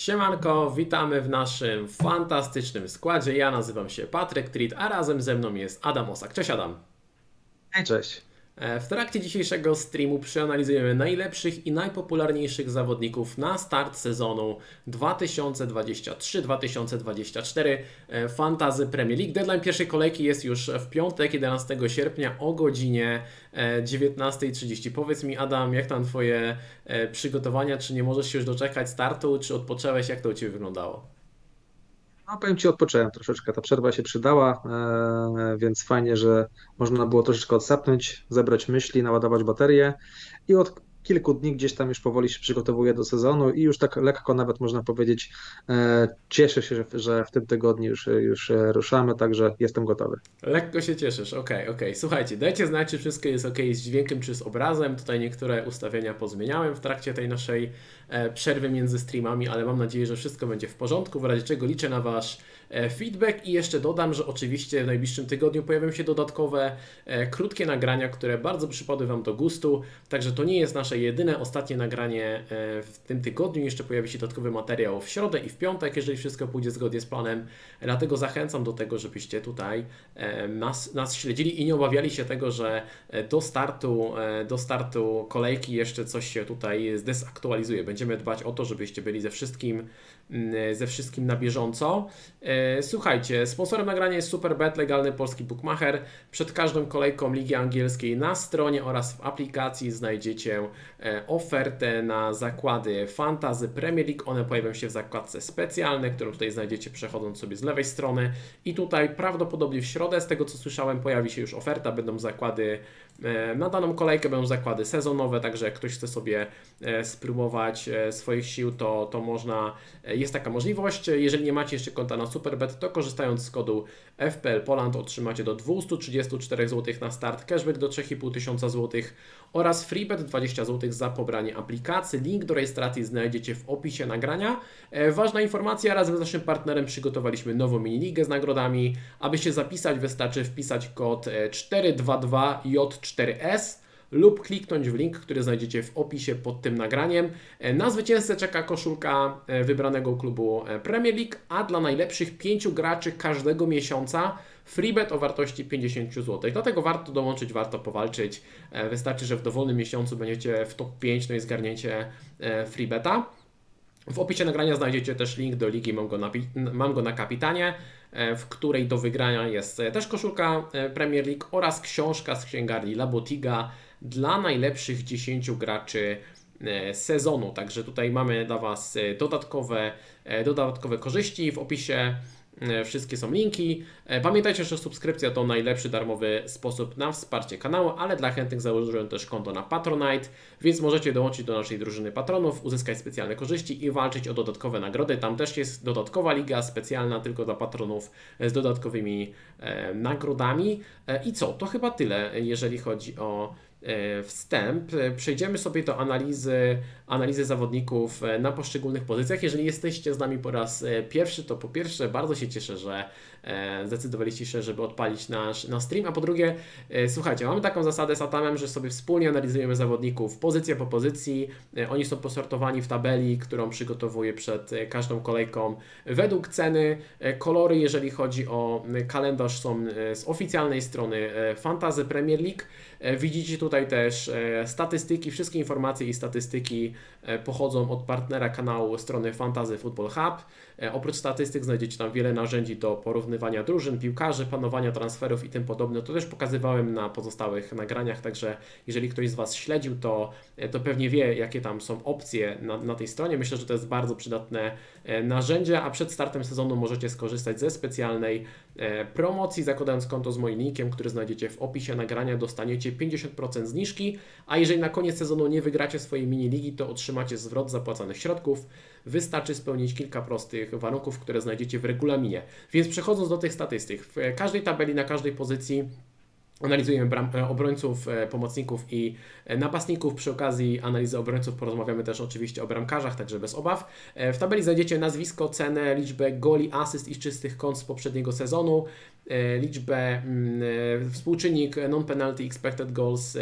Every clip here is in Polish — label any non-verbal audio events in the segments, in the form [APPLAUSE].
Siemanko, witamy w naszym fantastycznym składzie. Ja nazywam się Patryk Trit, a razem ze mną jest Adam Osak. Cześć Adam. Cześć. E, w trakcie dzisiejszego streamu przeanalizujemy najlepszych i najpopularniejszych zawodników na start sezonu 2023-2024 e, Fantazy Premier League. Deadline pierwszej kolejki jest już w piątek, 11 sierpnia o godzinie 19.30. E, Powiedz mi, Adam, jak tam Twoje przygotowania? Czy nie możesz się już doczekać startu? Czy odpocząłeś? Jak to u Ciebie wyglądało? No, powiem Ci, odpocząłem troszeczkę. Ta przerwa się przydała, e, więc fajnie, że można było troszeczkę odsapnąć, zebrać myśli, naładować baterię i od kilku dni gdzieś tam już powoli się przygotowuję do sezonu i już tak lekko nawet można powiedzieć e, cieszę się, że, w tym tygodniu już, już ruszamy, także jestem gotowy. Lekko się cieszysz, okej, okay, okej. Okay. Słuchajcie, dajcie znać, czy wszystko jest ok z dźwiękiem, czy z obrazem. Tutaj niektóre ustawienia pozmieniałem w trakcie tej naszej e, przerwy między streamami, ale mam nadzieję, że wszystko będzie w porządku, w razie czego liczę na Wasz E, feedback i jeszcze dodam, że oczywiście w najbliższym tygodniu pojawią się dodatkowe e, krótkie nagrania, które bardzo przypadły Wam do gustu, także to nie jest nasze jedyne ostatnie nagranie e, w tym tygodniu, jeszcze pojawi się dodatkowy materiał w środę i w piątek, jeżeli wszystko pójdzie zgodnie z planem, dlatego zachęcam do tego, żebyście tutaj nas, nas śledzili i nie obawiali się tego, że do startu, do startu kolejki jeszcze coś się tutaj zdezaktualizuje. Będziemy dbać o to, żebyście byli ze wszystkim Mm, ze wszystkim na bieżąco. Słuchajcie, sponsorem nagrania jest Superbet, legalny polski bookmacher. Przed każdą kolejką Ligi Angielskiej na stronie oraz w aplikacji znajdziecie e, ofertę na zakłady Fantazy Premier League. One pojawią się w zakładce specjalnej, którą tutaj znajdziecie przechodząc sobie z lewej strony. I tutaj prawdopodobnie w środę, z tego co słyszałem, pojawi się już oferta. Będą zakłady na daną kolejkę, będą zakłady sezonowe, także jak ktoś chce sobie spróbować swoich sił, to, to można jest taka możliwość. Jeżeli nie macie jeszcze konta na Superbet, to korzystając z kodu FPL Poland otrzymacie do 234 zł na start, cashback do 3500 zł oraz freebet 20 zł za pobranie aplikacji. Link do rejestracji znajdziecie w opisie nagrania. E, ważna informacja, razem z naszym partnerem przygotowaliśmy nową mini-ligę z nagrodami. Aby się zapisać wystarczy wpisać kod 422J4S lub kliknąć w link, który znajdziecie w opisie pod tym nagraniem. E, na zwycięzcę czeka koszulka e, wybranego klubu e, Premier League, a dla najlepszych pięciu graczy każdego miesiąca freebet o wartości 50 zł. Dlatego warto dołączyć, warto powalczyć. Wystarczy, że w dowolnym miesiącu będziecie w top 5, no i zgarniecie freebeta. W opisie nagrania znajdziecie też link do ligi Mam go na, mam go na kapitanie, w której do wygrania jest też koszulka Premier League oraz książka z księgarni La Botiga dla najlepszych 10 graczy e, sezonu. Także tutaj mamy dla Was e, dodatkowe, e, dodatkowe korzyści w opisie. Wszystkie są linki. Pamiętajcie, że subskrypcja to najlepszy darmowy sposób na wsparcie kanału, ale dla chętnych założyłem też konto na Patronite, więc możecie dołączyć do naszej drużyny patronów, uzyskać specjalne korzyści i walczyć o dodatkowe nagrody. Tam też jest dodatkowa liga specjalna tylko dla patronów z dodatkowymi e, nagrodami. E, I co? To chyba tyle, jeżeli chodzi o E, wstęp. E, przejdziemy sobie do analizy, analizy zawodników e, na poszczególnych pozycjach. Jeżeli jesteście z nami po raz pierwszy, to po pierwsze bardzo się cieszę, że zdecydowaliście się, żeby odpalić nasz, nasz stream, a po drugie, słuchajcie, mamy taką zasadę z Atamem, że sobie wspólnie analizujemy zawodników pozycja po pozycji. Oni są posortowani w tabeli, którą przygotowuję przed każdą kolejką według ceny. Kolory, jeżeli chodzi o kalendarz, są z oficjalnej strony Fantazy Premier League. Widzicie tu tutaj też e, statystyki, wszystkie informacje i statystyki e, pochodzą od partnera kanału strony Fantasy Football Hub. E, oprócz statystyk znajdziecie tam wiele narzędzi do porównywania drużyn, piłkarzy, planowania transferów i tym podobne. To też pokazywałem na pozostałych nagraniach, także jeżeli ktoś z Was śledził, to, to pewnie wie, jakie tam są opcje na, na tej stronie. Myślę, że to jest bardzo przydatne narzędzie, a przed startem sezonu możecie skorzystać ze specjalnej promocji, zakładając konto z moim linkiem, który znajdziecie w opisie nagrania, dostaniecie 50% 10% zniżki, a jeżeli na koniec sezonu nie wygracie swojej mini ligi, to otrzymacie zwrot zapłaconych środków. Wystarczy spełnić kilka prostych warunków, które znajdziecie w regulaminie. Więc przechodząc do tych statystyk, w każdej tabeli, na każdej pozycji Analizujemy e, obrońców, e, pomocników i e, napastników. Przy okazji analizy obrońców porozmawiamy też oczywiście o bramkarzach, także bez obaw. W tabeli znajdziecie nazwisko, cenę, liczbę goli, asyst i czystych kąt z poprzedniego sezonu, liczbę, mm, współczynnik non-penalty expected goals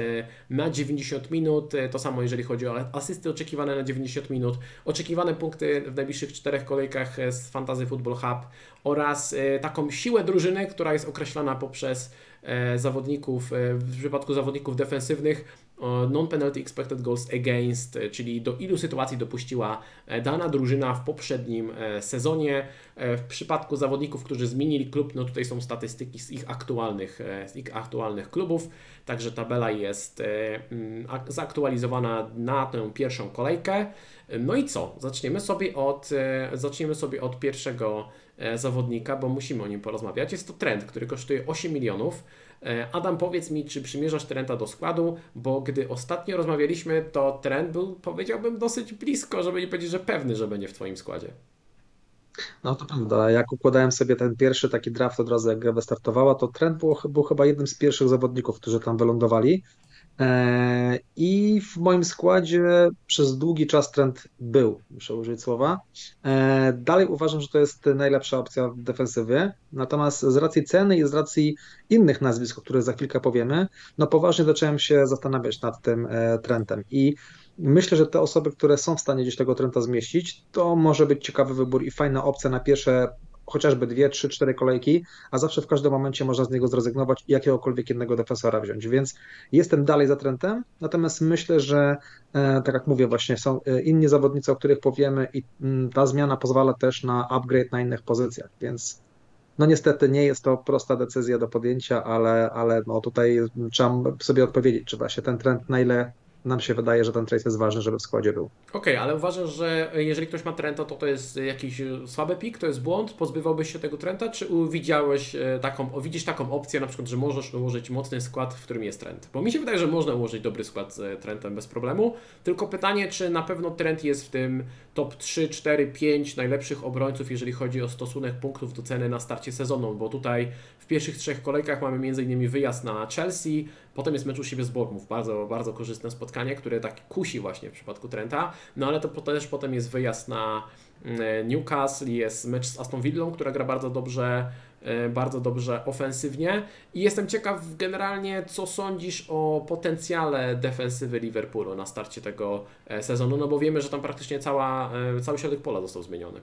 na 90 minut. To samo jeżeli chodzi o asysty oczekiwane na 90 minut, oczekiwane punkty w najbliższych czterech kolejkach z Fantasy Football Hub oraz taką siłę drużyny, która jest określana poprzez zawodników, e, w przypadku zawodników defensywnych non-penalty expected goals against, e, czyli do ilu sytuacji dopuściła dana drużyna w poprzednim sezonie. W przypadku zawodników, którzy zmienili klub, no tutaj są statystyki z ich aktualnych, z ich aktualnych klubów, także tabela jest mm, zaktualizowana na tę pierwszą kolejkę. No i co? Zaczniemy sobie od, zaczniemy sobie od pierwszego E, zawodnika, bo musimy o nim porozmawiać. Jest to trend, który kosztuje 8 milionów. E, Adam, powiedz mi, czy przymierzasz Trenta do składu, bo gdy ostatnio rozmawialiśmy, to trend był, powiedziałbym, dosyć blisko, żeby nie powiedzieć, że pewny, że będzie w Twoim składzie. No to prawda. Jak układałem sobie ten pierwszy taki draft od razu, jak gra wystartowała, to trend był, był chyba jednym z pierwszych zawodników, którzy tam wylądowali. E, I w moim składzie przez długi czas trend był, muszę użyć słowa. E, dalej uważam, że to jest najlepsza opcja w defensywie. Natomiast z racji ceny i z racji innych nazwisk, o których za chwilkę powiemy, no poważnie zacząłem się zastanawiać nad tym e, trendem. I myślę, że te osoby, które są w stanie gdzieś tego trenda zmieścić, to może być ciekawy wybór i fajna opcja na pierwsze chociażby dwie, trzy, cztery kolejki, a zawsze w każdym momencie można z niego zrezygnować i jakiegokolwiek innego defensora wziąć. Więc jestem dalej za trendem, natomiast myślę, że e, tak jak mówię, właśnie są e, inni zawodnicy, o których powiemy, i mm, ta zmiana pozwala też na upgrade na innych pozycjach, więc no niestety nie jest to prosta decyzja do podjęcia, ale, ale no tutaj trzeba sobie odpowiedzieć, czy właśnie ten trend na ile nam się wydaje, że ten trace jest ważny, żeby w składzie był. Okej, okay, ale uważasz, że jeżeli ktoś ma Trenta, to to jest jakiś słaby pik, to jest błąd? Pozbywałbyś się tego Trenta, czy widziałeś e, taką, widzisz taką opcję na przykład, że możesz ułożyć mocny skład, w którym jest Trent? Bo mi się wydaje, że można ułożyć dobry skład z Trentem bez problemu, tylko pytanie, czy na pewno Trent jest w tym top 3, 4, 5 najlepszych obrońców, jeżeli chodzi o stosunek punktów do ceny na starcie sezonu, bo tutaj w pierwszych trzech kolejkach mamy m.in. wyjazd na Chelsea, potem jest mecz u siebie z Bournemouth, bardzo, bardzo korzystne spotkanie, które tak kusi właśnie w przypadku Trenta, no ale to też potem jest wyjazd na mm, Newcastle, jest mecz z Aston Villą, która gra bardzo dobrze E, bardzo dobrze ofensywnie. I jestem ciekaw generalnie, co sądzisz o potencjale defensywy Liverpoolu na starcie tego e, sezonu, no bo wiemy, że tam praktycznie cała, e, cały środek pola został zmieniony.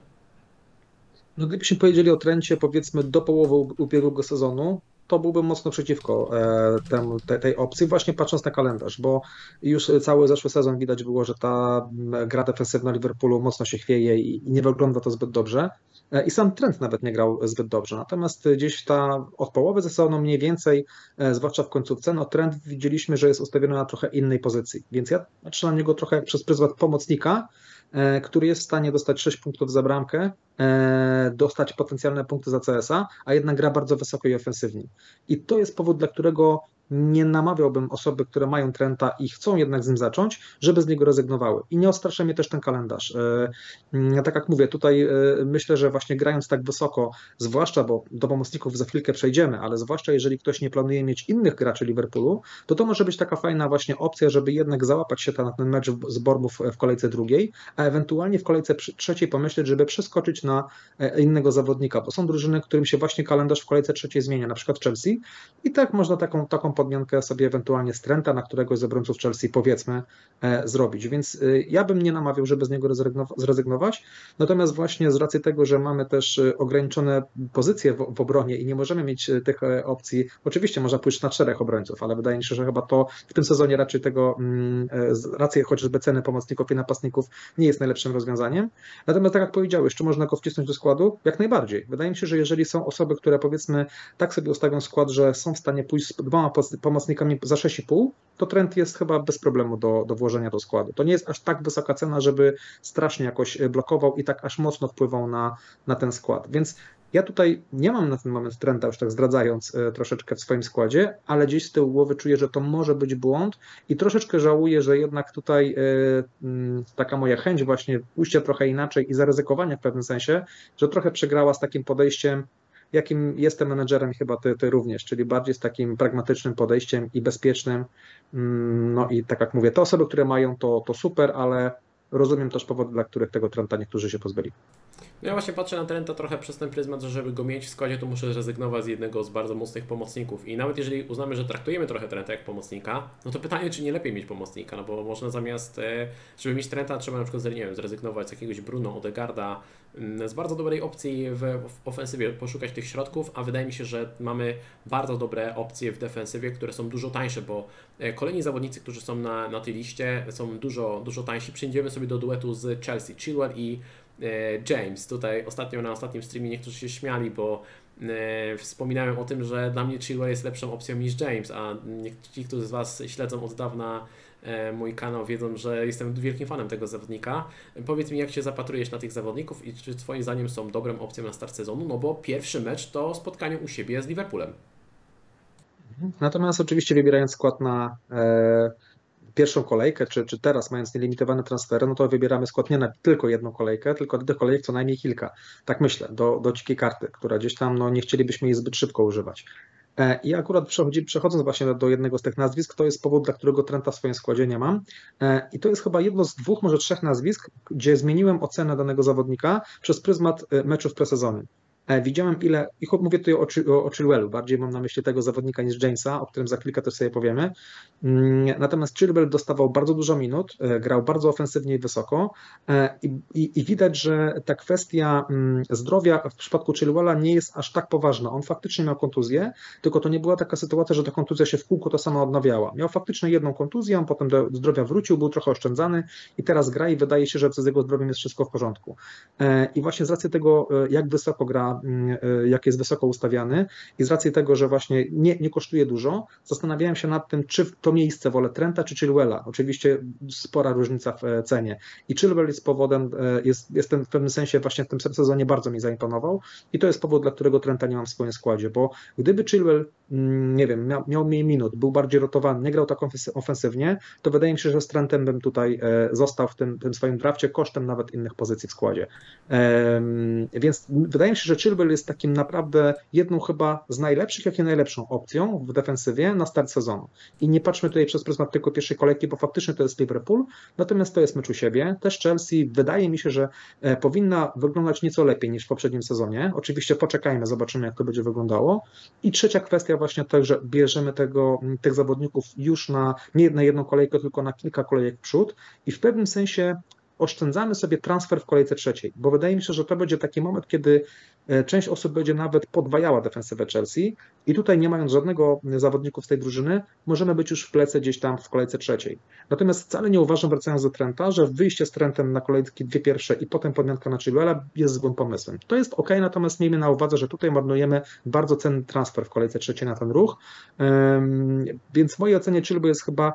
No gdybyśmy powiedzieli o trencie powiedzmy do połowy ubiegłego sezonu, to byłbym mocno przeciwko temu, te, tej opcji, właśnie patrząc na kalendarz, bo już cały zeszły sezon widać było, że ta gra defensywna Liverpoolu mocno się chwieje i nie wygląda to zbyt dobrze. E, i sam trend nawet nie grał zbyt dobrze. Natomiast gdzieś ta od połowy sezonu mniej więcej, e, zwłaszcza w końcówce, no trend widzieliśmy, że jest ustawiony na trochę innej pozycji. Więc ja patrzę na niego trochę przez pryzmat pomocnika, e, który jest w stanie dostać 6 punktów za bramkę, dostać potencjalne punkty za CSA, a jednak gra bardzo wysoko i ofensywnie. I to jest powód, dla którego nie namawiałbym osoby, które mają Trenta i chcą jednak z nim zacząć, żeby z niego rezygnowały. I nie ostrasza mnie też ten kalendarz. E, mm, tak jak mówię, tutaj e, myślę, że właśnie grając tak wysoko, zwłaszcza, bo do pomocników za chwilkę przejdziemy, ale zwłaszcza jeżeli ktoś nie planuje mieć innych graczy Liverpoolu, to to może być taka fajna właśnie opcja, żeby jednak załapać się na ten mecz z Bormów w kolejce drugiej, a ewentualnie w kolejce trzeciej pomyśleć, żeby przeskoczyć na e, innego zawodnika, bo są drużyny, którym się właśnie kalendarz w kolejce trzeciej zmienia, na przykład Chelsea i tak można taką, taką podmiankę sobie ewentualnie z Trenta na któregoś z obrońców Chelsea powiedzmy e, zrobić. Więc e, ja bym nie namawiał, żeby z niego zrezygnować. Natomiast właśnie z racji tego, że mamy też e, ograniczone pozycje w, w obronie i nie możemy mieć tych opcji, oczywiście można pójść na czterech obrońców, ale wydaje mi się, że chyba to w tym sezonie raczej tego mm, z racji chociażby ceny pomocników i napastników nie jest najlepszym rozwiązaniem. Natomiast tak jak powiedziałeś, czy można go wcisnąć do składu? Jak najbardziej. Wydaje mi się, że jeżeli są osoby, które powiedzmy tak sobie ustawią skład, że są w stanie pójść z dwoma pomocnikami za 6,5, to trend jest chyba bez problemu do, do włożenia do składu. To nie jest aż tak wysoka cena, żeby strasznie jakoś e, blokował i tak aż mocno wpływał na, na ten skład. Więc ja tutaj nie mam na ten moment trenda, już tak zdradzając e, troszeczkę w swoim składzie, ale gdzieś z tyłu głowy czuję, że to może być błąd i troszeczkę żałuję, że jednak tutaj e, taka moja chęć właśnie pójścia trochę inaczej i zaryzykowania w pewnym sensie, że trochę przegrała z takim podejściem jakim jestem menedżerem, chyba ty, ty również, czyli bardziej z takim pragmatycznym podejściem i bezpiecznym. Mm, no i tak jak mówię, te osoby, które mają to, to super, ale rozumiem też powody, dla których tego Trenta niektórzy się pozbyli. No ja właśnie patrzę na Trenta trochę przez ten pryzmat, że żeby go mieć w składzie, to muszę zrezygnować z jednego z bardzo mocnych pomocników. I nawet jeżeli uznamy, że traktujemy trochę Trenta jak pomocnika, no to pytanie, czy nie lepiej mieć pomocnika, no bo można zamiast, e, żeby mieć Trenta, trzeba na przykład, nie wiem, zrezygnować z jakiegoś Bruno, Odegarda, z bardzo dobrej opcji w, w ofensywie, poszukać tych środków, a wydaje mi się, że mamy bardzo dobre opcje w defensywie, które są dużo tańsze, bo e, kolejni zawodnicy, którzy są na, na tej liście, są dużo, dużo tańsi. Przyjdziemy sobie do duetu z Chelsea, Chilwell i E, James. Tutaj ostatnio na ostatnim streamie niektórzy się śmiali, bo e, wspominałem o tym, że dla mnie Chilwell jest lepszą opcją niż James, a ci, którzy z Was śledzą od dawna mój kanał, wiedzą, że jestem wielkim fanem tego zawodnika. Powiedz mi, jak się zapatrujesz na tych zawodników i czy Twoim zdaniem są dobrą opcją na start sezonu? No bo pierwszy mecz to spotkanie u siebie z Liverpoolem. Natomiast oczywiście wybierając skład na e, pierwszą kolejkę, czy, czy teraz mając nielimitowane transfery, no to wybieramy skład nie na tylko jedną kolejkę, tylko do kolejek co najmniej kilka. Tak myślę, do, do dzikiej karty, która gdzieś tam no, nie chcielibyśmy jej zbyt szybko używać. E, I akurat przechodzi, przechodząc właśnie do jednego z tych nazwisk, to jest powód, dla którego Trenta w swoim składzie nie mam. E, I to jest chyba jedno z dwóch, może trzech nazwisk, gdzie zmieniłem ocenę danego zawodnika przez pryzmat e, meczów presezonie. E, widziałem ile, i mówię tutaj o, o, Chilwellu, bardziej mam na myśli tego zawodnika niż Jamesa, o którym za chwilkę też sobie powiemy. Mm, natomiast Chilwell dostawał bardzo dużo minut, e, grał bardzo ofensywnie i wysoko e, i, i, i widać, że ta kwestia mm, zdrowia w przypadku Chilwella nie jest aż tak poważna. On faktycznie miał kontuzję, tylko to nie była taka sytuacja, że ta kontuzja się w kółko to samo odnawiała. Miał faktycznie jedną kontuzję, on potem do zdrowia wrócił, był trochę oszczędzany i teraz gra i wydaje się, że z jego zdrowiem jest wszystko w porządku. I właśnie z racji tego, jak wysoko gra Mm, e, jak jest wysoko ustawiany i z racji tego, że właśnie nie, nie kosztuje dużo, zastanawiałem się nad tym, czy to miejsce wolę Trenta czy Chilwella. Oczywiście spora różnica w e, cenie. I Chilwell jest powodem, e, jest, jest ten w pewnym sensie właśnie w tym sezonie bardzo mi zaimponował i to jest powód, dla którego Trenta nie mam w swoim składzie, bo gdyby Chilwell, mm, nie wiem, miał, miał mniej minut, był bardziej rotowany, nie grał tak ofensywnie, to wydaje mi się, że z Trentem bym tutaj został w tym, tym swoim drafcie kosztem nawet innych pozycji w składzie. Więc wydaje mi się, że Chilwell jest takim naprawdę jedną chyba z najlepszych, jak i najlepszą opcją w defensywie na start sezonu. I nie patrzmy tutaj przez pryzmat tylko pierwszej kolejki, bo faktycznie to jest Liverpool, natomiast to jest mecz u siebie. Też Chelsea wydaje mi się, że e, powinna wyglądać nieco lepiej niż w poprzednim sezonie. Oczywiście poczekajmy, zobaczymy jak to będzie wyglądało. I trzecia kwestia właśnie to, że bierzemy tego, tych zawodników już na nie na jedną kolejkę, tylko na kilka kolejek przód i w pewnym sensie oszczędzamy sobie transfer w kolejce trzeciej, bo wydaje mi się, że to będzie taki moment, kiedy e, część osób będzie nawet podwajała defensywę Chelsea i tutaj nie mając żadnego zawodników z tej drużyny, możemy być już w plece gdzieś tam w kolejce trzeciej. Natomiast wcale nie uważam, wracając do Trenta, że wyjście z Trentem na kolejki dwie pierwsze i potem podmianka na Chilwella jest złym pomysłem. To jest ok, natomiast miejmy na uwadze, że tutaj marnujemy bardzo cenny transfer w kolejce trzeciej na ten ruch, więc w mojej ocenie Chilwell jest chyba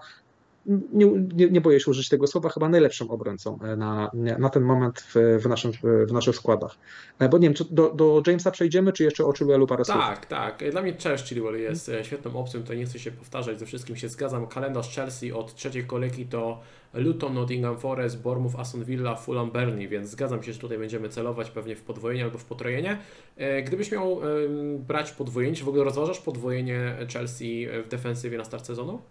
nie, nie, nie, boję się użyć tego słowa, chyba najlepszym obrońcą e, na, na ten moment w, w, naszym, w naszych składach. E, bo nie wiem, czy do, do Jamesa przejdziemy, czy jeszcze o Chilwellu parę tak, słów? Tak, tak. Dla mnie też Chilwell jest hmm. świetną opcją, tutaj nie chcę się powtarzać, ze wszystkim się zgadzam. Kalendarz Chelsea od trzeciej kolejki to Luton, Nottingham Forest, Bournemouth, Aston Villa, Fulham, Burnley, więc zgadzam się, że tutaj będziemy celować pewnie w podwojenie albo w potrojenie. Gdybyś miał brać podwojenie, czy w ogóle rozważasz podwojenie Chelsea w defensywie na start sezonu?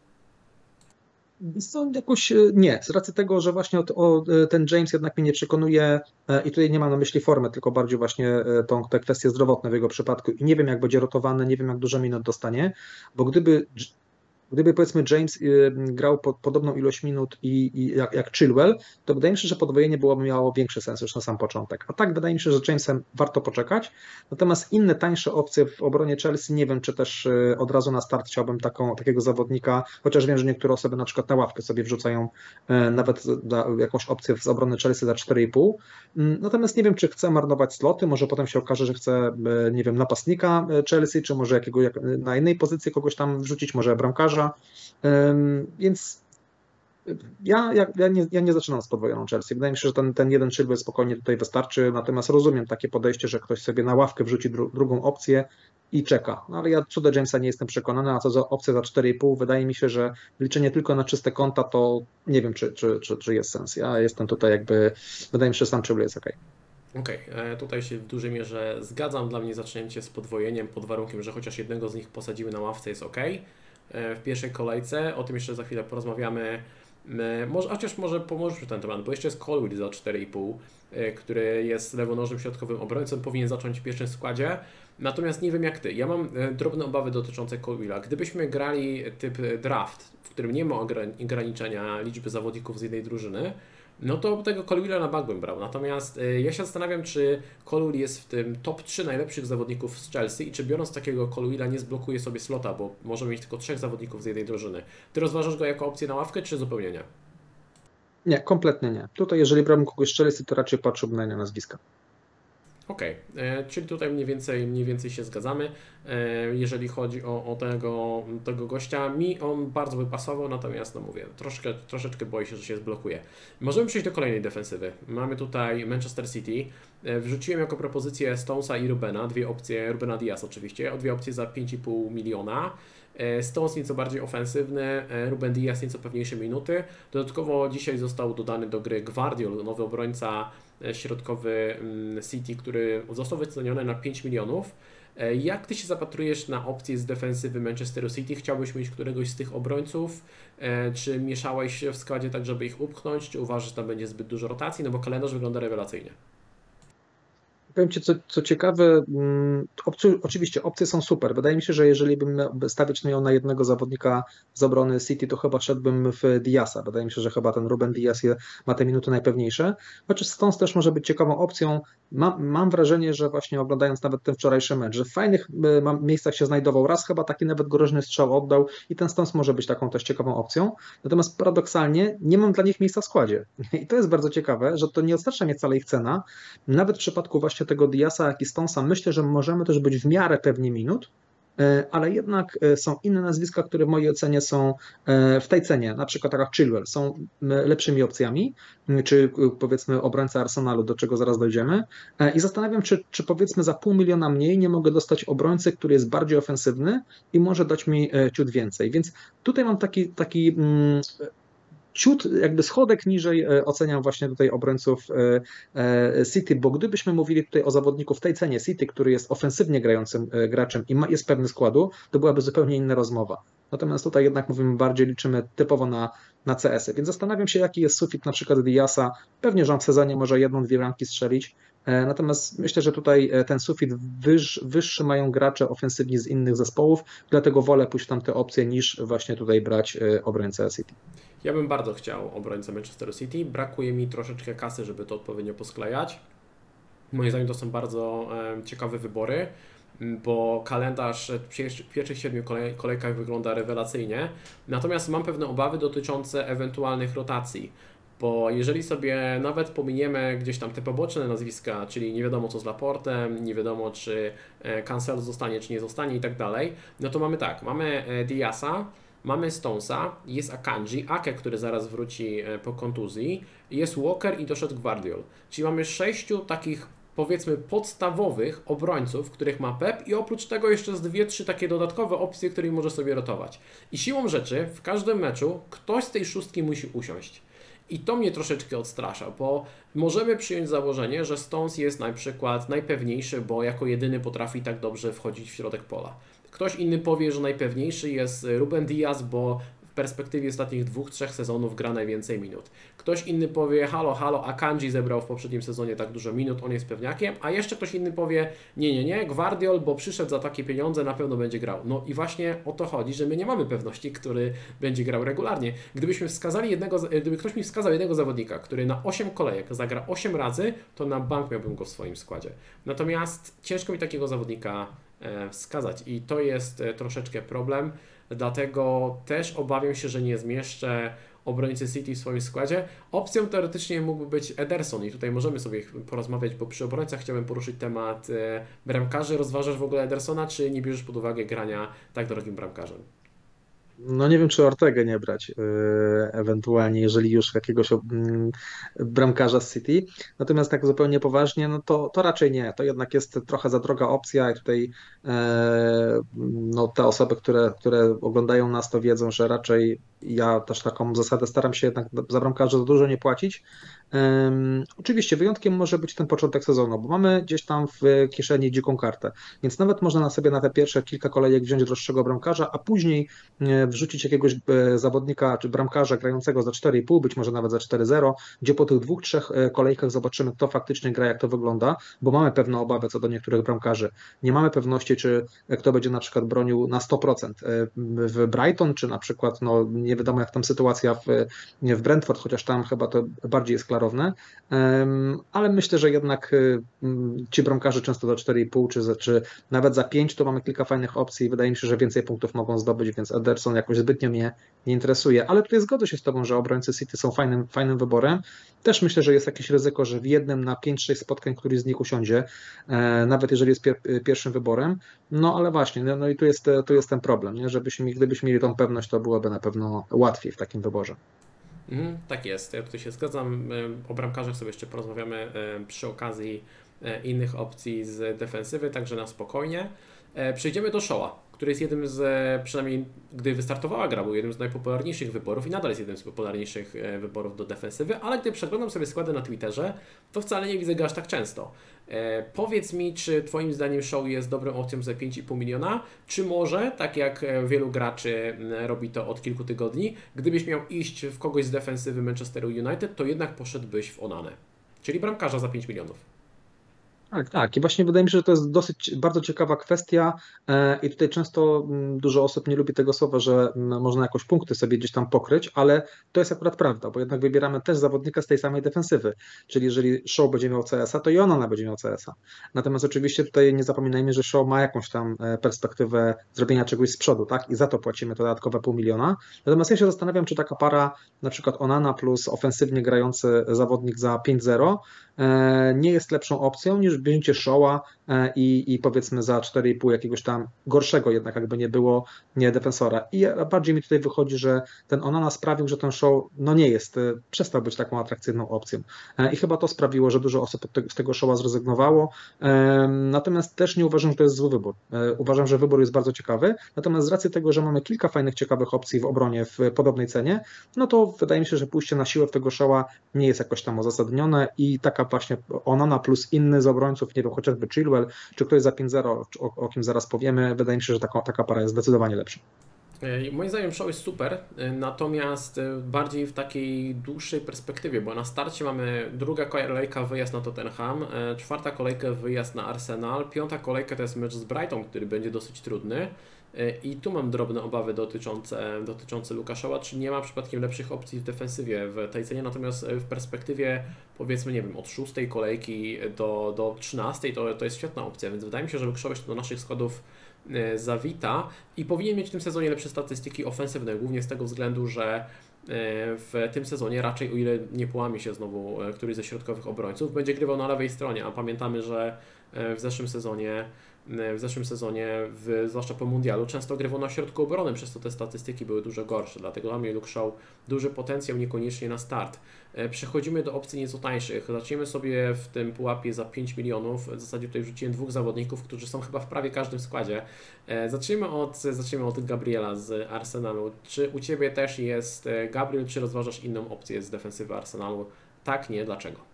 Są jakoś e, nie, z racji tego, że właśnie o, o, e, ten James jednak mnie nie przekonuje e, i tutaj nie mam na myśli formę, tylko bardziej właśnie tą, te kwestie zdrowotne w jego przypadku. I nie wiem jak będzie rotowany, nie wiem jak dużo minut dostanie, bo gdyby Gdyby powiedzmy James y, grał po, podobną ilość minut i, i jak, jak, Chilwell, to wydaje mi się, że podwojenie byłoby miało większy sens już na sam początek. A tak wydaje mi się, że Jamesem warto poczekać. Natomiast inne tańsze opcje w obronie Chelsea, nie wiem, czy też y, od razu na start chciałbym taką, takiego zawodnika, chociaż wiem, że niektóre osoby na przykład na ławkę sobie wrzucają y, nawet jakąś opcję z obrony Chelsea za 4,5. Mm, natomiast nie wiem, czy chcę marnować sloty, może potem się okaże, że chcę, nie wiem, napastnika Chelsea, czy może jakiego, jak, na innej pozycji kogoś tam wrzucić, może bramkarza, więc ja, ja, ja, nie, ja nie zaczynam z podwojoną Chelsea. Wydaje mi się, że ten, ten jeden Chilwell spokojnie tutaj wystarczy, natomiast rozumiem takie podejście, że ktoś sobie na ławkę wrzuci dru, drugą opcję i czeka. No ale ja co do Jamesa nie jestem przekonany, a co za opcję za 4,5, wydaje mi się, że liczenie tylko na czyste konta to nie wiem, czy, czy, czy, czy jest sens. Ja jestem tutaj jakby, wydaje mi się, że sam Chilwell jest ok. Okej, okay. tutaj się w dużej mierze zgadzam. Dla mnie zacznięcie z podwojeniem pod warunkiem, że chociaż jednego z nich posadzimy na ławce jest ok. W pierwszej kolejce, o tym jeszcze za chwilę porozmawiamy. Może, chociaż może pomożesz ten temat, bo jeszcze jest Colwill za 4,5, który jest lewonożnym środkowym obrońcą, powinien zacząć w pierwszym składzie. Natomiast nie wiem jak Ty. Ja mam e, drobne obawy dotyczące Colwilla. Gdybyśmy grali typ draft, w którym nie ma ograniczenia liczby zawodników z jednej drużyny, no to tego Colwilla na bank bym brał. Natomiast e, ja się zastanawiam, czy Colwill jest w tym top 3 najlepszych zawodników z Chelsea i czy biorąc takiego Colwilla nie zblokuje sobie slota, bo może mieć tylko trzech zawodników z jednej drużyny. Ty rozważasz go jako opcję na ławkę, czy zupełnie nie? Nie, kompletnie nie. Tutaj jeżeli brałbym kogoś z Chelsea, to raczej patrzyłbym na inne nazwiska. Okay. E, czyli tutaj mniej więcej, mniej więcej się zgadzamy. E, jeżeli chodzi o, o tego, tego gościa, mi on bardzo by pasował, natomiast no mówię, troszkę, troszeczkę boję się, że się zblokuje. Możemy przejść do kolejnej defensywy. Mamy tutaj Manchester City. E, wrzuciłem jako propozycję Stonesa i Rubena, dwie opcje, Rubena Diaz oczywiście, o dwie opcje za 5,5 miliona. Stones nieco bardziej ofensywny, Ruben Diaz nieco pewniejsze minuty. Dodatkowo dzisiaj został dodany do gry Guardiol, nowy obrońca środkowy mm, City, który został wyceniony na 5 milionów. E, jak Ty się zapatrujesz na opcję z defensywy Manchesteru City? Chciałbyś mieć któregoś z tych obrońców? E, czy mieszałeś się w składzie tak, żeby ich upchnąć? Czy uważasz, że tam będzie zbyt dużo rotacji? No bo kalendarz wygląda rewelacyjnie. Powiem Ci, co, co ciekawe, mm, opcje, oczywiście opcje są super. Wydaje mi się, że jeżeli bym stawiać miał na jednego zawodnika z obrony City, to chyba szedłbym w Diasa. Wydaje mi się, że chyba ten Ruben Dias ma te minuty najpewniejsze. Chociaż Stones też może być ciekawą opcją. Mam, mam wrażenie, że właśnie oglądając nawet ten wczorajszy mecz, że w fajnych e, miejscach się znajdował. Raz chyba taki nawet groźny strzał oddał i ten Stones może być taką też ciekawą opcją. Natomiast paradoksalnie nie mam dla nich miejsca w składzie. [LAUGHS] I to jest bardzo ciekawe, że to nie oznacza mnie wcale ich cena. Nawet w przypadku właśnie tego Diasa, jak i Stonesa, myślę, że możemy też być w miarę pewni minut, e, ale jednak e, są inne nazwiska, które w mojej ocenie są e, w tej cenie, na przykład taka Chilwell, są lepszymi opcjami, czy powiedzmy obrońca Arsenalu, do czego zaraz dojdziemy. I zastanawiam, czy, czy powiedzmy za pół miliona mniej nie mogę dostać obrońcy, który jest bardziej ofensywny i może dać mi ciut więcej. Więc tutaj mam taki, taki ciut jakby schodek niżej e, oceniam właśnie tutaj obrońców e, e, City, bo gdybyśmy mówili tutaj o zawodniku w tej cenie City, który jest ofensywnie grającym graczem i ma, jest pewny składu, to byłaby zupełnie inna rozmowa. Natomiast tutaj jednak mówimy bardziej, liczymy typowo na, na CS-y, więc zastanawiam się, jaki jest sufit na przykład Diasa. Pewnie, że on w sezonie może jedną, dwie ramki strzelić, Natomiast myślę, że tutaj ten sufit wyż, wyższy mają gracze ofensywni z innych zespołów, dlatego wolę pójść w tamte opcje niż właśnie tutaj brać obrońcę City. Ja bym bardzo chciał obrońcę Manchester City. Brakuje mi troszeczkę kasy, żeby to odpowiednio posklejać. Moim zdaniem to są bardzo ciekawe wybory, bo kalendarz w pierwszych siedmiu kolejkach wygląda rewelacyjnie. Natomiast mam pewne obawy dotyczące ewentualnych rotacji. Bo jeżeli sobie nawet pominiemy gdzieś tam te poboczne nazwiska, czyli nie wiadomo co z Laportem, nie wiadomo czy e, Cancel zostanie, czy nie zostanie i tak dalej, no to mamy tak, mamy e, Diasa, Mamy Stonesa, jest Akanji, Ake, który zaraz wróci e, po kontuzji, jest Walker i doszedł Guardiol. Czyli mamy sześciu takich powiedzmy podstawowych obrońców, których ma Pep i oprócz tego jeszcze z dwie, trzy takie dodatkowe opcje, którymi może sobie rotować. I siłą rzeczy w każdym meczu ktoś z tej szóstki musi usiąść. I to mnie troszeczkę odstrasza, bo możemy przyjąć założenie, że Stones jest na przykład najpewniejszy, bo jako jedyny potrafi tak dobrze wchodzić w środek pola. Ktoś inny powie, że najpewniejszy jest Ruben Diaz, bo w perspektywie ostatnich dwóch, trzech sezonów gra najwięcej minut. Ktoś inny powie, halo, halo, Akanji zebrał w poprzednim sezonie tak dużo minut, on jest pewniakiem, a jeszcze ktoś inny powie, nie, nie, nie, Guardiol, bo przyszedł za takie pieniądze, na pewno będzie grał. No i właśnie o to chodzi, że my nie mamy pewności, który będzie grał regularnie. Gdybyśmy wskazali jednego, gdyby ktoś mi wskazał jednego zawodnika, który na 8 kolejek zagra 8 razy, to na bank miałbym go w swoim składzie. Natomiast ciężko mi takiego zawodnika E, wskazać. I to jest e, troszeczkę problem, dlatego też obawiam się, że nie zmieszczę obrońcy City w swoim składzie. Opcją teoretycznie mógłby być Ederson i tutaj możemy sobie porozmawiać, bo przy obrońcach chciałbym poruszyć temat e, bramkarzy. Rozważasz w ogóle Edersona, czy nie bierzesz pod uwagę grania tak drogim bramkarzem? No nie wiem, czy Ortegę nie brać, yy, ewentualnie, jeżeli już jakiegoś mm, bramkarza z City. Natomiast tak zupełnie poważnie, no to, to raczej nie. To jednak jest trochę za droga opcja i tutaj e, no, te osoby, które, które oglądają nas, to wiedzą, że raczej ja też taką zasadę staram się jednak za bramkarza za dużo nie płacić. Um, oczywiście wyjątkiem może być ten początek sezonu, bo mamy gdzieś tam w kieszeni dziką kartę, więc nawet można na sobie na te pierwsze kilka kolejek wziąć droższego bramkarza, a później e, wrzucić jakiegoś e, zawodnika czy bramkarza grającego za 4,5, być może nawet za 4,0, gdzie po tych dwóch, trzech e, kolejkach zobaczymy, kto faktycznie gra, jak to wygląda, bo mamy pewne obawy co do niektórych bramkarzy. Nie mamy pewności, czy kto będzie na przykład bronił na 100% w Brighton, czy na przykład, no nie wiadomo jak tam sytuacja w, w Brentford, chociaż tam chyba to bardziej jest klarowne, ale myślę, że jednak y, ci bramkarze często do 4,5 czy, czy nawet za 5 to mamy kilka fajnych opcji wydaje mi się, że więcej punktów mogą zdobyć, więc Ederson jakoś zbytnio mnie nie interesuje, ale tutaj zgodzę się z Tobą, że obrońcy City są fajnym, fajnym wyborem. Też myślę, że jest jakieś ryzyko, że w jednym na 5-6 spotkań któryś z nich usiądzie, e, nawet jeżeli jest pier pierwszym wyborem, no ale właśnie, no, no i tu jest, tu jest ten problem, nie? żebyśmy, gdybyśmy mieli tą pewność, to byłoby na pewno łatwiej w takim wyborze. Mhm, tak jest, ja tutaj się zgadzam. O bramkarzach sobie jeszcze porozmawiamy przy okazji e, innych opcji z defensywy, także na spokojnie. E, przejdziemy do Showa, który jest jednym z, e, przynajmniej gdy wystartowała gra, był jednym z najpopularniejszych wyborów i nadal jest jednym z popularniejszych wyborów do defensywy, ale gdy przeglądam sobie składy na Twitterze, to wcale nie widzę go aż tak często. E, powiedz mi, czy Twoim zdaniem show jest dobrą opcją za 5,5 miliona, czy może, tak jak e, wielu graczy robi to od kilku tygodni, gdybyś miał iść w kogoś z defensywy Manchesteru United, to jednak poszedłbyś w Onanę, czyli bramkarza za 5 milionów. Tak, tak. I właśnie wydaje mi się, że to jest dosyć bardzo ciekawa kwestia e, i tutaj często mm, dużo osób nie lubi tego słowa, że mm, można jakoś punkty sobie gdzieś tam pokryć, ale to jest akurat prawda, bo jednak wybieramy też zawodnika z tej samej defensywy, czyli jeżeli Show będzie miał CS-a, to i ona będzie miał CS-a. Natomiast oczywiście tutaj nie zapominajmy, że Show ma jakąś tam e, perspektywę zrobienia czegoś z przodu, tak? I za to płacimy to dodatkowe pół miliona. Natomiast ja się zastanawiam, czy taka para, na przykład Onana plus ofensywnie grający zawodnik za 5-0 e, nie jest lepszą opcją niż wzięcie Showa e, i, i powiedzmy za 4,5 jakiegoś tam gorszego jednak jakby nie było nie defensora. I bardziej mi tutaj wychodzi, że ten Onana sprawił, że ten show no nie jest, e, przestał być taką atrakcyjną opcją. E, I chyba to sprawiło, że dużo osób z tego showa zrezygnowało. Natomiast też nie uważam, że to jest zły wybór. Uważam, że wybór jest bardzo ciekawy. Natomiast z racji tego, że mamy kilka fajnych, ciekawych opcji w obronie w podobnej cenie, no to wydaje mi się, że pójście na siłę w tego showa nie jest jakoś tam uzasadnione i taka właśnie Onana plus inny z obrońców, nie wiem, chociażby Chilwell, czy ktoś za 5-0, o, o kim zaraz powiemy, wydaje mi się, że taka, taka para jest zdecydowanie lepsza. E, moim zdaniem show jest super, e, natomiast e, bardziej w takiej dłuższej perspektywie, bo na starcie mamy druga kolejka wyjazd na Tottenham, czwarta kolejka wyjazd na Arsenal, piąta kolejka to jest mecz z Brighton, który będzie dosyć trudny. I tu mam drobne obawy dotyczące, dotyczące Lukaszowa, czy nie ma przypadkiem lepszych opcji w defensywie w tej cenie, natomiast w perspektywie powiedzmy, nie wiem, od szóstej kolejki do, do 13 to, to jest świetna opcja, więc wydaje mi się, że Lukaszowa do naszych składów e, zawita i powinien mieć w tym sezonie lepsze statystyki ofensywne, głównie z tego względu, że e, w tym sezonie raczej, o ile nie połamie się znowu e, któryś ze środkowych obrońców, będzie grywał na lewej stronie, a pamiętamy, że w zeszłym sezonie w zeszłym sezonie, w, zwłaszcza po mundialu, często grywał na środku obrony, przez to te statystyki były dużo gorsze. Dlatego dla mnie Luke Shaw duży potencjał, niekoniecznie na start. E, przechodzimy do opcji nieco tańszych. Zaczniemy sobie w tym pułapie za 5 milionów. W zasadzie tutaj wrzuciłem dwóch zawodników, którzy są chyba w prawie każdym składzie. E, zacznijmy od, zacznijmy od Gabriela z Arsenalu. Czy u Ciebie też jest e, Gabriel, czy rozważasz inną opcję z defensywy Arsenalu? Tak, nie, dlaczego?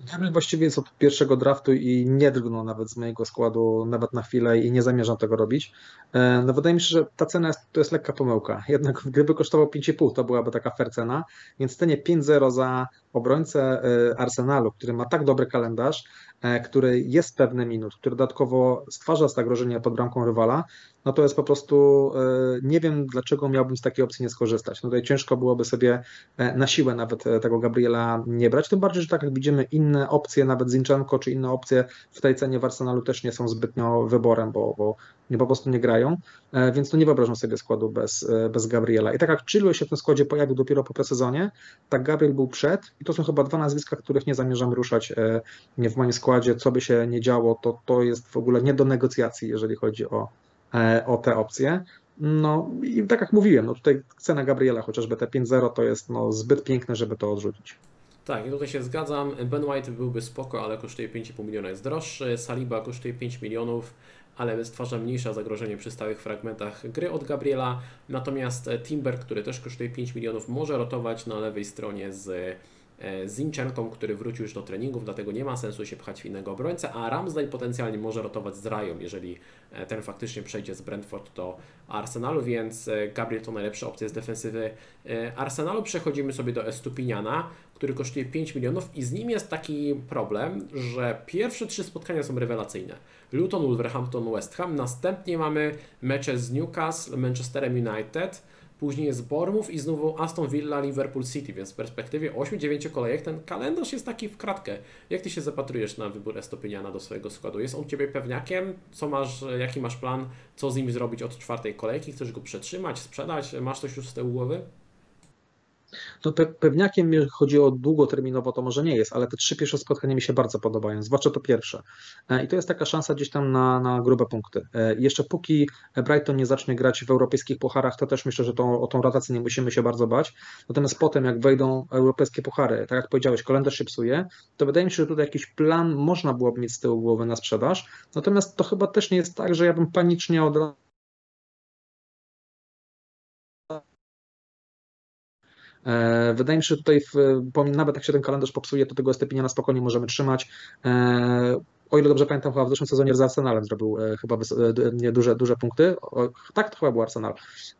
Gabriel właściwie jest od pierwszego draftu i nie drgnął nawet z mojego składu nawet na chwilę i nie zamierzam tego robić. E, no wydaje mi się, że ta cena jest, to jest lekka pomyłka. Jednak gdyby kosztował 5,5 to byłaby taka fair cena, więc cenie 5,0 za obrońcę e, Arsenalu, który ma tak dobry kalendarz, e, który jest pewny minut, który dodatkowo stwarza zagrożenie pod bramką rywala, no to jest po prostu, nie wiem dlaczego miałbym z takiej opcji nie skorzystać. No tutaj ciężko byłoby sobie na siłę nawet tego Gabriela nie brać, tym bardziej, że tak jak widzimy inne opcje, nawet Zinchenko czy inne opcje w tej cenie w Arsenalu też nie są zbytnio wyborem, bo, bo nie, po prostu nie grają, e, więc tu nie wyobrażam sobie składu bez, e, bez Gabriela. I tak jak Chilwell się w tym składzie pojawił dopiero po presezonie, tak Gabriel był przed i to są chyba dwa nazwiska, których nie zamierzam ruszać e, w moim składzie, co by się nie działo, to to jest w ogóle nie do negocjacji, jeżeli chodzi o, o te opcje. No i tak jak mówiłem, no tutaj cena Gabriela, chociażby te 5-0 to jest no, zbyt piękne, żeby to odrzucić. Tak, i tutaj się zgadzam. Ben White byłby spoko, ale kosztuje 5,5 miliona, jest droższy. Saliba kosztuje 5 milionów ale stwarza mniejsze zagrożenie przy stałych fragmentach gry od Gabriela. Natomiast Timber, który też kosztuje 5 milionów, może rotować na lewej stronie z E, Zinchenką, który wrócił już do treningów, dlatego nie ma sensu się pchać w innego obrońcę, a Ramsdale potencjalnie może rotować z Rają, jeżeli e, ten faktycznie przejdzie z Brentford do Arsenalu, więc e, Gabriel to najlepsza opcja z defensywy Arsenalu. Przechodzimy sobie do Estupiniana, który kosztuje 5 milionów i z nim jest taki problem, że pierwsze trzy spotkania są rewelacyjne. Luton, Wolverhampton, West Ham, następnie mamy mecze z Newcastle, Manchesterem United, Później jest Bournemouth i znowu Aston Villa, Liverpool City, więc w perspektywie 8-9 kolejek ten kalendarz jest taki w kratkę. Jak Ty się zapatrujesz na wybór Estopiniana do swojego składu? Jest on Ciebie pewniakiem? Co masz, jaki masz plan? Co z nim zrobić od czwartej kolejki? Chcesz go przetrzymać, sprzedać? Masz coś już z tyłu głowy? No pe pewniakiem, chodzi o długoterminowo, to może nie jest, ale te trzy pierwsze spotkania mi się bardzo podobają, zwłaszcza to pierwsze. E, I to jest taka szansa gdzieś tam na, na grube punkty. E, jeszcze póki Brighton nie zacznie grać w europejskich pucharach, to też myślę, że o tą rotację nie musimy się bardzo bać. Natomiast potem, jak wejdą europejskie puchary, tak jak powiedziałeś, kalendarz się psuje, to wydaje mi się, że tutaj jakiś plan można byłoby mieć z tyłu głowy na sprzedaż. Natomiast to chyba też nie jest tak, że ja bym panicznie od E, wydaje mi się, że tutaj, w, nawet jak się ten kalendarz popsuje, to tego Estepiniana na spokojnie możemy trzymać. O ile dobrze pamiętam, chyba w zeszłym sezonie z Arsenalem zrobił e, chyba e, duże, duże punkty. O, tak, to chyba był Arsenal.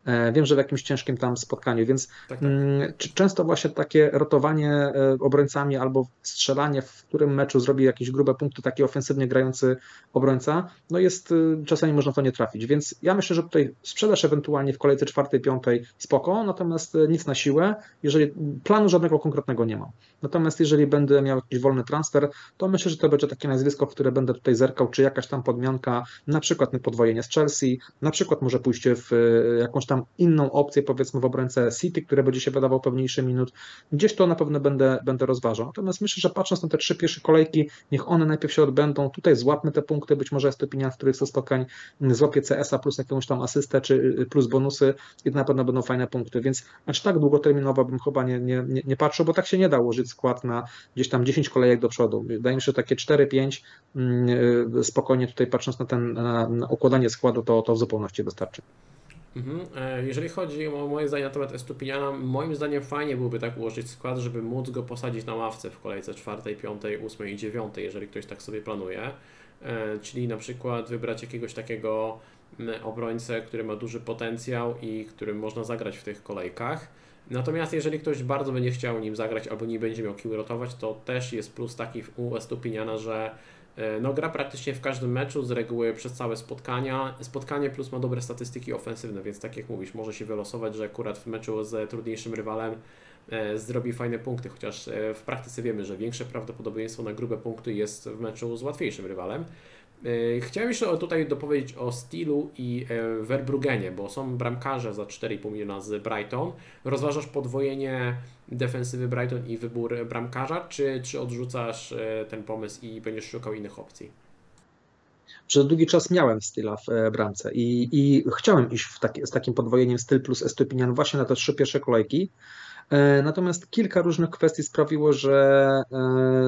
E, wiem, że w jakimś ciężkim tam spotkaniu, więc tak, tak. Mm, często właśnie takie rotowanie obrońcami albo strzelanie, w którym meczu zrobi jakieś grube punkty, taki ofensywnie grający obrońca, no jest, czasami można to nie trafić, więc ja myślę, że tutaj sprzedaż ewentualnie w kolejce czwartej, piątej spoko, natomiast nic na siłę, jeżeli planu żadnego konkretnego nie mam. Natomiast jeżeli będę miał jakiś wolny transfer, to myślę, że to będzie takie nazwisko, w które będę tutaj zerkał, czy jakaś tam podmianka, na przykład podwojenie z Chelsea, na przykład może pójście w e, jakąś tam inną opcję, powiedzmy w obrońcę City, które będzie się wydawał pewniejszy minut. Gdzieś to na pewno będę, będę rozważał. Natomiast myślę, że patrząc na te trzy pierwsze kolejki, niech one najpierw się odbędą. Tutaj złapmy te punkty, być może jest opinia, w których ze spotkań złapię CS-a plus jakąś tam asystę, czy y, plus bonusy i na pewno będą fajne punkty. Więc aż tak długoterminowo bym chyba nie, nie, nie, nie patrzył, bo tak się nie da ułożyć skład na gdzieś tam 10 kolejek do przodu. Wydaje mi się, że takie 4-5 mm, spokojnie tutaj patrząc na ten na, układanie składu, to, to w zupełności wystarczy. Mhm. E, jeżeli chodzi o moje zdanie na temat Estupiniana, moim zdaniem fajnie byłoby tak ułożyć skład, żeby móc go posadzić na ławce w kolejce czwartej, piątej, ósmej i dziewiątej, jeżeli ktoś tak sobie planuje. E, czyli na przykład wybrać jakiegoś takiego obrońcę, który ma duży potencjał i którym można zagrać w tych kolejkach. Natomiast jeżeli ktoś bardzo będzie chciał nim zagrać albo nie będzie miał kim rotować, to też jest plus taki u Estupiniana, że no, gra praktycznie w każdym meczu, z reguły przez całe spotkania. Spotkanie plus ma dobre statystyki ofensywne, więc tak jak mówisz, może się wylosować, że akurat w meczu z trudniejszym rywalem e, zrobi fajne punkty, chociaż e, w praktyce wiemy, że większe prawdopodobieństwo na grube punkty jest w meczu z łatwiejszym rywalem. E, chciałem jeszcze tutaj dopowiedzieć o Stilu i e, Verbrugenie, bo są bramkarze za 4,5 miliona z Brighton. Rozważasz podwojenie defensywy Brighton i wybór bramkarza, czy, czy odrzucasz e, ten pomysł i będziesz szukał innych opcji? Przez długi czas miałem Stila w bramce i, i chciałem iść w taki, z takim podwojeniem styl plus Estupinian właśnie na te trzy pierwsze kolejki, E, natomiast kilka różnych kwestii sprawiło, że e,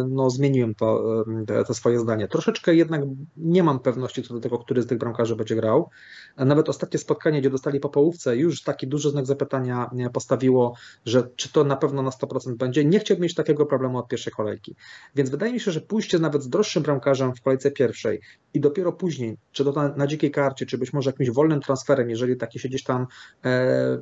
no, zmieniłem to, e, to swoje zdanie. Troszeczkę jednak nie mam pewności co do tego, który z tych bramkarzy będzie grał. Nawet ostatnie spotkanie, gdzie dostali po połówce, już taki duży znak zapytania postawiło, że czy to na pewno na 100% będzie. Nie chciałbym mieć takiego problemu od pierwszej kolejki. Więc wydaje mi się, że pójście nawet z droższym bramkarzem w kolejce pierwszej i dopiero później, czy to na, na dzikiej karcie, czy być może jakimś wolnym transferem, jeżeli taki się gdzieś tam e,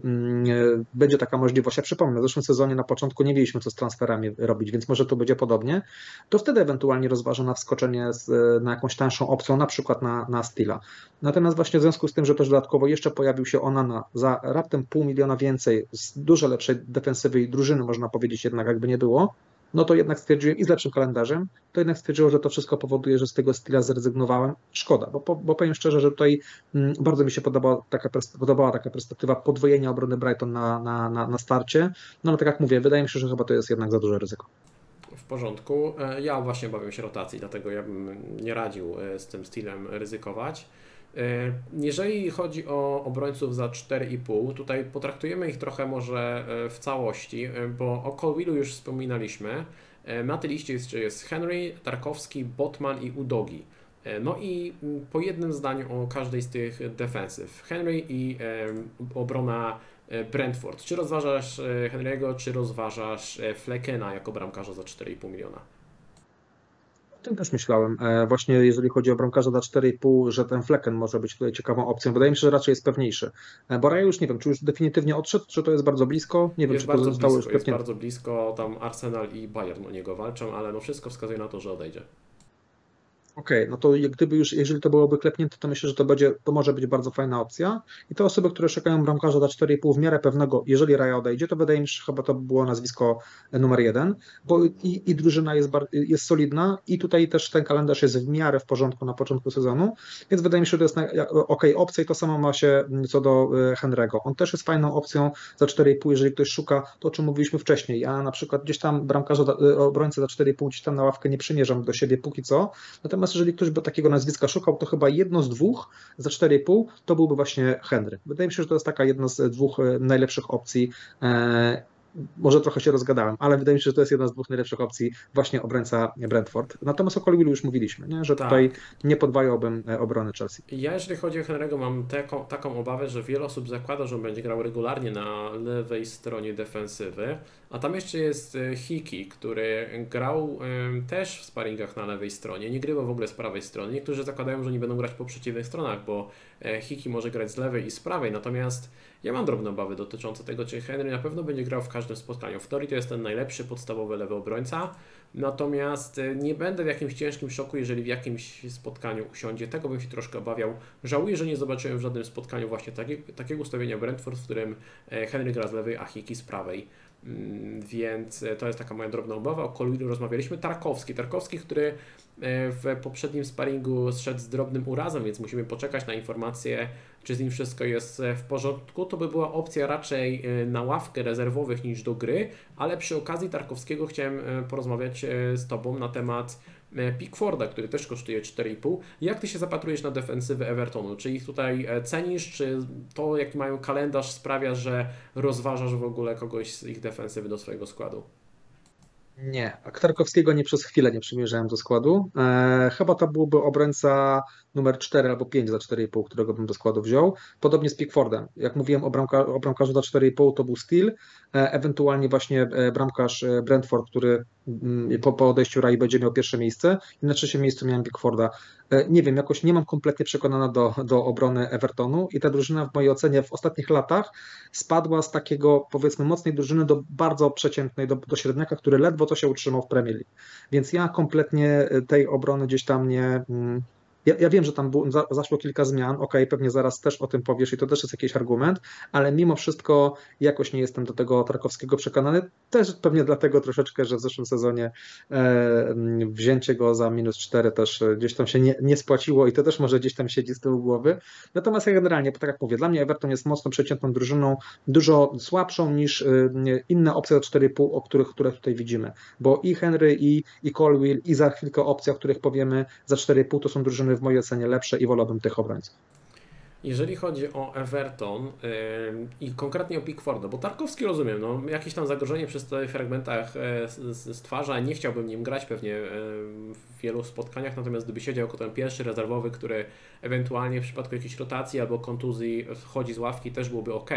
mm, e, będzie taka możliwość. Ja przypomnę, w zeszłym sezonie na początku nie wiedzieliśmy, co z transferami robić, więc może to będzie podobnie. To wtedy ewentualnie rozważa na wskoczenie z, na jakąś tańszą opcją, na przykład na, na Stila. Natomiast właśnie w związku z tym, że też dodatkowo jeszcze pojawił się Onana za raptem pół miliona więcej, z dużo lepszej defensywy i drużyny, można powiedzieć jednak, jakby nie było, no to jednak stwierdziłem i z lepszym kalendarzem, to jednak stwierdziło, że to wszystko powoduje, że z tego styla zrezygnowałem. Szkoda, bo, bo powiem szczerze, że tutaj mm, bardzo mi się podobała taka, podobała taka perspektywa podwojenia obrony Brighton na, na, na, na starcie. No ale tak jak mówię, wydaje mi się, że chyba to jest jednak za duże ryzyko. W porządku. E, ja właśnie bawię się rotacji, dlatego ja bym nie radził e, z tym stylem ryzykować. E, jeżeli chodzi o obrońców za 4,5, tutaj potraktujemy ich trochę może e, w całości, e, bo o Colwillu już wspominaliśmy. Na tej liście jest, jest Henry, Tarkowski, Botman i Udogi. No i mm, po jednym zdaniu o każdej z tych defensyw. Henry i obrona Brentford. Czy rozważasz Henry'ego, czy rozważasz Fleckena jako bramkarza za 4,5 miliona? Tym też myślałem. E, właśnie jeżeli chodzi o bramkarza za 4,5, że ten Flecken może być tutaj ciekawą opcją. Wydaje mi się, że raczej jest pewniejszy. E, Bo Raja już nie wiem, czy już definitywnie odszedł, czy to jest bardzo blisko. Nie wiem, jest czy to zostało blisko, już jest klepnięte. bardzo blisko, tam Arsenal i Bayern o niego walczą, ale no wszystko wskazuje na to, że odejdzie. Okej, no to jak gdyby już, jeżeli to byłoby klepnięte, to myślę, że to będzie, to może być bardzo fajna opcja. I te osoby, które szukają bramkarza za 4,5 w miarę pewnego, jeżeli Raja odejdzie, to wydaje mi się, że chyba to by było nazwisko numer jeden, bo i, i drużyna jest, bar, jest solidna i tutaj też ten kalendarz jest w miarę w porządku na początku sezonu, więc wydaje mi się, że to jest ok opcja i to samo ma się co do e, Henry'ego. On też jest fajną opcją za 4,5, jeżeli ktoś szuka to, o czym mówiliśmy wcześniej. Ja na przykład gdzieś tam bramkarza, za- e, obrońcę za 4,5 gdzieś tam na ławkę nie przymierzam do siebie póki co, Natomiast jeżeli ktoś by takiego nazwiska szukał, to chyba jedno z dwóch za 4,5 to byłby właśnie Henry. Wydaje mi się, że to jest taka jedna z dwóch e, najlepszych opcji. E, Może trochę się rozgadałem, ale wydaje mi się, że to jest jedna z dwóch najlepszych opcji właśnie obrońca Brentford. Natomiast o Colwillu już mówiliśmy, nie? że Tak. tutaj nie podwajałbym e, obrony Chelsea. Ja, jeżeli chodzi o Henry'ego, mam taką, taką obawę, że wiele osób zakłada, że on będzie grał regularnie na lewej stronie defensywy, a tam jeszcze jest e, Hiki, który grał też w sparingach na lewej stronie, nie grywał w ogóle z prawej strony. Niektórzy zakładają, że nie będą grać po przeciwnych stronach, bo e, Hiki może grać z lewej i z prawej, natomiast ja mam drobne obawy dotyczące tego, czy Henry na pewno będzie grał w każdym spotkaniu. W teorii to jest ten najlepszy podstawowy lewy obrońca, Natomiast e, nie będę w jakimś ciężkim szoku, jeżeli w jakimś spotkaniu usiądzie. Tego bym się troszkę obawiał. Żałuję, że nie zobaczyłem w żadnym spotkaniu właśnie takie, takiego ustawienia Brentford, w którym Henry gra z lewej, a Hiki z prawej. Mm, Więc e, to jest taka moja drobna obawa. O Kolwilu rozmawialiśmy. Tarkowski. Tarkowski, który e, w poprzednim sparingu zszedł z drobnym urazem, więc musimy poczekać na informację, czy z nim wszystko jest e, w porządku. To by była opcja raczej na ławkę rezerwowych niż do gry, ale przy okazji Tarkowskiego chciałem porozmawiać z Tobą na temat Pickforda, który też kosztuje 4,5. Jak Ty się zapatrujesz na defensywę Evertonu? Czy ich tutaj e, cenisz, czy to jaki mają kalendarz sprawia, że rozważasz w ogóle kogoś z ich defensywy do swojego składu? Nie, a Tarkowskiego nie przez chwilę nie przymierzałem do składu. E, chyba to byłby obrońca numer 4 albo 5 za 4,5, którego bym do składu wziął. Podobnie z Pickfordem. Jak mówiłem o, bramka, o bramkarzu za 4,5 to był Steel, e, ewentualnie właśnie e, bramkarz e, Brentford, który mm, po, po odejściu Rai będzie miał pierwsze miejsce i na trzecim miejscu miałem Pickforda. Nie wiem, jakoś nie mam kompletnie przekonana do, do obrony Evertonu i ta drużyna w mojej ocenie w ostatnich latach spadła z takiego powiedzmy mocnej drużyny do bardzo przeciętnej, do, do średniaka, który ledwo to się utrzymał w Premier League. Więc ja kompletnie tej obrony gdzieś tam nie. Ja, ja wiem, że tam było, za, zaszło kilka zmian, okej, pewnie zaraz też o tym powiesz i to też jest jakiś argument, ale mimo wszystko jakoś nie jestem do tego Tarkowskiego przekonany. Też pewnie dlatego troszeczkę, że w zeszłym sezonie e, wzięcie go za minus 4 też e, gdzieś tam się nie, nie spłaciło i to też może gdzieś tam siedzi z tyłu głowy. Natomiast ja generalnie, tak jak mówię, dla mnie Everton jest mocno przeciętną drużyną, dużo słabszą niż y, inne opcje za 4,5, o których, które tutaj widzimy. Bo i Henry, i, i Colwill, i za chwilkę opcje, o których powiemy za 4,5, to są drużyny w mojej ocenie lepsze i wolałbym tych obrońców. Jeżeli chodzi o Everton ym, i konkretnie o Pickforda, bo Tarkowski rozumiem, no, jakieś tam zagrożenie przy tych fragmentach e, s- s- stwarza, nie chciałbym nim grać pewnie e, w wielu spotkaniach, natomiast gdyby siedział jako ten pierwszy rezerwowy, który ewentualnie w przypadku jakiejś rotacji albo kontuzji wchodzi z ławki, też byłoby ok.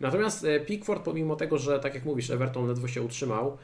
Natomiast e, Pickford, pomimo tego, że tak jak mówisz, Everton ledwo się utrzymał, e,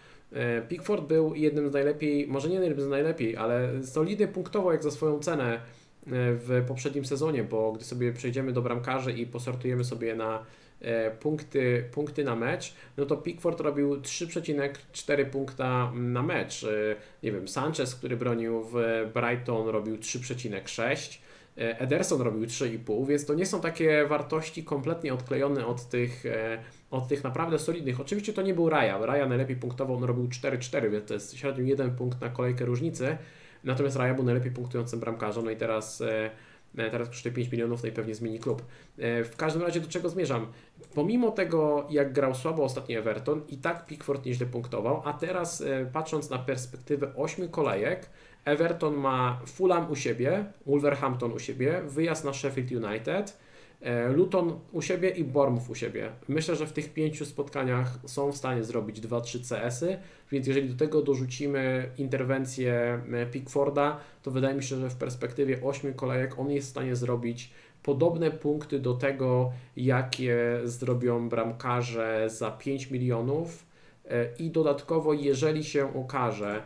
Pickford był jednym z najlepiej, może nie jednym z najlepiej, ale solidny punktowo jak za swoją cenę w poprzednim sezonie, bo gdy sobie przejdziemy do bramkarzy i posortujemy sobie na e, punkty, punkty na mecz, no to Pickford robił 3,4 punkta na mecz. E, Nie wiem, Sanchez, który bronił w Brighton robił 3,6. e, Ederson robił 3,5, więc to nie są takie wartości kompletnie odklejone od tych, e, od tych naprawdę solidnych. Oczywiście to nie był Raja. Raja najlepiej punktował, on robił 4,4, więc to jest średnio jeden punkt na kolejkę różnicy. Natomiast Raja był najlepiej punktującym bramkarzem, no i teraz, e, e, teraz kosztuje 5 milionów, no i pewnie zmieni klub. E, W każdym razie do czego zmierzam? Pomimo tego, jak grał słabo ostatnio Everton, i tak Pickford nieźle punktował, a teraz patrząc na perspektywę 8 kolejek, Everton ma Fulham u siebie, Wolverhampton u siebie, wyjazd na Sheffield United, Luton u siebie i Bournemouth u siebie. Myślę, że w tych pięciu spotkaniach są w stanie zrobić 2-3 CS-y, więc jeżeli do tego dorzucimy interwencję e, Pickforda, to wydaje mi się, że w perspektywie 8 kolejek on jest w stanie zrobić podobne punkty do tego, jakie zrobią bramkarze za 5 milionów e, i dodatkowo, jeżeli się okaże,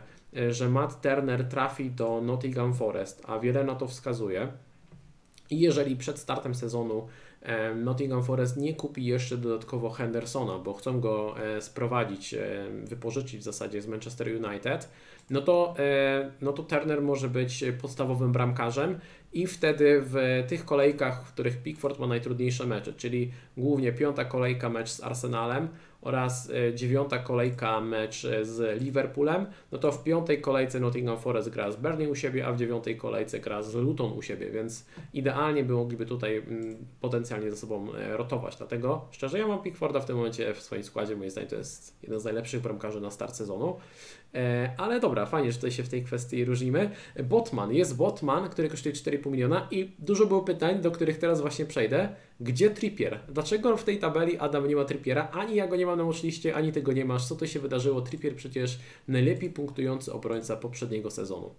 że Matt Turner trafi do Nottingham Forest, a wiele na to wskazuje, jeżeli przed startem sezonu Nottingham Forest nie kupi jeszcze dodatkowo Hendersona, bo chcą go e, sprowadzić, wypożyczyć w zasadzie z Manchester United, no to, e, no to Turner może być podstawowym bramkarzem i wtedy w tych kolejkach, w których Pickford ma najtrudniejsze mecze, czyli głównie piąta kolejka mecz z Arsenalem, oraz e, dziewiąta kolejka mecz z Liverpoolem, no to w piątej kolejce Nottingham Forest gra z Burnley u siebie, a w dziewiątej kolejce gra z Luton u siebie, więc idealnie by mogliby tutaj mm, potencjalnie ze sobą e, rotować. Dlatego szczerze, ja mam Pickforda w tym momencie w swoim składzie, moim zdaniem to jest jeden z najlepszych bramkarzy na start sezonu. Ale dobra, fajnie, że tutaj się w tej kwestii różnimy. Botman, jest Botman, który kosztuje 4,5 miliona i dużo było pytań, do których teraz właśnie przejdę. Gdzie Trippier? Dlaczego w tej tabeli Adam nie ma Trippiera? Ani ja go nie mam na watchliście, ani tego nie masz. Co to się wydarzyło? Trippier przecież najlepiej punktujący obrońca poprzedniego sezonu.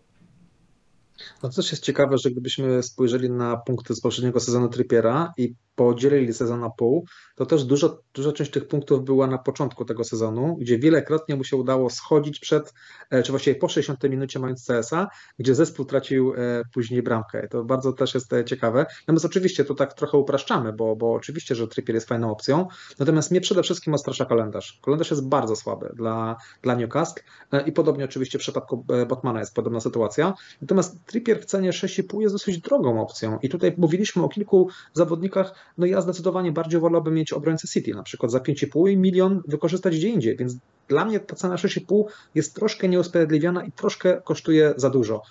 No to też jest ciekawe, że gdybyśmy spojrzeli na punkty z poprzedniego sezonu Trippiera i podzielili sezon na pół, to też dużo, duża część tych punktów była na początku tego sezonu, gdzie wielokrotnie mu się udało schodzić przed, czy właściwie po 60 minucie mając CS-a, gdzie zespół tracił e, później bramkę. To bardzo też jest e, ciekawe. Natomiast oczywiście to tak trochę upraszczamy, bo, bo oczywiście, że Trippier jest fajną opcją, natomiast mnie przede wszystkim ostrasza kalendarz. Kalendarz jest bardzo słaby dla, dla Newcastle i podobnie oczywiście w przypadku Botmana jest podobna sytuacja. Natomiast Trippier w cenie 6,5 jest dosyć drogą opcją i tutaj mówiliśmy o kilku zawodnikach, no ja zdecydowanie bardziej wolałbym mieć obrońcę City, na przykład za 5,5 i milion wykorzystać gdzie indziej, więc dla mnie ta cena 6,5 jest troszkę nieusprawiedliwiona i troszkę kosztuje za dużo.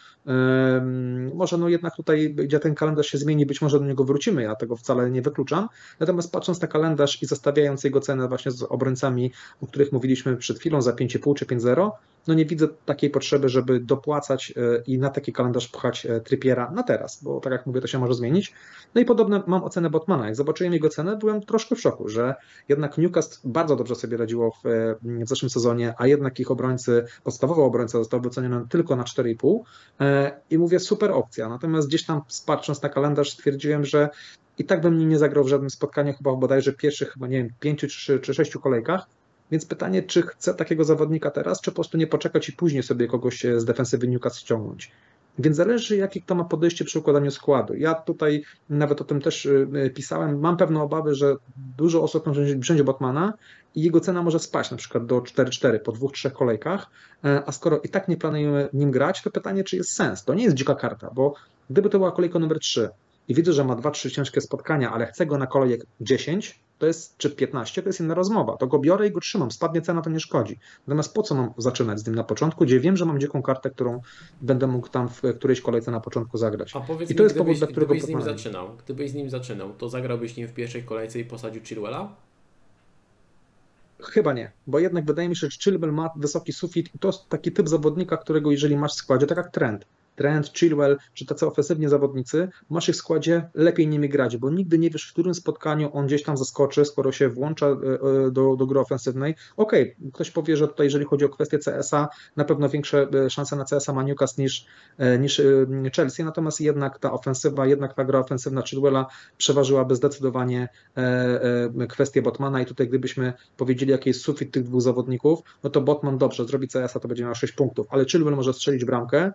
Może no jednak tutaj, gdzie ten kalendarz się zmieni, być może do niego wrócimy, ja tego wcale nie wykluczam. Natomiast patrząc na kalendarz i zestawiając jego cenę właśnie z obrońcami, o których mówiliśmy przed chwilą, za 5,5 czy 5,0, no nie widzę takiej potrzeby, żeby dopłacać e, i na taki kalendarz pchać e, Trypiera na teraz, bo tak jak mówię, to się może zmienić. No i podobne mam ocenę Botmana. Jak zobaczyłem jego cenę, byłem troszkę w szoku, że jednak Newcastle bardzo dobrze sobie radziło w, e, w zeszłym sezonie, a jednak ich obrońcy, podstawowy obrońca został wyceniony tylko na 4,5 i mówię super opcja. Natomiast gdzieś tam patrząc na kalendarz stwierdziłem, że i tak bym nie zagrał w żadnym spotkaniu, chyba bodajże pierwszych, chyba nie wiem, pięciu czy, czy sześciu kolejkach, więc pytanie, czy chcę takiego zawodnika teraz, czy po prostu nie poczekać i później sobie kogoś z defensywy Newcastle ściągnąć. Więc zależy, jakie kto ma podejście przy układaniu składu. Ja tutaj nawet o tym też y, y, pisałem. Mam pewne obawy, że dużo osób będzie Botmana i jego cena może spaść na przykład do 4-4 po dwóch, trzech kolejkach. E, a skoro i tak nie planujemy nim grać, to pytanie, czy jest sens. To nie jest dzika karta, bo gdyby to była kolejka numer 3 i widzę, że ma 2-3 ciężkie spotkania, ale chcę go na kolejek 10, to jest, czy 15, to jest inna rozmowa. To go biorę i go trzymam, spadnie cena, to nie szkodzi. Natomiast po co mam zaczynać z nim na początku, gdzie wiem, że mam dziką kartę, którą będę mógł tam w którejś kolejce na początku zagrać. A powiedz I to mi, jest gdybyś, powód, dla którego gdybyś z nim zaczynał, gdybyś z nim zaczynał, to zagrałbyś nim w pierwszej kolejce i posadził Chilwella? Chyba nie, bo jednak wydaje mi się, że Chilwell ma wysoki sufit i to jest taki typ zawodnika, którego jeżeli masz w składzie, tak jak trend, Trent, Chilwell, czy tacy ofensywnie zawodnicy, masz ich w składzie, lepiej nimi grać, bo nigdy nie wiesz, w którym spotkaniu on gdzieś tam zaskoczy, skoro się włącza e, e, do, do gry ofensywnej. Okej, okay, ktoś powie, że tutaj jeżeli chodzi o kwestię CS-a, na pewno większe e, szanse na CS-a ma Newcastle niż, niż Chelsea, natomiast jednak ta ofensywa, jednak ta gra ofensywna Chilwella przeważyłaby zdecydowanie kwestię Botmana. I tutaj gdybyśmy powiedzieli, jaki jest sufit tych dwóch zawodników, no to Botman dobrze, zrobi CS-a, to będzie miał 6 punktów, ale Chilwell może strzelić bramkę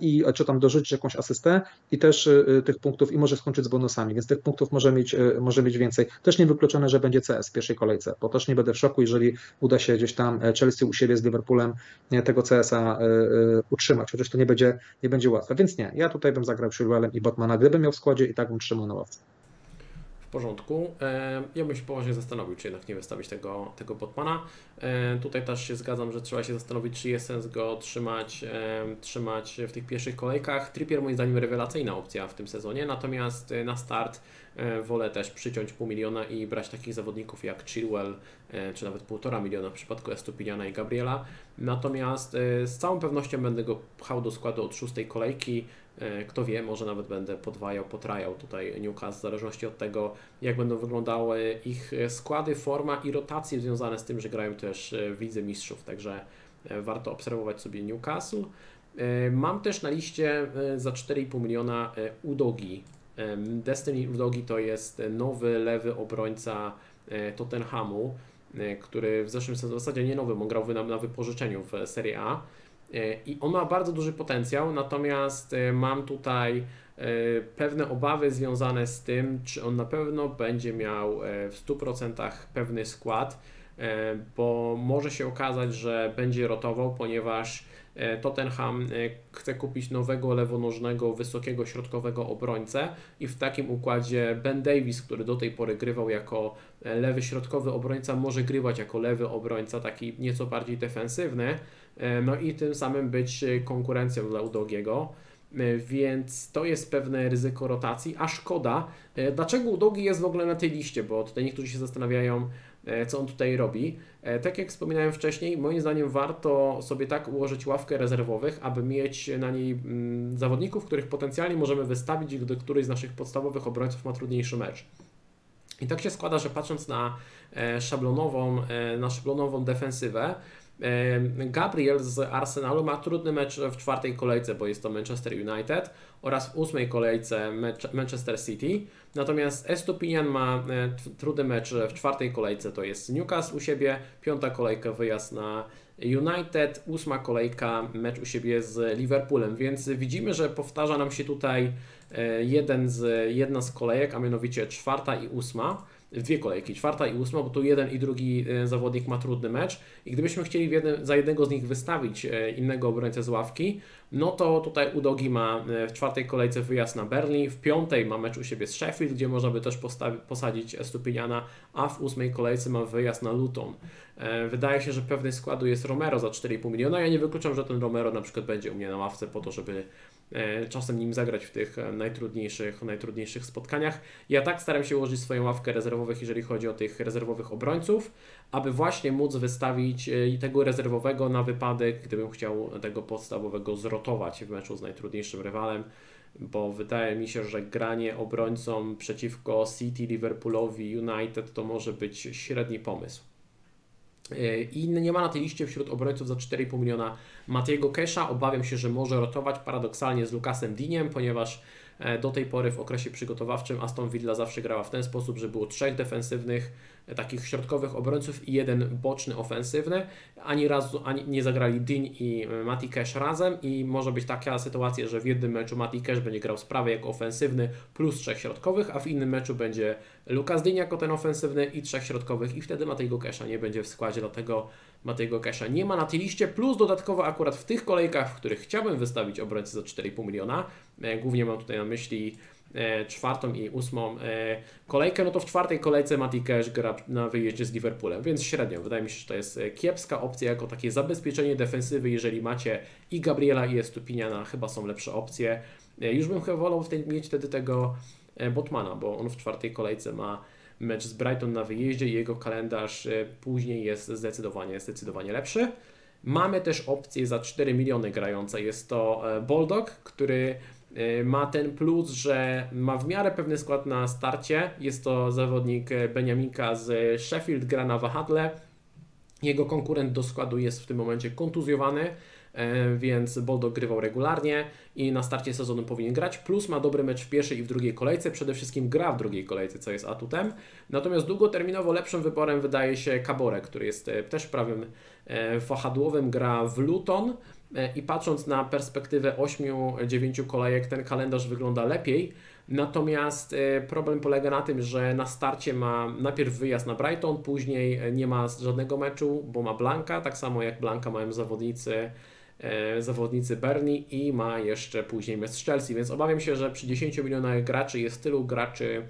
i czy tam dorzucić jakąś asystę i też y, tych punktów i może skończyć z bonusami, więc tych punktów może mieć, y, może mieć więcej. Też niewykluczone, że będzie CS w pierwszej kolejce, bo też nie będę w szoku, jeżeli uda się gdzieś tam e, Chelsea u siebie z Liverpoolem tego CS-a e, e, utrzymać, chociaż to nie będzie, nie będzie łatwe. Więc nie, ja tutaj bym zagrał Chilwellem i Botmana, gdybym miał w składzie i tak bym trzymał na ławce porządku. E, ja bym się poważnie zastanowił, czy jednak nie wystawić tego, tego Botmana. E, tutaj też się zgadzam, że trzeba się zastanowić, czy jest sens go trzymać, e, trzymać w tych pierwszych kolejkach. Trippier moim zdaniem rewelacyjna opcja w tym sezonie, natomiast na start wolę też przyciąć pół miliona i brać takich zawodników jak Chilwell, czy nawet półtora miliona w przypadku Estupiniana i Gabriela. Natomiast z całą pewnością będę go pchał do składu od szóstej kolejki. E, kto wie, może nawet będę podwajał, potrajał tutaj Newcastle, w zależności od tego, jak będą wyglądały ich składy, forma i rotacje związane z tym, że grają też w Lidze Mistrzów. Także warto obserwować sobie Newcastle. Mam też na liście za 4,5 miliona Udogi. Destiny Udogi to jest nowy lewy obrońca Tottenhamu. E, który w zeszłym sezonie, w zasadzie nie nowy, on grał na, wypożyczeniu w Serie A e, i on ma bardzo duży potencjał, natomiast e, mam tutaj pewne obawy związane z tym, czy on na pewno będzie miał w 100% pewny skład, bo może się okazać, że będzie rotował, ponieważ E, Tottenham e, chce kupić nowego lewonożnego, wysokiego środkowego obrońcę i w takim układzie Ben Davis, który do tej pory grywał jako e, lewy środkowy obrońca, może grywać jako lewy obrońca, taki nieco bardziej defensywny, no i tym samym być konkurencją dla Udogiego więc to jest pewne ryzyko rotacji, a szkoda. Dlaczego Udogi jest w ogóle na tej liście? Bo tutaj niektórzy się zastanawiają, E, co on tutaj robi. E, tak jak wspominałem wcześniej, moim zdaniem warto sobie tak ułożyć ławkę rezerwowych, aby mieć na niej mm, zawodników, których potencjalnie możemy wystawić, gdy któryś z naszych podstawowych obrońców ma trudniejszy mecz. I tak się składa, że patrząc na e, szablonową, na szablonową defensywę, Gabriel z Arsenalu ma trudny mecz w czwartej kolejce, bo jest to Manchester United oraz w ósmej kolejce Manchester City. Natomiast Estupinian ma e, trudny mecz w czwartej kolejce, to jest Newcastle u siebie, piąta kolejka wyjazd na United, ósma kolejka mecz u siebie z Liverpoolem, więc widzimy, że powtarza nam się tutaj e, jeden z, jedna z kolejek, a mianowicie czwarta i ósma dwie kolejki, czwarta i ósma, bo tu jeden i drugi e, zawodnik ma trudny mecz i gdybyśmy chcieli jednym, za jednego z nich wystawić e, innego obrońcę z ławki, no to tutaj Udogi ma e, w czwartej kolejce wyjazd na Berlin, w piątej ma mecz u siebie z Sheffield, gdzie można by też posadzić Estupiniana, a w ósmej kolejce ma wyjazd na Luton. Wydaje się, że pewny składu jest Romero za 4,5 miliona. Ja nie wykluczam, że ten Romero na przykład będzie u mnie na ławce po to, żeby czasem nim zagrać w tych e, najtrudniejszych, najtrudniejszych spotkaniach. Ja tak staram się ułożyć swoją ławkę rezerwowych, jeżeli chodzi o tych rezerwowych obrońców, aby właśnie móc wystawić e, tego rezerwowego na wypadek, gdybym chciał tego podstawowego zrotować w meczu z najtrudniejszym rywalem bo wydaje mi się, że granie obrońcą przeciwko City, Liverpoolowi, United to może być średni pomysł. I nie ma na tej liście wśród obrońców za 4,5 miliona Matiego Kesha. Obawiam się, że może rotować paradoksalnie z Lukasem Diniem, ponieważ do tej pory w okresie przygotowawczym Aston Villa zawsze grała w ten sposób, że było trzech defensywnych takich środkowych obrońców i jeden boczny ofensywny. Ani razu ani nie zagrali Dean i Mati Cash razem i może być taka sytuacja, że w jednym meczu Mati Cash będzie grał z prawej jako ofensywny plus trzech środkowych, a w innym meczu będzie Lukas Dean jako ten ofensywny i trzech środkowych i wtedy Matejego Casha nie będzie w składzie, dlatego Matejego Casha nie ma na tej liście, plus dodatkowo akurat w tych kolejkach, w których chciałbym wystawić obrońcę za 4,5 miliona, e, głównie mam tutaj na myśli E, czwartą i ósmą e, kolejkę, no to w czwartej kolejce Mati Cash gra na wyjeździe z Liverpoolem, więc średnio. Wydaje mi się, że to jest kiepska opcja jako takie zabezpieczenie defensywy, jeżeli macie i Gabriela i Estupiniana, chyba są lepsze opcje. Już bym chyba wolał mieć wtedy tego Botmana, bo on w czwartej kolejce ma mecz z Brighton na wyjeździe i jego kalendarz później jest zdecydowanie, zdecydowanie lepszy. Mamy też opcję za 4 miliony grające. Jest to Bulldog, który Y, ma ten plus, że ma w miarę pewny skład na starcie. Jest to zawodnik Beniaminka z Sheffield, gra na wahadle. Jego konkurent do składu jest w tym momencie kontuzjowany, więc Boldo grywał regularnie i na starcie sezonu powinien grać. Plus ma dobry mecz w pierwszej i w drugiej kolejce. Przede wszystkim gra w drugiej kolejce, co jest atutem. Natomiast długoterminowo lepszym wyborem wydaje się Kabore, który jest też prawym wahadłowym, gra w Luton E, i patrząc na perspektywę 8-9 kolejek, ten kalendarz wygląda lepiej. Natomiast e, problem polega na tym, że na starcie ma najpierw wyjazd na Brighton, później e, nie ma żadnego meczu, bo ma Blanka, tak samo jak Blanka mają zawodnicy zawodnicy Berni i ma jeszcze później mecz z Chelsea, więc obawiam się, że przy 10 milionach graczy jest tylu graczy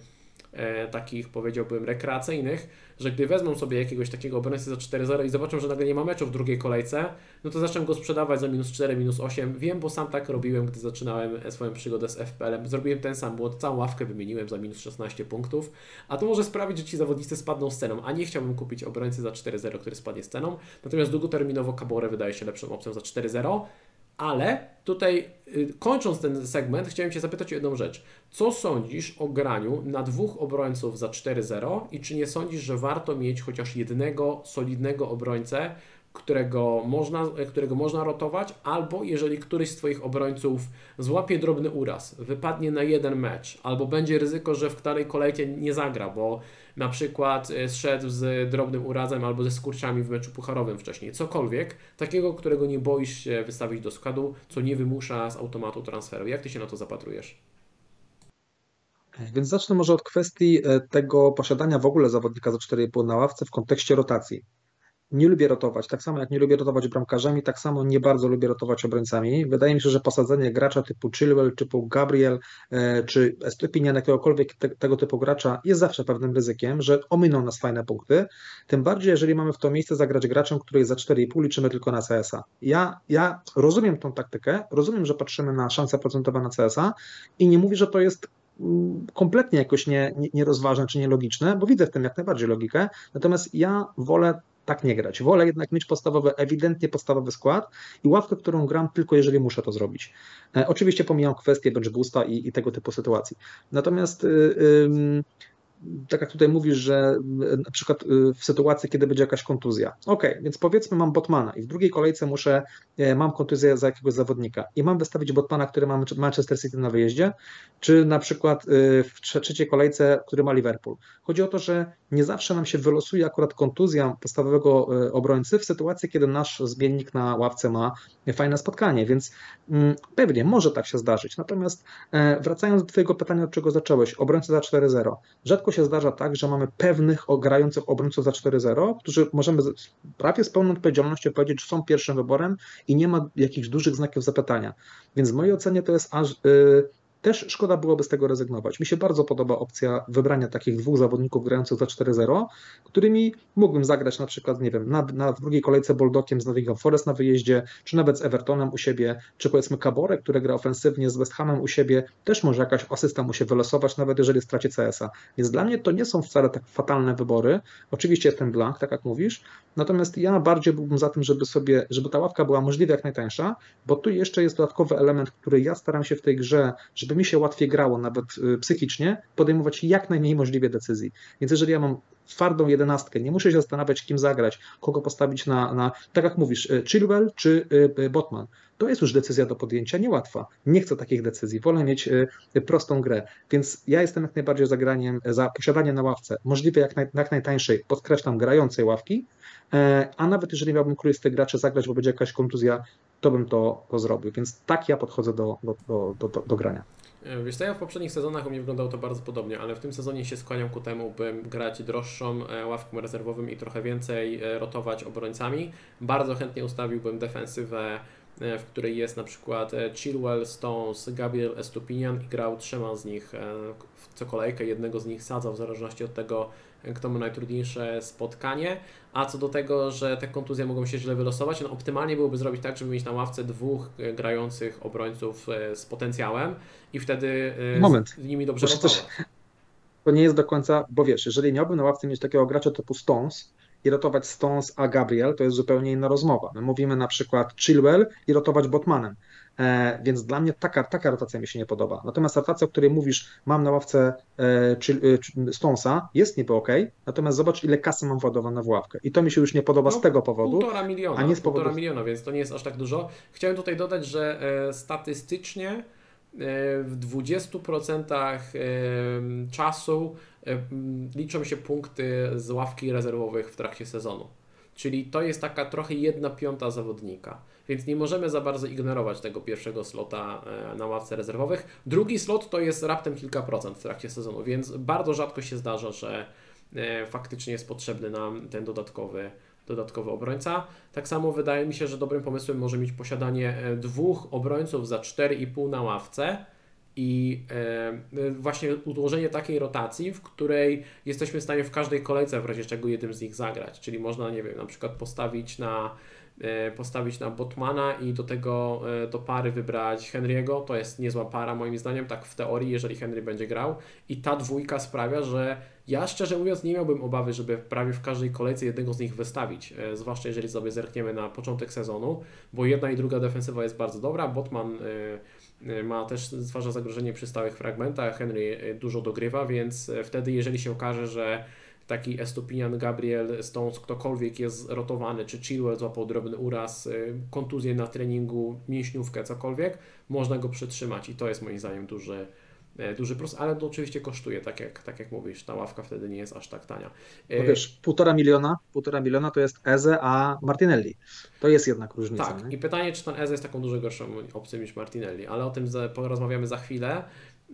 e, takich powiedziałbym rekreacyjnych, że gdy wezmą sobie jakiegoś takiego obrońcę za 4-0 i zobaczą, że nagle nie ma meczu w drugiej kolejce, no to zaczną go sprzedawać za minus 4, minus 8. Wiem, bo sam tak robiłem, gdy zaczynałem swoją przygodę z FPL-em. Zrobiłem ten sam błąd, całą ławkę wymieniłem za minus 16 punktów, a to może sprawić, że ci zawodnicy spadną z ceną, a nie chciałbym kupić obrońcy za 4-0, który spadnie z ceną. Natomiast długoterminowo Kabore wydaje się lepszą opcją za 4-0. Ale tutaj y, kończąc ten segment, chciałem Cię zapytać o jedną rzecz. Co sądzisz o graniu na dwóch obrońców za 4-0 i czy nie sądzisz, że warto mieć chociaż jednego solidnego obrońcę, którego można, którego można rotować, albo jeżeli któryś z Twoich obrońców złapie drobny uraz, wypadnie na jeden mecz, albo będzie ryzyko, że w której kolejce nie zagra, bo na przykład e, zszedł z drobnym urazem albo ze skurczami w meczu pucharowym wcześniej, cokolwiek, takiego, którego nie boisz się wystawić do składu, co nie wymusza z automatu transferu. Jak Ty się na to zapatrujesz? Więc zacznę może od kwestii e, tego posiadania w ogóle zawodnika za 4,5 na ławce w kontekście rotacji nie lubię rotować. Tak samo jak nie lubię rotować bramkarzami, tak samo nie bardzo lubię rotować obrońcami. Wydaje mi się, że posadzenie gracza typu Chilwell, typu Gabriel e, czy Estepinian, jakiegokolwiek te, tego typu gracza jest zawsze pewnym ryzykiem, że ominą nas fajne punkty. Tym bardziej, jeżeli mamy w to miejsce zagrać graczem, który jest za 4,5, liczymy tylko na CS-a. Ja, ja rozumiem tą taktykę, rozumiem, że patrzymy na szanse procentowe na CS-a i nie mówię, że to jest mm, kompletnie jakoś nie, nie, nierozważne czy nielogiczne, bo widzę w tym jak najbardziej logikę. Natomiast ja wolę tak nie grać. Wolę jednak mieć podstawowy, ewidentnie podstawowy skład i ławkę, którą gram tylko jeżeli muszę to zrobić. E, oczywiście pomijam kwestię bench boosta i, i tego typu sytuacji. Natomiast y, tak jak tutaj mówisz, że e, na przykład e, w sytuacji, kiedy będzie jakaś kontuzja. Ok, więc powiedzmy mam Botmana i w drugiej kolejce muszę, e, mam kontuzję za jakiegoś zawodnika i mam wystawić Botmana, który ma Manchester City na wyjeździe, czy na przykład w trzeciej kolejce, który ma Liverpool. Chodzi o to, że nie zawsze nam się wylosuje akurat kontuzja podstawowego obrońcy w sytuacji, kiedy nasz zmiennik na ławce ma fajne spotkanie, więc mm, pewnie może tak się zdarzyć. Natomiast wracając do Twojego pytania, od czego zacząłeś, obrońcy za 4-0. Rzadko się zdarza tak, że mamy pewnych grających obrońców za 4-0, którzy możemy prawie z pełną odpowiedzialnością powiedzieć, że są pierwszym wyborem i nie ma jakichś dużych znaków zapytania. Więc w mojej ocenie to jest aż. Yy, też szkoda byłoby z tego rezygnować. Mi się bardzo podoba opcja wybrania takich dwóch zawodników grających za 4-0, którymi mógłbym zagrać na przykład, nie wiem, na, na drugiej kolejce Boldokiem z Nottingham Forest na wyjeździe, czy nawet z Evertonem u siebie, czy powiedzmy Cabore, który gra ofensywnie z West Hamem u siebie, też może jakaś asysta mu się wylosować, nawet jeżeli straci CS-a. Więc dla mnie to nie są wcale tak fatalne wybory. Oczywiście jest ten blank, tak jak mówisz, natomiast ja bardziej byłbym za tym, żeby sobie, żeby ta ławka była możliwie jak najtańsza, bo tu jeszcze jest dodatkowy element, który ja staram się w tej grze, żeby żeby mi się łatwiej grało, nawet y, psychicznie, podejmować jak najmniej możliwie decyzji. Więc jeżeli ja mam twardą jedenastkę, nie muszę się zastanawiać, kim zagrać, kogo postawić na, na tak jak mówisz, y, Chilwell czy y, Botman. To jest już decyzja do podjęcia niełatwa. Nie chcę takich decyzji, wolę mieć prostą grę. Więc ja jestem jak najbardziej za graniem, za posiadanie na ławce, możliwie jak, naj, jak najtańszej, podkreślam, grającej ławki, e, a nawet jeżeli miałbym któryś z tych graczy zagrać, bo będzie jakaś kontuzja, to bym to, to zrobił. Więc tak ja podchodzę do, do, do, do, do grania. E, wiesz co, ja w poprzednich sezonach u mnie wyglądało to bardzo podobnie, ale w tym sezonie się skłaniam ku temu, bym grać droższą e, ławką rezerwowym i trochę więcej e, rotować obrońcami. Bardzo chętnie ustawiłbym defensywę, w której jest na przykład Chilwell, Stones, Gabriel Estupinian i grał trzema z nich w co kolejkę, jednego z nich sadzał w zależności od tego, kto ma najtrudniejsze spotkanie. A co do tego, że te kontuzje mogą się źle wylosować, no optymalnie byłoby zrobić tak, żeby mieć na ławce dwóch e, grających obrońców e, z potencjałem i wtedy e, Moment. z nimi dobrze rotować. To nie jest do końca, bo wiesz, jeżeli miałbym na ławce mieć takiego gracza typu Stones, i rotować Stones a Gabriel, to jest zupełnie inna rozmowa. My mówimy na przykład Chilwell i rotować Botmanem. E, więc dla mnie taka, taka rotacja mi się nie podoba. Natomiast rotacja, o której mówisz, mam na ławce e, Stonesa, jest niby ok, natomiast zobacz, ile kasy mam władowane w ławkę. I to mi się już nie podoba no, z tego powodu. Półtora miliona, a nie z powodu... półtora miliona, więc to nie jest aż tak dużo. Chciałem tutaj dodać, że e, statystycznie w 20% czasu liczą się punkty z ławki rezerwowych w trakcie sezonu. Czyli to jest taka trochę jedna piąta zawodnika więc nie możemy za bardzo ignorować tego pierwszego slota e, na ławce rezerwowych. Drugi slot to jest raptem kilka procent w trakcie sezonu, więc bardzo rzadko się zdarza, że e, faktycznie jest potrzebny nam ten dodatkowy, dodatkowy obrońca. Tak samo wydaje mi się, że dobrym pomysłem może mieć posiadanie e, dwóch obrońców za 4,5 na ławce i właśnie ułożenie takiej rotacji, w której jesteśmy w stanie w każdej kolejce w razie czego jednym z nich zagrać. Czyli można, nie wiem, na przykład postawić na postawić na Botmana i do tego e, do pary wybrać Henry'ego. To jest niezła para moim zdaniem, tak w teorii, jeżeli Henry będzie grał. I ta dwójka sprawia, że ja szczerze mówiąc nie miałbym obawy, żeby prawie w każdej kolejce jednego z nich wystawić, e, zwłaszcza jeżeli sobie zerkniemy na początek sezonu, bo jedna i druga defensywa jest bardzo dobra. Botman ma też stwarza zagrożenie przy stałych fragmentach, Henry dużo dogrywa, więc wtedy jeżeli się okaże, że taki Estupinian, Gabriel, Stones, ktokolwiek jest rotowany, czy Chilwell złapał drobny uraz, y, kontuzję na treningu, mięśniówkę, cokolwiek, można go przetrzymać i to jest moim zdaniem duży, e, duży plus, ale to oczywiście kosztuje, tak jak, tak jak mówisz, ta ławka wtedy nie jest aż tak tania. No e, wiesz, półtora miliona, półtora miliona to jest Eze, a Martinelli. To jest jednak różnica. Tak, nie? i pytanie, czy ten Eze jest taką dużo gorszą opcją niż Martinelli, ale o tym porozmawiamy za chwilę.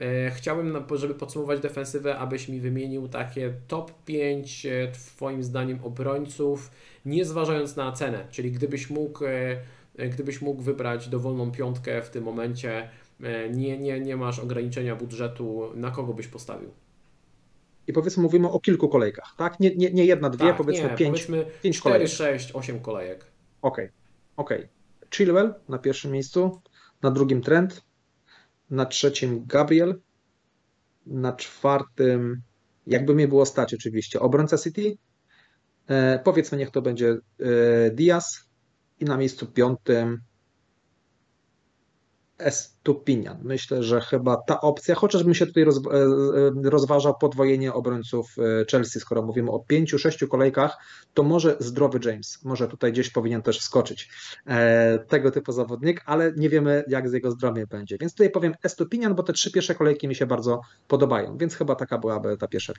E, chciałbym, żeby podsumować defensywę, abyś mi wymienił takie top 5 e, Twoim zdaniem obrońców, nie zważając na cenę, czyli gdybyś mógł, e, gdybyś mógł wybrać dowolną piątkę w tym momencie, nie, nie, nie masz ograniczenia budżetu, na kogo byś postawił? I powiedzmy, mówimy o kilku kolejkach, tak? Nie, nie, nie jedna, dwie, tak, powiedzmy nie, pięć, powiedzmy pięć 4, kolejek. 6, 8 kolejek. Okej, okay. okej. Okay. Chilwell na pierwszym miejscu, na drugim Trent, na trzecim Gabriel, na czwartym, jakby mnie było stać oczywiście, obrońca City, e, powiedzmy niech to będzie e, Diaz. I na miejscu piątym Estupinian. Myślę, że chyba ta opcja, chociażbym się tutaj e, e, rozważał podwojenie obrońców e, Chelsea, skoro mówimy o pięciu, sześciu kolejkach, to może zdrowy James, może tutaj gdzieś powinien też wskoczyć tego typu zawodnik, ale nie wiemy jak z jego zdrowiem będzie. Więc tutaj powiem Estupinian, bo te trzy pierwsze kolejki mi się bardzo podobają, więc chyba taka byłaby ta pierwsza.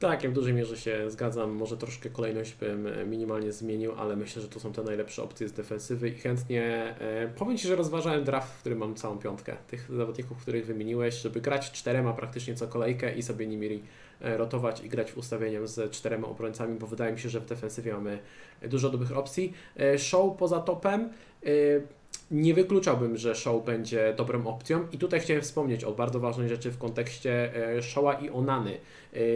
Tak, ja w dużej mierze się zgadzam. Może troszkę kolejność bym minimalnie zmienił, ale myślę, że to są te najlepsze opcje z defensywy i chętnie powiem Ci, że rozważałem draft, w którym mam całą piątkę tych zawodników, których wymieniłeś, żeby grać czterema praktycznie co kolejkę i sobie nimi e, rotować i grać w ustawieniem z czterema obrońcami, bo wydaje mi się, że w defensywie mamy dużo dobrych opcji. E, show poza topem e, nie wykluczałbym, że show będzie dobrą opcją i tutaj chciałem wspomnieć o bardzo ważnej rzeczy w kontekście showa i Onany.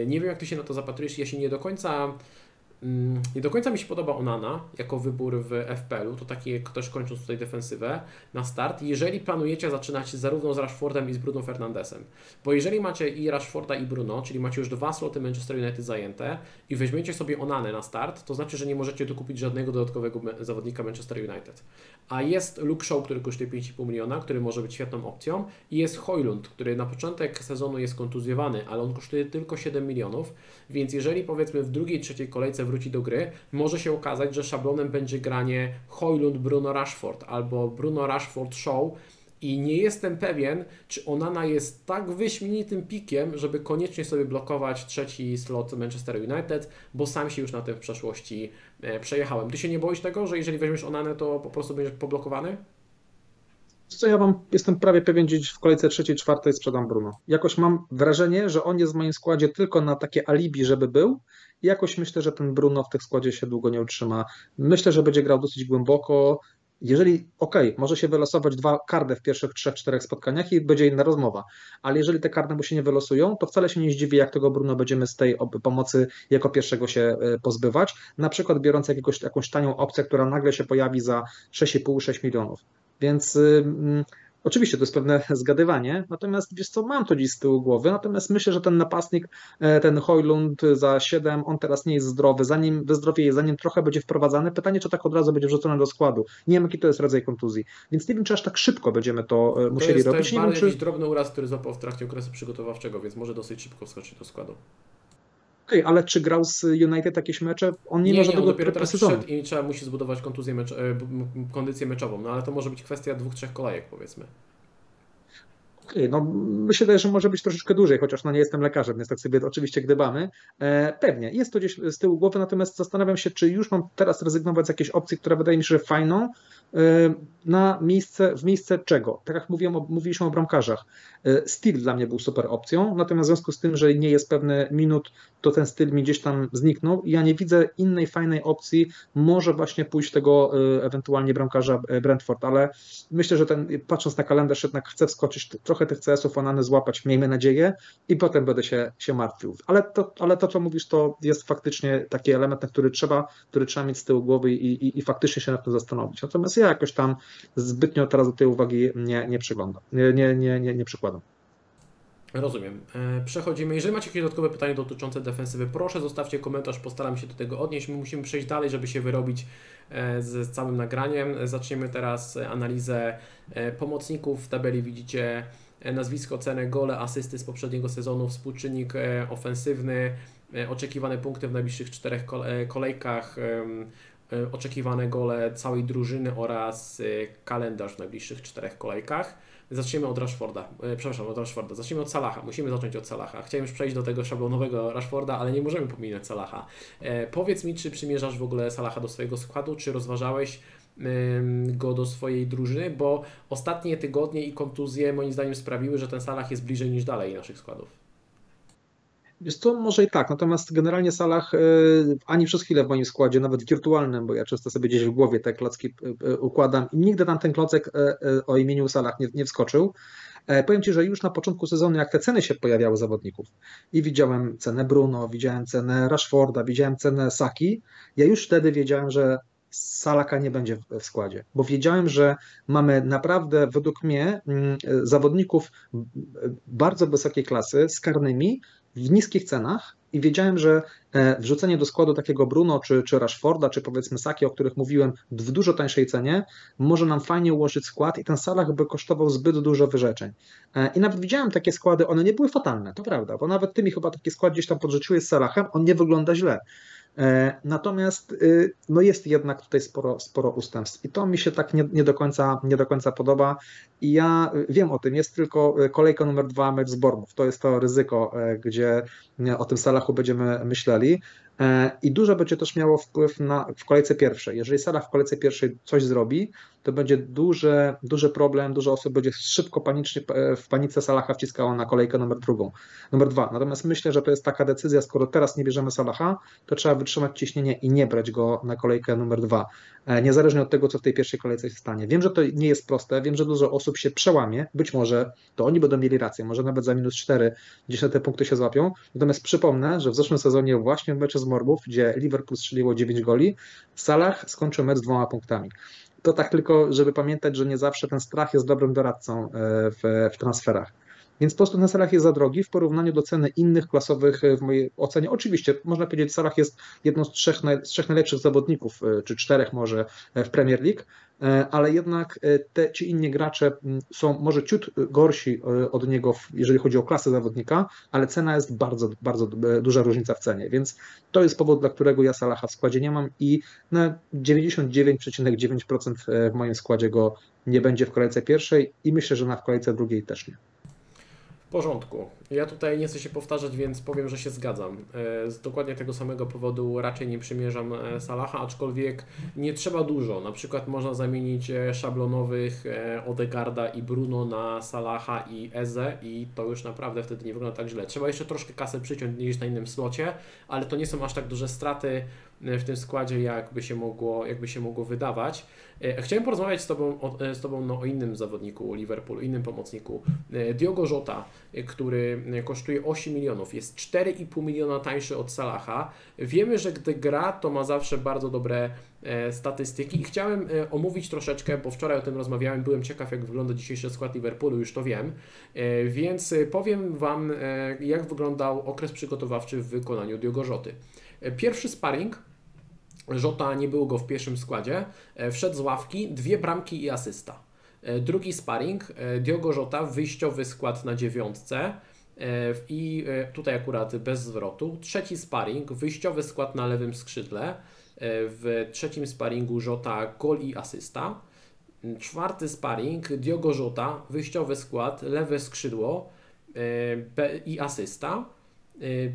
Nie wiem jak Ty się na to zapatrujesz, ja się nie do końca nie do końca mi się podoba Onana jako wybór w FPL-u, to taki też kończąc tutaj defensywę na start, jeżeli planujecie zaczynać zarówno z Rashfordem i z Bruno Fernandesem. Bo jeżeli macie i Rashforda i Bruno, czyli macie już dwa sloty Manchester United zajęte i weźmiecie sobie Onanę na start, to znaczy, że nie możecie dokupić żadnego dodatkowego zawodnika Manchester United. A jest Luke Shaw, który kosztuje 5,5 miliona, który może być świetną opcją i jest Hojlund, który na początek sezonu jest kontuzjowany, ale on kosztuje tylko 7 milionów, więc jeżeli powiedzmy w drugiej, trzeciej kolejce wróci do gry, może się okazać, że szablonem będzie granie Hojlund, Bruno Rashford albo Bruno Rashford Show i nie jestem pewien, czy Onana jest tak wyśmienitym pikiem, żeby koniecznie sobie blokować trzeci slot Manchester United, bo sam się już na tym w przeszłości e, przejechałem. Ty się nie boisz tego, że jeżeli weźmiesz Onanę, to po prostu będziesz poblokowany? Co ja mam, jestem prawie pewien, że w kolejce trzeciej, czwartej sprzedam Bruno. Jakoś mam wrażenie, że on jest w moim składzie tylko na takie alibi, żeby był. Jakoś myślę, że ten Bruno w tych składzie się długo nie utrzyma. Myślę, że będzie grał dosyć głęboko. Jeżeli, okej, okay, może się wylosować dwa kardy w pierwszych trzech, czterech spotkaniach i będzie inna rozmowa, ale jeżeli te karty mu się nie wylosują, to wcale się nie zdziwi, jak tego Bruno będziemy z tej pomocy jako pierwszego się e, pozbywać, na przykład biorąc jakiegoś, jakąś tanią opcję, która nagle się pojawi za 6,5-6 milionów. Więc Oczywiście to jest pewne zgadywanie, natomiast wiesz co, mam to dziś z tyłu głowy, natomiast myślę, że ten napastnik, e, ten Hojlund za 7, on teraz nie jest zdrowy, zanim wyzdrowieje, zanim trochę będzie wprowadzany, pytanie, czy tak od razu będzie wrzucony do składu. Nie wiem, jaki to jest rodzaj kontuzji, więc nie wiem, czy aż tak szybko będziemy to, e, to musieli jest, robić. To jest nie wiem, czy... drobny uraz, który złapał w trakcie okresu przygotowawczego, więc może dosyć szybko wskoczyć do składu. Okej, okay, ale czy grał z United jakieś mecze? On nie, nie może nie, on dopiero teraz przyszedł i trzeba musi zbudować kontuzję mecz, e, kondycję meczową, no ale to może być kwestia dwóch, trzech kolejek powiedzmy. Okay, no myślę, że może być troszeczkę dłużej, chociaż no nie jestem lekarzem, więc tak sobie oczywiście gdybamy. E, pewnie, jest to gdzieś z tyłu głowy, natomiast zastanawiam się, czy już mam teraz rezygnować z jakiejś opcji, która wydaje mi się, że fajną, e, na miejsce, w miejsce czego? Tak jak mówiłem, mówiliśmy o bramkarzach. E, styl dla mnie był super opcją, natomiast w związku z tym, że nie jest pewny minut, to ten styl mi gdzieś tam zniknął i ja nie widzę innej fajnej opcji, może właśnie pójść tego ewentualnie bramkarza Brentford, ale myślę, że ten, patrząc na kalendarz, jednak chcę wskoczyć trochę trochę tych CS-ów Onany złapać, miejmy nadzieję, i potem będę się, się martwił. Ale to, ale to, co mówisz, to jest faktycznie taki element, na który trzeba, który trzeba mieć z tyłu głowy i, i, i faktycznie się nad tym zastanowić. Natomiast ja jakoś tam zbytnio teraz do tej uwagi nie, nie przyglądam, nie, nie, nie, nie, przykładam. Rozumiem. E, Przechodzimy. Jeżeli macie jakieś dodatkowe pytania dotyczące defensywy, proszę zostawcie komentarz, postaram się do tego odnieść. My musimy przejść dalej, żeby się wyrobić e, z całym nagraniem. Zaczniemy teraz analizę e, pomocników. W tabeli widzicie nazwisko, cenę, gole, asysty z poprzedniego sezonu, współczynnik ofensywny, oczekiwane punkty w najbliższych czterech kolejkach, oczekiwane gole całej drużyny oraz kalendarz w najbliższych czterech kolejkach. Zacznijmy od Rashforda. E, przepraszam, od Rashforda. Zacznijmy od Salaha. Musimy zacząć od Salaha. Chciałem już przejść do tego szablonowego Rashforda, ale nie możemy pominąć Salaha. E, powiedz mi, czy przymierzasz w ogóle Salaha do swojego składu, czy rozważałeś go do swojej drużyny, bo ostatnie tygodnie i kontuzje moim zdaniem sprawiły, że ten Salah jest bliżej niż dalej naszych składów. Jest to może i tak, natomiast generalnie Salah e, ani przez chwilę w moim składzie, nawet wirtualnym, bo ja często sobie gdzieś w głowie te klocki e, e, układam i nigdy tam ten klocek o imieniu Salah nie, nie wskoczył. Powiem Ci, że już na początku sezonu, jak te ceny się pojawiały zawodników i widziałem cenę Bruno, widziałem cenę Rashforda, widziałem cenę Saki, ja już wtedy wiedziałem, że Salaka nie będzie w składzie, bo wiedziałem, że mamy naprawdę według mnie mm, zawodników bardzo wysokiej klasy z karnymi, w niskich cenach i wiedziałem, że e, wrzucenie do składu takiego Bruno czy, czy Rashforda, czy powiedzmy Saki, o których mówiłem, w dużo tańszej cenie, może nam fajnie ułożyć skład i ten Salah by kosztował zbyt dużo wyrzeczeń. E, I nawet widziałem takie składy, one nie były fatalne, to prawda, bo nawet ty mi chyba taki skład gdzieś tam podrzuciłeś z Salahem, on nie wygląda źle. E, natomiast y, no jest jednak tutaj sporo, sporo ustępstw i to mi się tak nie, nie, do końca, nie do końca podoba. I ja wiem o tym, jest tylko y, kolejka numer dwa mecz z Bormów. To jest to ryzyko, e, gdzie o tym Salachu będziemy myśleli. E, I dużo będzie też miało wpływ na, w kolejce pierwszej. Jeżeli Salah w kolejce pierwszej coś zrobi, to będzie duży, duży problem, dużo osób będzie szybko panicznie e, w panice Salaha wciskało na kolejkę numer drugą, numer dwa. Natomiast myślę, że to jest taka decyzja, skoro teraz nie bierzemy Salaha, to trzeba wytrzymać ciśnienie i nie brać go na kolejkę numer dwa, e, niezależnie od tego, co w tej pierwszej kolejce się stanie. Wiem, że to nie jest proste, wiem, że dużo osób się przełamie, być może to oni będą mieli rację, może nawet za minus cztery gdzieś na te punkty się złapią, natomiast przypomnę, że w zeszłym sezonie właśnie w meczu z Morbów, gdzie Liverpool strzeliło 9 goli, Salah skończył mecz z dwoma punktami. To tak tylko, żeby pamiętać, że nie zawsze ten strach jest dobrym doradcą e, w, w transferach. Więc po prostu ten Salah jest za drogi w porównaniu do ceny innych klasowych e, w mojej ocenie. Oczywiście, można powiedzieć, że Salah jest jedną z trzech, z trzech najlepszych zawodników, e, czy czterech może w Premier League, E, ale jednak e, te, ci inni gracze są może ciut gorsi e, od niego, jeżeli chodzi o klasę zawodnika, ale cena jest bardzo, bardzo duża różnica w cenie, więc to jest powód, dla którego ja Salaha w składzie nie mam i na 99,9% w moim składzie go nie będzie w kolejce pierwszej i myślę, że na w kolejce drugiej też nie. Porządku. Ja tutaj nie chcę się powtarzać, więc powiem, że się zgadzam. E, z dokładnie tego samego powodu raczej nie przymierzam e, Salaha, aczkolwiek nie trzeba dużo. Na przykład można zamienić e, szablonowych Odegarda i Bruno na Salaha i Eze i to już naprawdę wtedy nie wygląda tak źle. Trzeba jeszcze troszkę kasę przyciąć niż na innym slocie, ale to nie są aż tak duże straty w tym składzie, jakby się mogło, jakby się mogło wydawać. Chciałem porozmawiać z Tobą, o, z tobą no, o innym zawodniku Liverpoolu, innym pomocniku. Diogo Jota, który kosztuje 8 milionów, jest 4,5 miliona tańszy od Salaha. Wiemy, że gdy gra, to ma zawsze bardzo dobre e, statystyki i chciałem e, omówić troszeczkę, bo wczoraj o tym rozmawiałem, byłem ciekaw jak wygląda dzisiejszy skład Liverpoolu, już to wiem, e, więc powiem Wam jak wyglądał okres przygotowawczy w wykonaniu Diogo Rzoty. Pierwszy sparring Żota nie było go w pierwszym składzie. Wszedł z ławki, dwie bramki i asysta. Drugi sparring, Diogo Żota, wyjściowy skład na dziewiątce. E, I e, tutaj akurat bez zwrotu. Trzeci sparring, wyjściowy skład na lewym skrzydle. E, w trzecim sparingu Żota gol i asysta. Czwarty sparring Diogo Żota, wyjściowy skład, lewe skrzydło i asysta.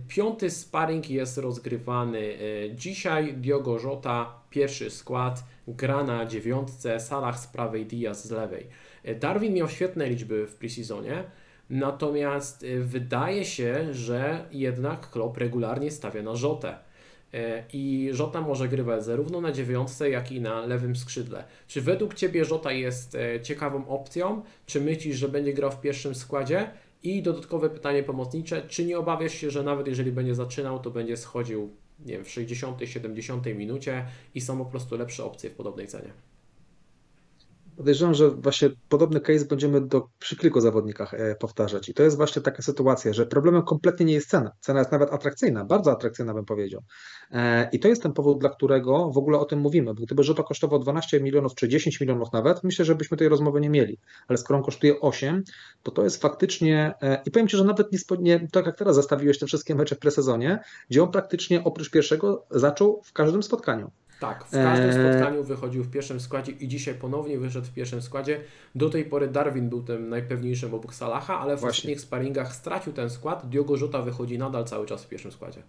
Piąty sparring jest rozgrywany dzisiaj. Diogo Żota, pierwszy skład, gra na dziewiątce, Salah z prawej, Diaz z lewej. Darwin miał świetne liczby w preseasonie. Natomiast wydaje się, że jednak Klopp regularnie stawia na Rzotę. E, I Żota może grywać zarówno na dziewiątce, jak i na lewym skrzydle. Czy według Ciebie Żota jest e, ciekawą opcją? Czy myślisz, że będzie grał w pierwszym składzie? I dodatkowe pytanie pomocnicze, czy nie obawiasz się, że nawet jeżeli będzie zaczynał, to będzie schodził nie wiem, w 60, 70 minucie i są po prostu lepsze opcje w podobnej cenie? Podejrzewam, że właśnie podobny case będziemy do, przy kilku zawodnikach e, powtarzać. I to jest właśnie taka sytuacja, że problemem kompletnie nie jest cena. Cena jest nawet atrakcyjna, bardzo atrakcyjna bym powiedział. E, I to jest ten powód, dla którego w ogóle o tym mówimy. Bo gdyby to kosztował 12 milionów czy 10 milionów nawet, myślę, że byśmy tej rozmowy nie mieli. Ale skoro on kosztuje 8, to to jest faktycznie, e, i powiem Ci, że nawet nie, nie tak jak teraz zastawiłeś te wszystkie mecze w presezonie, gdzie on praktycznie oprócz pierwszego zaczął w każdym spotkaniu. Tak, w każdym eee. spotkaniu wychodził w pierwszym składzie i dzisiaj ponownie wyszedł w pierwszym składzie. Do tej pory Darwin był tym najpewniejszym obok Salaha, ale w Właśnie. ostatnich sparingach stracił ten skład. Diogo Rzuta wychodzi nadal cały czas w pierwszym składzie.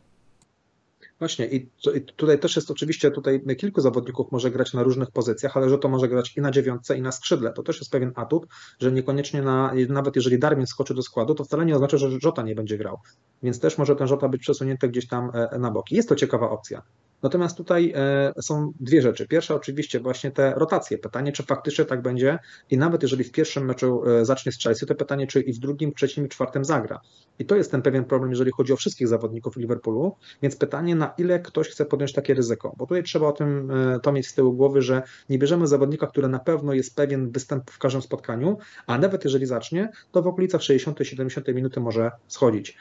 Właśnie i tutaj też jest oczywiście, tutaj kilku zawodników może grać na różnych pozycjach, ale że to może grać i na dziewiątce, i na skrzydle. To też jest pewien atut, że niekoniecznie na, nawet jeżeli Darwin skoczy do składu, to wcale nie oznacza, że Żota nie będzie grał. Więc też może ten Żota być przesunięty gdzieś tam e, na boki. Jest to ciekawa opcja. Natomiast tutaj e, są dwie rzeczy. Pierwsza oczywiście właśnie te rotacje. Pytanie, czy faktycznie tak będzie i nawet jeżeli w pierwszym meczu e, zacznie z Chelsea, to pytanie, czy i w drugim, trzecim i czwartym zagra. I to jest ten pewien problem, jeżeli chodzi o wszystkich zawodników Liverpoolu, więc pytanie, na ile ktoś chce podjąć takie ryzyko, bo tutaj trzeba o tym e, to mieć z tyłu głowy, że nie bierzemy zawodnika, który na pewno jest pewien występu w każdym spotkaniu, a nawet jeżeli zacznie, to w okolicach 60-70 minuty może schodzić.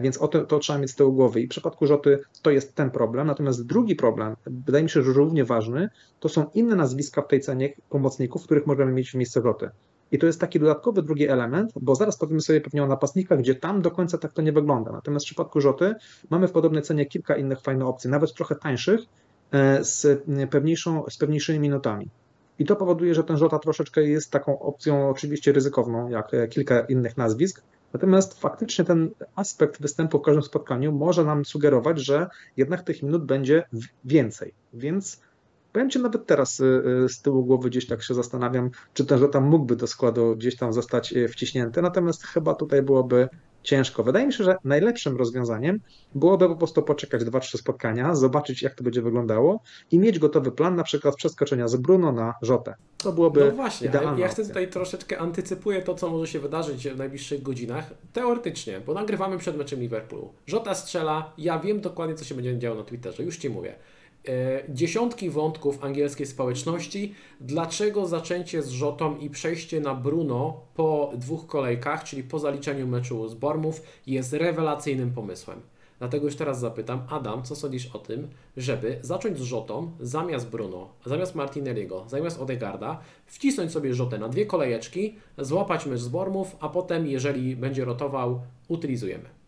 Więc o to, to trzeba mieć z tyłu głowy i w przypadku Rzoty to jest ten problem, natomiast drugi problem, wydaje mi się, że równie ważny, to są inne nazwiska w tej cenie pomocników, których możemy mieć w miejsce Roty. I to jest taki dodatkowy drugi element, bo zaraz powiemy sobie pewnie o napastnikach, gdzie tam do końca tak to nie wygląda. Natomiast w przypadku Rzoty mamy w podobnej cenie kilka innych fajnych opcji, nawet trochę tańszych, e, z, pewniejszą, z pewniejszymi minutami. I to powoduje, że ten Żota troszeczkę jest taką opcją oczywiście ryzykowną, jak e, kilka innych nazwisk, Natomiast faktycznie ten aspekt występu w każdym spotkaniu może nam sugerować, że jednak tych minut będzie więcej. Więc powiem Ci nawet teraz y, y, z tyłu głowy gdzieś tak się zastanawiam, czy ten tam mógłby do składu gdzieś tam zostać y, wciśnięty. Natomiast chyba tutaj byłoby ciężko. Wydaje mi się, że najlepszym rozwiązaniem byłoby po prostu poczekać dwa, trzy spotkania, zobaczyć jak to będzie wyglądało i mieć gotowy plan na przykład przeskoczenia z Bruno na Rzotę. To byłoby No właśnie, idealna ja chcę tutaj troszeczkę antycypuję to, co może się wydarzyć w najbliższych godzinach. Teoretycznie, bo nagrywamy przed meczem Liverpoolu. Rzota strzela, ja wiem dokładnie, co się będzie działo na Twitterze, już Ci mówię. E, dziesiątki wątków angielskiej społeczności, dlaczego zaczęcie z Rzotą i przejście na Bruno po dwóch kolejkach, czyli po zaliczeniu meczu z Bormów, jest rewelacyjnym pomysłem. Dlatego już teraz zapytam, Adam, co sądzisz o tym, żeby zacząć z Rzotą zamiast Bruno, zamiast Martinelliego, zamiast Odegarda, wcisnąć sobie Rzotę na dwie kolejeczki, złapać mecz z Bormów, a potem, jeżeli będzie rotował, utylizujemy.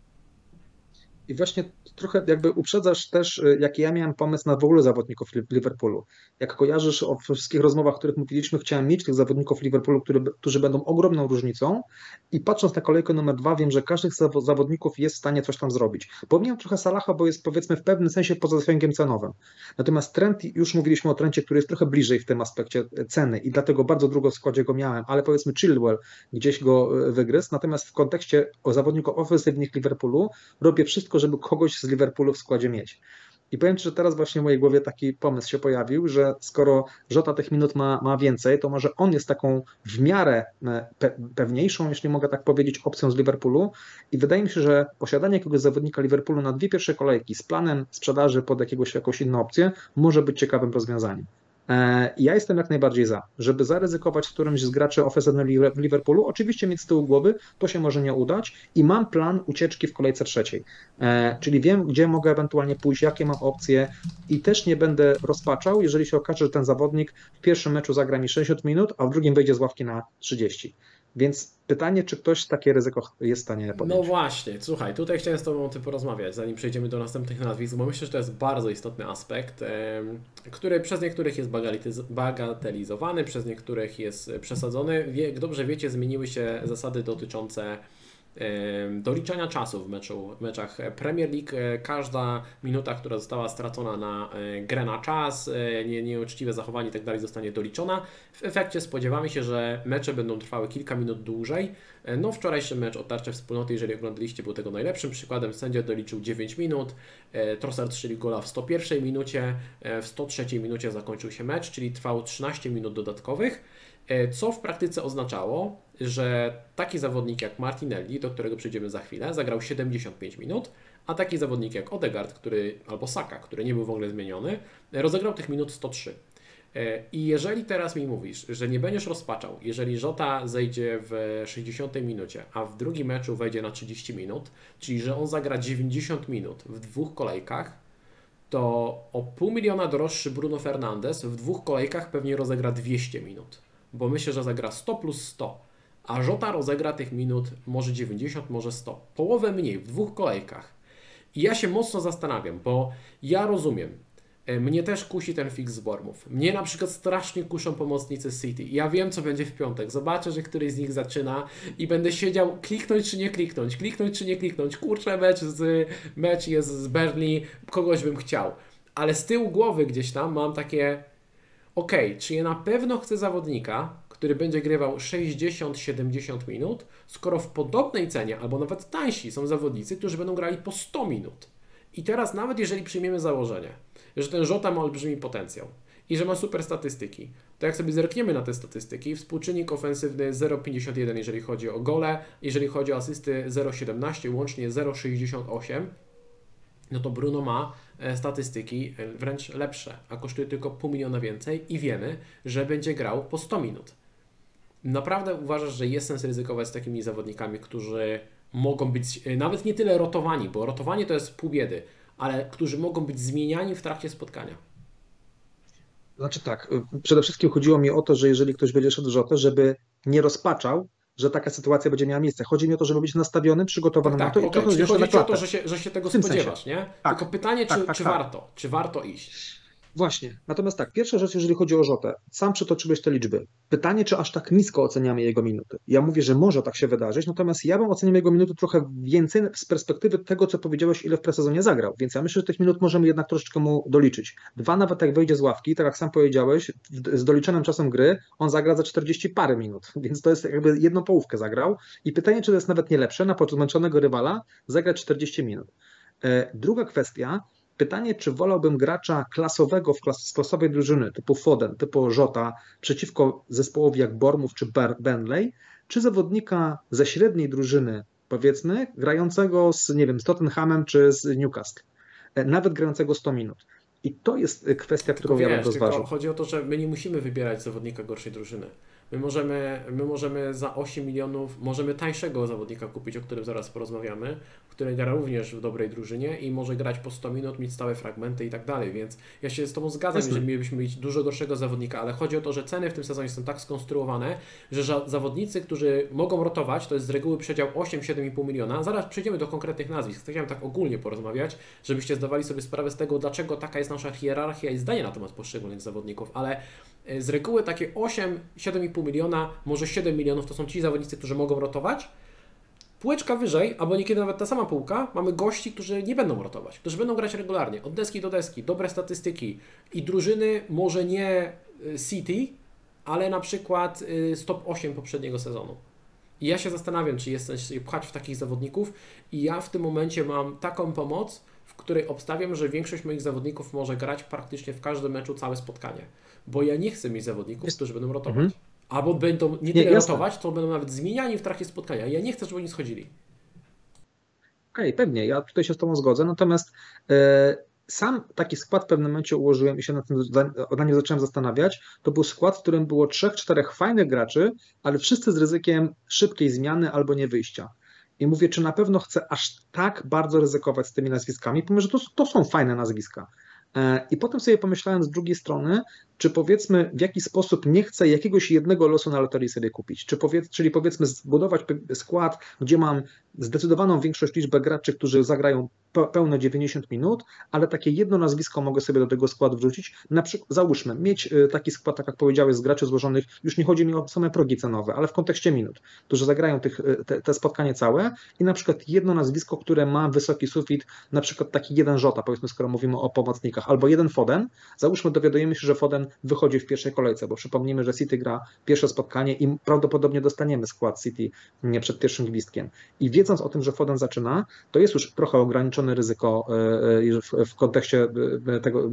I właśnie trochę jakby uprzedzasz też, y, jaki ja miałem pomysł na w ogóle zawodników Liverpoolu. Jak kojarzysz o wszystkich rozmowach, o których mówiliśmy, chciałem mieć tych zawodników Liverpoolu, który, którzy będą ogromną różnicą i patrząc na kolejkę numer dwa, wiem, że każdy z zawodników jest w stanie coś tam zrobić. Pomijam trochę Salaha, bo jest powiedzmy w pewnym sensie poza zasięgiem cenowym. Natomiast trend, już mówiliśmy o trendzie, który jest trochę bliżej w tym aspekcie ceny i dlatego bardzo długo w składzie go miałem, ale powiedzmy Chilwell gdzieś go y, wygryzł. Natomiast w kontekście zawodników ofensywnych Liverpoolu robię wszystko, tylko żeby kogoś z Liverpoolu w składzie mieć. I powiem Ci, że teraz właśnie w mojej głowie taki pomysł się pojawił, że skoro Żota tych minut ma, ma więcej, to może on jest taką w miarę e, pe pewniejszą, jeśli mogę tak powiedzieć, opcją z Liverpoolu. I wydaje mi się, że posiadanie jakiegoś zawodnika Liverpoolu na dwie pierwsze kolejki z planem sprzedaży pod jakiegoś, jakąś inną opcję może być ciekawym rozwiązaniem. E, ja jestem jak najbardziej za, żeby zaryzykować którymś z graczy ofensywnych w Liverpoolu. Oczywiście mieć z tyłu głowy, to się może nie udać i mam plan ucieczki w kolejce trzeciej. E, czyli wiem, gdzie mogę ewentualnie pójść, jakie mam opcje i też nie będę rozpaczał, jeżeli się okaże, że ten zawodnik w pierwszym meczu zagra mi 60 minut, a w drugim wejdzie z ławki na 30. Więc pytanie, czy ktoś takie ryzyko jest w stanie podjąć? No właśnie, słuchaj, tutaj chciałem z Tobą o tym porozmawiać, zanim przejdziemy do następnych nazwisk, bo myślę, że to jest bardzo istotny aspekt, który przez niektórych jest bagatelizowany, przez niektórych jest przesadzony. Jak dobrze wiecie, zmieniły się zasady dotyczące doliczania czasu w, meczu, w meczach Premier League. E, każda minuta, która została stracona na e, grę na czas, e, nie, nieuczciwe zachowanie itd. Tak zostanie doliczona. W efekcie spodziewamy się, że mecze będą trwały kilka minut dłużej. No wczorajszy mecz o tarczę wspólnoty, jeżeli oglądaliście, był tego najlepszym przykładem. Sędzia doliczył 9 minut, Trossard strzelił gola w 101 minucie, w 103 minucie zakończył się mecz, czyli trwał 13 minut dodatkowych. E, co w praktyce oznaczało, że taki zawodnik jak Martinelli, do którego przejdziemy za chwilę, zagrał 75 minut, a taki zawodnik jak Odegaard, który, albo Saka, który nie był w ogóle zmieniony, rozegrał tych minut 103. E, I jeżeli teraz mi mówisz, że nie będziesz rozpaczał, jeżeli Żota zejdzie w 60 minucie, a w drugim meczu wejdzie na 30 minut, czyli że on zagra 90 minut w dwóch kolejkach, to o pół miliona droższy Bruno Fernandes w dwóch kolejkach pewnie rozegra 200 minut bo myślę, że zagra 100 plus 100, a Żota rozegra tych minut może 90, może 100. Połowę mniej w dwóch kolejkach. I ja się mocno zastanawiam, bo ja rozumiem, e, mnie też kusi ten fix z Bormów. Mnie na przykład strasznie kuszą pomocnicy City. Ja wiem, co będzie w piątek. Zobaczę, że któryś z nich zaczyna i będę siedział, kliknąć czy nie kliknąć, kliknąć czy nie kliknąć. Kurczę, mecz, z, mecz jest z Burnley, kogoś bym chciał. Ale z tyłu głowy gdzieś tam mam takie, ok, czy ja na pewno chcę zawodnika, który będzie grywał 60-70 minut, skoro w podobnej cenie, albo nawet tańsi są zawodnicy, którzy będą grali po 100 minut. I teraz nawet jeżeli przyjmiemy założenie, że ten Żota ma olbrzymi potencjał i że ma super statystyki, to jak sobie zerkniemy na te statystyki, współczynnik ofensywny 0,51 jeżeli chodzi o gole, jeżeli chodzi o asysty 0,17, łącznie 0,68, no to Bruno ma statystyki e, wręcz lepsze, a kosztuje tylko pół miliona więcej i wiemy, że będzie grał po 100 minut. Naprawdę uważasz, że jest sens ryzykować z takimi zawodnikami, którzy mogą być e, nawet nie tyle rotowani, bo rotowanie to jest pół biedy, ale którzy mogą być zmieniani w trakcie spotkania? Znaczy tak, przede wszystkim chodziło mi o to, że jeżeli ktoś będzie szedł rzotę, żeby nie rozpaczał że taka sytuacja będzie miała miejsce. Chodzi mi o to, żeby być nastawiony, przygotowany tak, na to okay. i to chodzi o to, że się, że się tego spodziewasz, sensie. nie? Tak, Tylko pytanie, tak, czy, tak, czy tak. warto? Czy warto iść? Właśnie. Natomiast tak, pierwsza rzecz, jeżeli chodzi o Rzotę, sam przytoczyłeś te liczby. Pytanie, czy aż tak nisko oceniamy jego minuty. Ja mówię, że może tak się wydarzyć, natomiast ja bym ocenił jego minuty trochę więcej z perspektywy tego, co powiedziałeś, ile w presezonie zagrał. Więc ja myślę, że tych minut możemy jednak troszeczkę mu doliczyć. Dwa, nawet jak wejdzie z ławki, tak jak sam powiedziałeś, z doliczonym czasem gry, on zagra za 40 parę minut, [LAUGHS] więc to jest jakby jedną połówkę zagrał. I pytanie, czy to jest nawet nie lepsze, na zmęczonego rywala zagrać 40 minut. E, druga kwestia, Pytanie, czy wolałbym gracza klasowego w klas klasowej drużyny, typu Foden, typu Żota, przeciwko zespołowi jak Bormów czy Benley, czy zawodnika ze średniej drużyny, powiedzmy, grającego z, nie wiem, z Tottenhamem czy z Newcastle, e, nawet grającego 100 minut. I to jest kwestia, którą wiesz, ja bym rozważył. Chodzi o to, że my nie musimy wybierać zawodnika gorszej drużyny. My możemy, my możemy za 8 milionów, możemy tańszego zawodnika kupić, o którym zaraz porozmawiamy, który gra również w dobrej drużynie i może grać po 100 minut, mieć stałe fragmenty i tak dalej, więc ja się z Tobą zgadzam, Jasne. jeżeli mielibyśmy mieć dużo gorszego zawodnika, ale chodzi o to, że ceny w tym sezonie są tak skonstruowane, że zawodnicy, którzy mogą rotować, to jest z reguły przedział 8-7,5 miliona. Zaraz przejdziemy do konkretnych nazwisk. Chciałem tak ogólnie porozmawiać, żebyście zdawali sobie sprawę z tego, dlaczego taka jest nasza hierarchia i zdanie na temat poszczególnych zawodników, ale z reguły takie 8, 7,5 miliona, może 7 milionów to są ci zawodnicy, którzy mogą rotować, Półeczka wyżej, albo niekiedy nawet ta sama półka, mamy gości, którzy nie będą rotować, którzy będą grać regularnie, od deski do deski, dobre statystyki. I drużyny może nie y, City, ale na przykład y, stop 8 poprzedniego sezonu. I ja się zastanawiam, czy jest sens pchać w takich zawodników. I ja w tym momencie mam taką pomoc, w której obstawiam, że większość moich zawodników może grać praktycznie w każdym meczu całe spotkanie, bo ja nie chcę mieć zawodników, którzy będą rotować. Mhm. Albo będą nie tyle nie, ratować, to będą nawet zmieniani w trakcie spotkania. Ja nie chcę, żeby oni schodzili. Okej, okay, pewnie, ja tutaj się z Tobą zgodzę, natomiast e, sam taki skład w pewnym momencie ułożyłem i się nad tym, na nim zacząłem zastanawiać. To był skład, w którym było trzech, czterech fajnych graczy, ale wszyscy z ryzykiem szybkiej zmiany albo nie wyjścia. I mówię, czy na pewno chcę aż tak bardzo ryzykować z tymi nazwiskami, pomimo, że to, to są fajne nazwiska. E, I potem sobie pomyślałem z drugiej strony, czy powiedzmy w jaki sposób nie chcę jakiegoś jednego losu na loterii sobie kupić. Czy czyli powiedzmy zbudować skład, gdzie mam zdecydowaną większość liczbę graczy, którzy zagrają pełne 90 minut, ale takie jedno nazwisko mogę sobie do tego składu wrzucić. Na przykład, załóżmy, mieć y, taki skład, tak jak powiedziałeś, z graczy złożonych, już nie chodzi mi o same progi cenowe, ale w kontekście minut, którzy zagrają tych, y, te, te spotkanie całe i na przykład jedno nazwisko, które ma wysoki sufit, na przykład taki jeden Żota, powiedzmy, skoro mówimy o pomocnikach, albo jeden Foden, załóżmy, dowiadujemy się, że Foden wychodzi w pierwszej kolejce, bo przypomnijmy, że City gra pierwsze spotkanie i prawdopodobnie dostaniemy skład City przed pierwszym gwizdkiem. I wiedząc o tym, że Foden zaczyna, to jest już trochę ograniczone ryzyko e, e, w, w kontekście e, tego,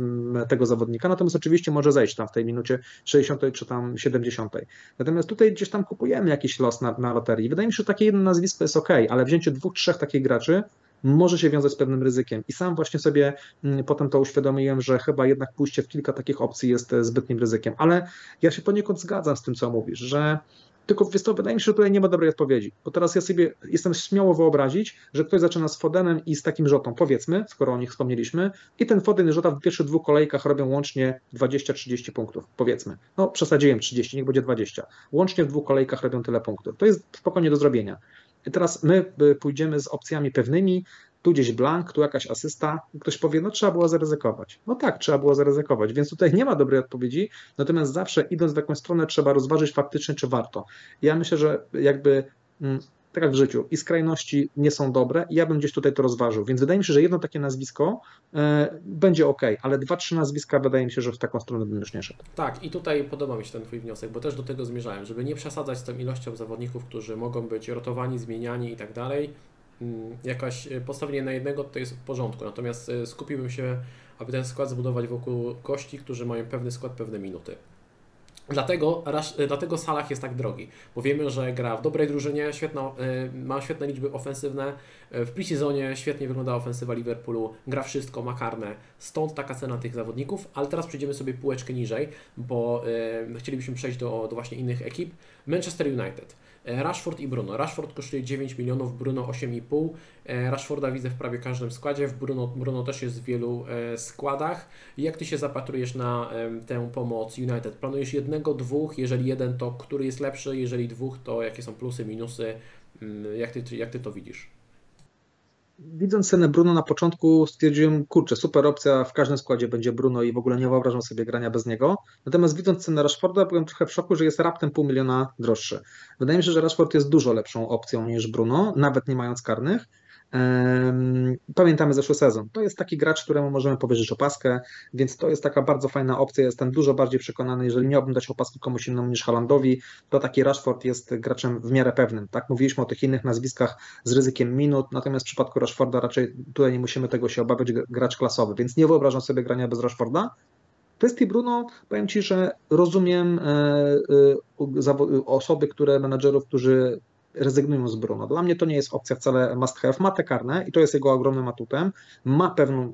tego zawodnika, natomiast oczywiście może zejść tam w tej minucie 60 czy tam 70. Natomiast tutaj gdzieś tam kupujemy jakiś los na, na loterii. Wydaje mi się, że takie jedno nazwisko jest ok, ale wzięcie dwóch, trzech takich graczy może się wiązać z pewnym ryzykiem. I sam właśnie sobie mm, potem to uświadomiłem, że chyba jednak pójście w kilka takich opcji jest zbytnim ryzykiem. Ale ja się poniekąd zgadzam z tym, co mówisz, że tylko wiesz to wydaje mi się, że tutaj nie ma dobrej odpowiedzi. Bo teraz ja sobie jestem śmiało wyobrazić, że ktoś zaczyna z Fodenem i z takim Rzotą, powiedzmy, skoro o nich wspomnieliśmy, i ten Foden i Rzota w pierwszych dwóch kolejkach robią łącznie 20-30 punktów, powiedzmy. No przesadziłem 30, niech będzie 20. Łącznie w dwóch kolejkach robią tyle punktów. To jest spokojnie do zrobienia. I teraz my pójdziemy z opcjami pewnymi, tu gdzieś blank, tu jakaś asysta, ktoś powie, no trzeba było zaryzykować. No tak, trzeba było zaryzykować, więc tutaj nie ma dobrej odpowiedzi, natomiast zawsze idąc w jakąś stronę trzeba rozważyć faktycznie, czy warto. Ja myślę, że jakby mm, tak jak w życiu, i skrajności nie są dobre, ja bym gdzieś tutaj to rozważył. Więc wydaje mi się, że jedno takie nazwisko e, będzie ok, ale dwa, trzy nazwiska wydaje mi się, że w taką stronę bym już nie szedł. Tak, i tutaj podoba mi się ten Twój wniosek, bo też do tego zmierzałem, żeby nie przesadzać z tą ilością zawodników, którzy mogą być rotowani, zmieniani i tak dalej. Mm, jakaś e, postawienie na jednego to jest w porządku, natomiast e, skupiłbym się, aby ten skład zbudować wokół gości, którzy mają pewny skład, pewne minuty. Dlatego, e, dlatego Salah jest tak drogi, bo wiemy, że gra w dobrej drużynie, świetna, ma świetne liczby ofensywne, w pre-sezonie świetnie wygląda ofensywa Liverpoolu, gra wszystko, ma karne, stąd taka cena tych zawodników, ale teraz przejdziemy sobie półeczkę niżej, bo chcielibyśmy przejść do, do właśnie innych ekip. Manchester United. E, Rashford i Bruno. Rashford kosztuje 9 milionów, Bruno 8,5. E, Rashforda widzę w prawie każdym składzie, w Bruno, Bruno też jest w wielu e, składach. Jak Ty się zapatrujesz na tę pomoc United? Planujesz jednego, dwóch? Jeżeli jeden, to który jest lepszy? Jeżeli dwóch, to jakie są plusy, minusy? Mm, jak Ty, jak ty to widzisz? Widząc cenę Bruno na początku stwierdziłem, kurczę, super opcja, w każdym składzie będzie Bruno i w ogóle nie wyobrażam sobie grania bez niego. Natomiast widząc cenę Rashforda byłem trochę w szoku, że jest raptem pół miliona droższy. Wydaje mi się, że Rashford jest dużo lepszą opcją niż Bruno, nawet nie mając karnych. Pamiętamy zeszły sezon. To jest taki gracz, któremu możemy powierzyć opaskę, więc to jest taka bardzo fajna opcja. Jestem dużo bardziej przekonany, jeżeli miałbym dać opaskę komuś innemu niż Halandowi, to taki Rashford jest graczem w miarę pewnym. Tak, mówiliśmy o tych innych nazwiskach z ryzykiem minut, natomiast w przypadku Rashforda raczej tutaj nie musimy tego się obawiać, gracz klasowy, więc nie wyobrażam sobie grania bez Rashforda. W kwestii Bruno powiem Ci, że rozumiem e, e, osoby, które menadżerów, którzy rezygnują z Bruno. Dla mnie to nie jest opcja wcale must have. Ma te karne i to jest jego ogromnym atutem. Ma pewną,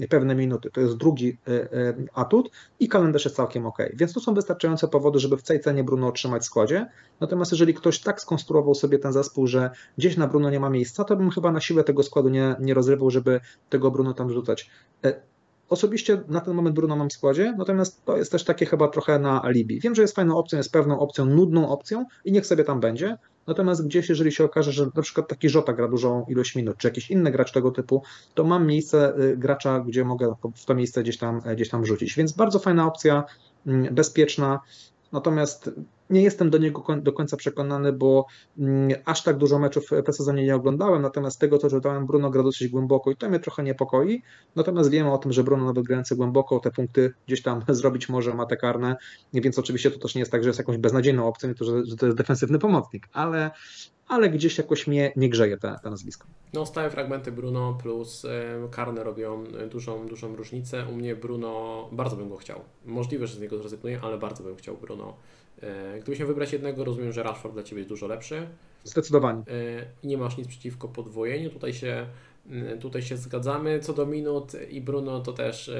e, pewne minuty, to jest drugi e, e, atut i kalendarz jest całkiem ok. Więc to są wystarczające powody, żeby w tej cenie Bruno otrzymać w składzie. Natomiast jeżeli ktoś tak skonstruował sobie ten zespół, że gdzieś na Bruno nie ma miejsca, to bym chyba na siłę tego składu nie, nie rozrywał, żeby tego Bruno tam rzucać. Osobiście na ten moment Bruno mam w składzie, natomiast to jest też takie chyba trochę na alibi. Wiem, że jest fajną opcją, jest pewną opcją, nudną opcją i niech sobie tam będzie, Natomiast gdzieś, jeżeli się okaże, że na przykład taki Żota gra dużą ilość minut, czy jakiś inny gracz tego typu, to mam miejsce y, gracza, gdzie mogę w to miejsce gdzieś tam, gdzieś tam rzucić. Więc bardzo fajna opcja, mm, bezpieczna. Natomiast nie jestem do niego do końca przekonany, bo mm, aż tak dużo meczów w sezonie nie oglądałem, natomiast tego, co czytałem, Bruno gra dosyć głęboko i to mnie trochę niepokoi. Natomiast wiemy o tym, że Bruno nawet grający głęboko te punkty gdzieś tam [LAUGHS] zrobić może, ma te karne, więc oczywiście to też nie jest tak, że jest jakąś beznadziejną opcją, to, że, to jest defensywny pomocnik, ale, ale gdzieś jakoś mnie nie grzeje te, te nazwisko. No stałe fragmenty Bruno plus karne robią dużą, dużą różnicę. U mnie Bruno, bardzo bym go chciał. Możliwe, że z niego zrezygnuję, ale bardzo bym chciał Bruno gdybyś miał wybrać jednego, rozumiem, że Rashford dla Ciebie jest dużo lepszy. Zdecydowanie. E, I nie masz nic przeciwko podwojeniu. Tutaj się, tutaj się zgadzamy. Co do minut i Bruno, to też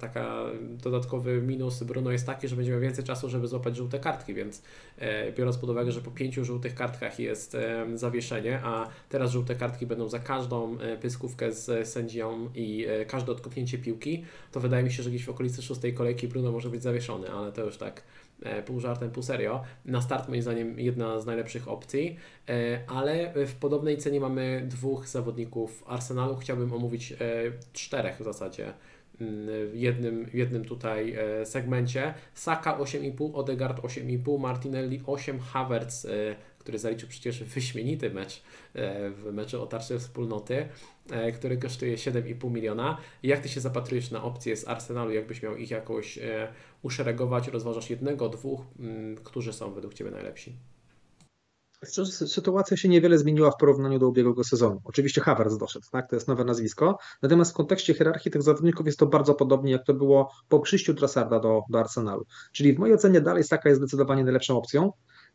taka dodatkowy minus Bruno jest taki, że będzie miał więcej czasu, żeby złapać żółte kartki, więc e, biorąc pod uwagę, że po pięciu żółtych kartkach jest zawieszenie, a teraz żółte kartki będą za każdą pyskówkę z sędzią i każde odkopnięcie piłki, to wydaje mi się, że gdzieś w okolicy szóstej kolejki Bruno może być zawieszony, ale to już tak e, pół żartem, pół serio. Na start moim zdaniem jedna z najlepszych opcji, e, ale w podobnej cenie mamy dwóch zawodników Arsenalu. Chciałbym omówić czterech w zasadzie w jednym, w jednym tutaj segmencie. Saka 8,5, Odegaard 8,5, Martinelli 8, Havertz który zaliczył przecież wyśmienity mecz e, w meczu o tarczę wspólnoty, e, który kosztuje 7,5 miliona. Jak Ty się zapatrujesz na opcje z Arsenalu, jakbyś miał ich jakoś e, uszeregować, rozważasz jednego, dwóch, mm, którzy są według Ciebie najlepsi? Sytuacja się niewiele zmieniła w porównaniu do ubiegłego sezonu. Oczywiście Havertz doszedł, tak? to jest nowe nazwisko. Natomiast w kontekście hierarchii tych zawodników jest to bardzo podobnie, jak to było po przyjściu Trossarda do, do Arsenalu. Czyli w mojej ocenie dalej Saka jest zdecydowanie najlepszą opcją.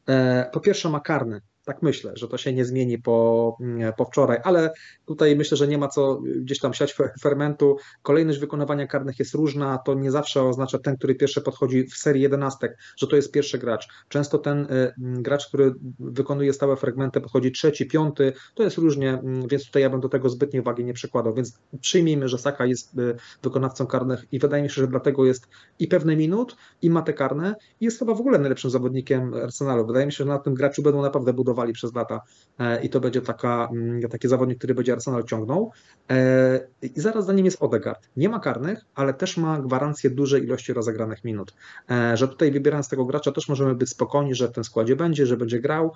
E, po pierwsze ma karny, tak myślę, że to się nie zmieni po, mm, po wczoraj, ale tutaj myślę, że nie ma co gdzieś tam siać fermentu. Kolejność wykonywania karnych jest różna, to nie zawsze oznacza ten, który pierwszy podchodzi w serii jedenastek, że to jest pierwszy gracz. Często ten y, mm, gracz, który wykonuje stałe fragmenty, podchodzi trzeci, piąty, to jest różnie, mm, więc tutaj ja bym do tego zbytnie uwagi nie przekładał, więc przyjmijmy, że Saka jest y, wykonawcą karnych i wydaje mi się, że dlatego jest i pewne minut, i ma te karne i jest chyba w ogóle najlepszym zawodnikiem Arsenalu. Wydaje mi się, że na tym graczu będą naprawdę budować budowali przez lata e, i to będzie taka, mm, taki zawodnik, który będzie Arsenal ciągnął. E, I zaraz za nim jest Odegaard. Nie ma karnych, ale też ma gwarancję dużej ilości rozegranych minut. E, że tutaj wybierając tego gracza też możemy być spokojni, że w tym składzie będzie, że będzie grał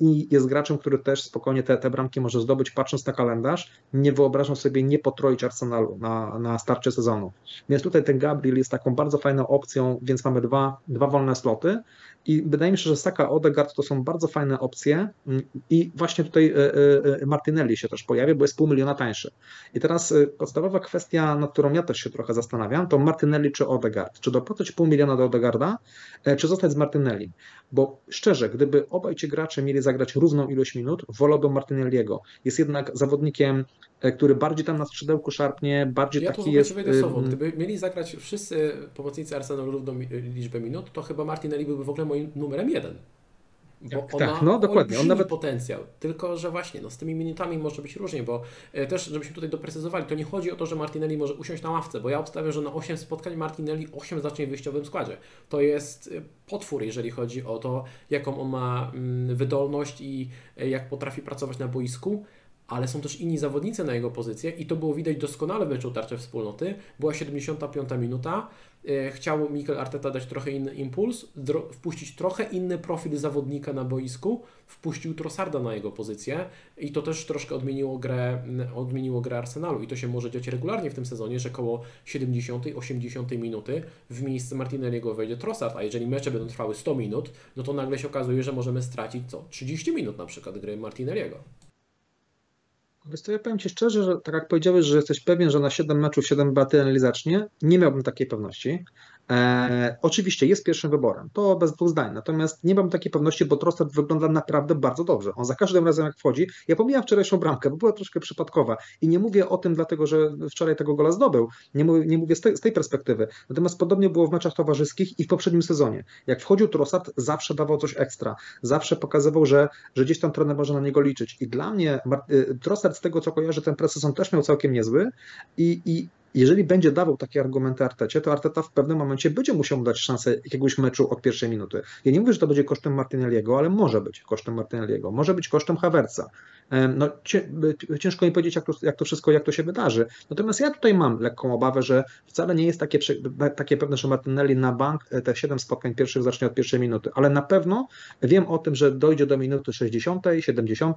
i jest graczem, który też spokojnie te, te bramki może zdobyć. Patrząc na kalendarz, nie wyobrażam sobie nie potroić Arsenalu na, na starcie sezonu. Więc tutaj ten Gabriel jest taką bardzo fajną opcją, więc mamy dwa, dwa wolne sloty i wydaje mi się, że Saka Odegaard to są bardzo fajne opcje mm, i właśnie tutaj e, e, e, Martinelli się też pojawia, bo jest pół miliona tańszy. I teraz podstawowa kwestia, nad którą ja też się trochę zastanawiam, to Martinelli czy Odegaard. Czy dopłacać pół miliona do Odegaarda, czy zostać z Martinelli? Bo szczerze, gdyby obaj ci gracze mieli zagrać równą ilość minut, wolałbym Martinelliego. Jest jednak zawodnikiem, który bardziej tam na skrzydełku szarpnie, bardziej ja taki jest... Słowo. Gdyby mieli zagrać wszyscy pomocnicy Arsenalu równą liczbę minut, to chyba Martinelli byłby w ogóle moim numerem jeden. Bo tak, tak, no dokładnie. On nawet potencjał. Tylko, że właśnie no, z tymi minutami może być różnie, bo e, też, żebyśmy tutaj doprecyzowali, to nie chodzi o to, że Martinelli może usiąść na ławce, bo ja obstawiam, że na 8 spotkań Martinelli 8 zacznie w wyjściowym składzie. To jest e, potwór, jeżeli chodzi o to, jaką on ma mm, wydolność i e, jak potrafi pracować na boisku ale są też inni zawodnicy na jego pozycję i to było widać doskonale w meczu tarczy wspólnoty. Była 75 minuta, E, chciał Mikel Arteta dać trochę inny impuls, wpuścić trochę inny profil zawodnika na boisku, wpuścił Trossarda na jego pozycję i to też troszkę odmieniło grę, odmieniło grę Arsenalu i to się może dziać regularnie w tym sezonie, że koło 70-80 minuty w miejsce Martinelliego wejdzie Trossard, a jeżeli mecze będą trwały 100 minut, no to nagle się okazuje, że możemy stracić co? 30 minut na przykład gry Martinelliego. Wiesz ja powiem Ci szczerze, że tak jak powiedziałeś, że jesteś pewien, że na 7 meczów 7 baty zacznie, nie miałbym takiej pewności. E, oczywiście jest pierwszym wyborem, to bez dwóch zdań, natomiast nie mam takiej pewności, bo Trossard wygląda naprawdę bardzo dobrze. On za każdym razem jak wchodzi, ja pomijam wczorajszą bramkę, bo była troszkę przypadkowa i nie mówię o tym dlatego, że wczoraj tego gola zdobył, nie mówię, nie mówię z, tej, z tej perspektywy, natomiast podobnie było w meczach towarzyskich i w poprzednim sezonie. Jak wchodził Trossard, zawsze dawał coś ekstra, zawsze pokazywał, że, że gdzieś tam trener może na niego liczyć i dla mnie y, Trossard z tego co kojarzę, ten presesjon też miał całkiem niezły i, i jeżeli będzie dawał takie argumenty Artecie, to Arteta w pewnym momencie będzie musiał dać szansę jakiegoś meczu od pierwszej minuty. Ja nie mówię, że to będzie kosztem Martinelliego, ale może być kosztem Martinelliego, może być kosztem Havertza. No, ciężko mi powiedzieć, jak to, jak to wszystko, jak to się wydarzy. Natomiast ja tutaj mam lekką obawę, że wcale nie jest takie, takie pewne, że Martinelli na bank e, te 7 spotkań pierwszych zacznie od pierwszej minuty, ale na pewno wiem o tym, że dojdzie do minuty 60, 70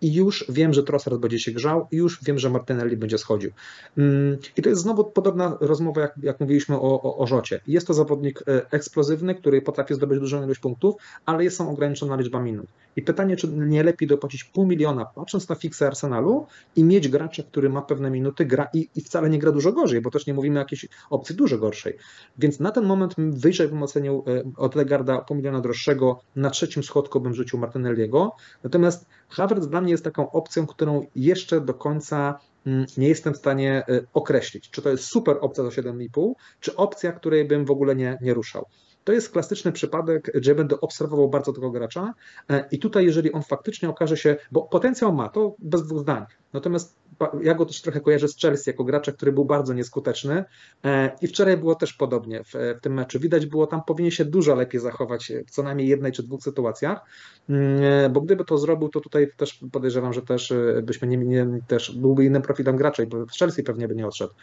i już wiem, że Trossard będzie się grzał i już wiem, że Martinelli będzie schodził. Mm, I to jest znowu podobna rozmowa, jak, jak mówiliśmy o, o, o Rzocie. Jest to zawodnik e, eksplozywny, który potrafi zdobyć dużą ilość punktów, ale jest są ograniczona liczba minut. I pytanie, czy nie lepiej dopłacić pół miliona, patrząc na fiksę Arsenalu i mieć gracza, który ma pewne minuty, gra i, i wcale nie gra dużo gorzej, bo też nie mówimy o jakiejś opcji dużo gorszej. Więc na ten moment wyżej bym ocenił e, od Legarda pół miliona droższego, na trzecim schodku bym rzucił Martinelliego. Natomiast Havertz dla mnie jest taką opcją, którą jeszcze do końca mm, nie jestem w stanie e, określić, czy to jest super opcja za 7,5, czy opcja, której bym w ogóle nie, nie ruszał. To jest klasyczny przypadek, że będę obserwował bardzo tego gracza. E, i tutaj, jeżeli on faktycznie okaże się, bo potencjał ma, to bez dwóch zdań, natomiast ja go też trochę kojarzę z Chelsea jako gracza, który był bardzo nieskuteczny e, i wczoraj było też podobnie w, w tym meczu. Widać było, tam powinien się dużo lepiej zachować w co najmniej jednej czy dwóch sytuacjach, mm, bo gdyby to zrobił, to tutaj też podejrzewam, że też byśmy nie, nie też byłby innym profilem gracza i w Chelsea pewnie by nie odszedł.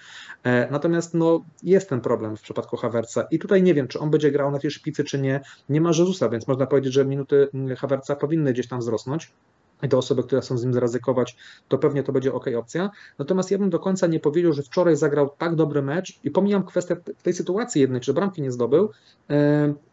Natomiast no, jest ten problem w przypadku Havertza i tutaj nie wiem, czy on będzie grał na tej szpicy, czy nie. Nie ma Jezusa, więc można powiedzieć, że minuty Havertza powinny gdzieś tam wzrosnąć i te osoby, które chcą z nim zaryzykować, to pewnie to będzie ok opcja. Natomiast ja bym do końca nie powiedział, że wczoraj zagrał tak dobry mecz i pomijam kwestię tej sytuacji jednej, czy bramki nie zdobył,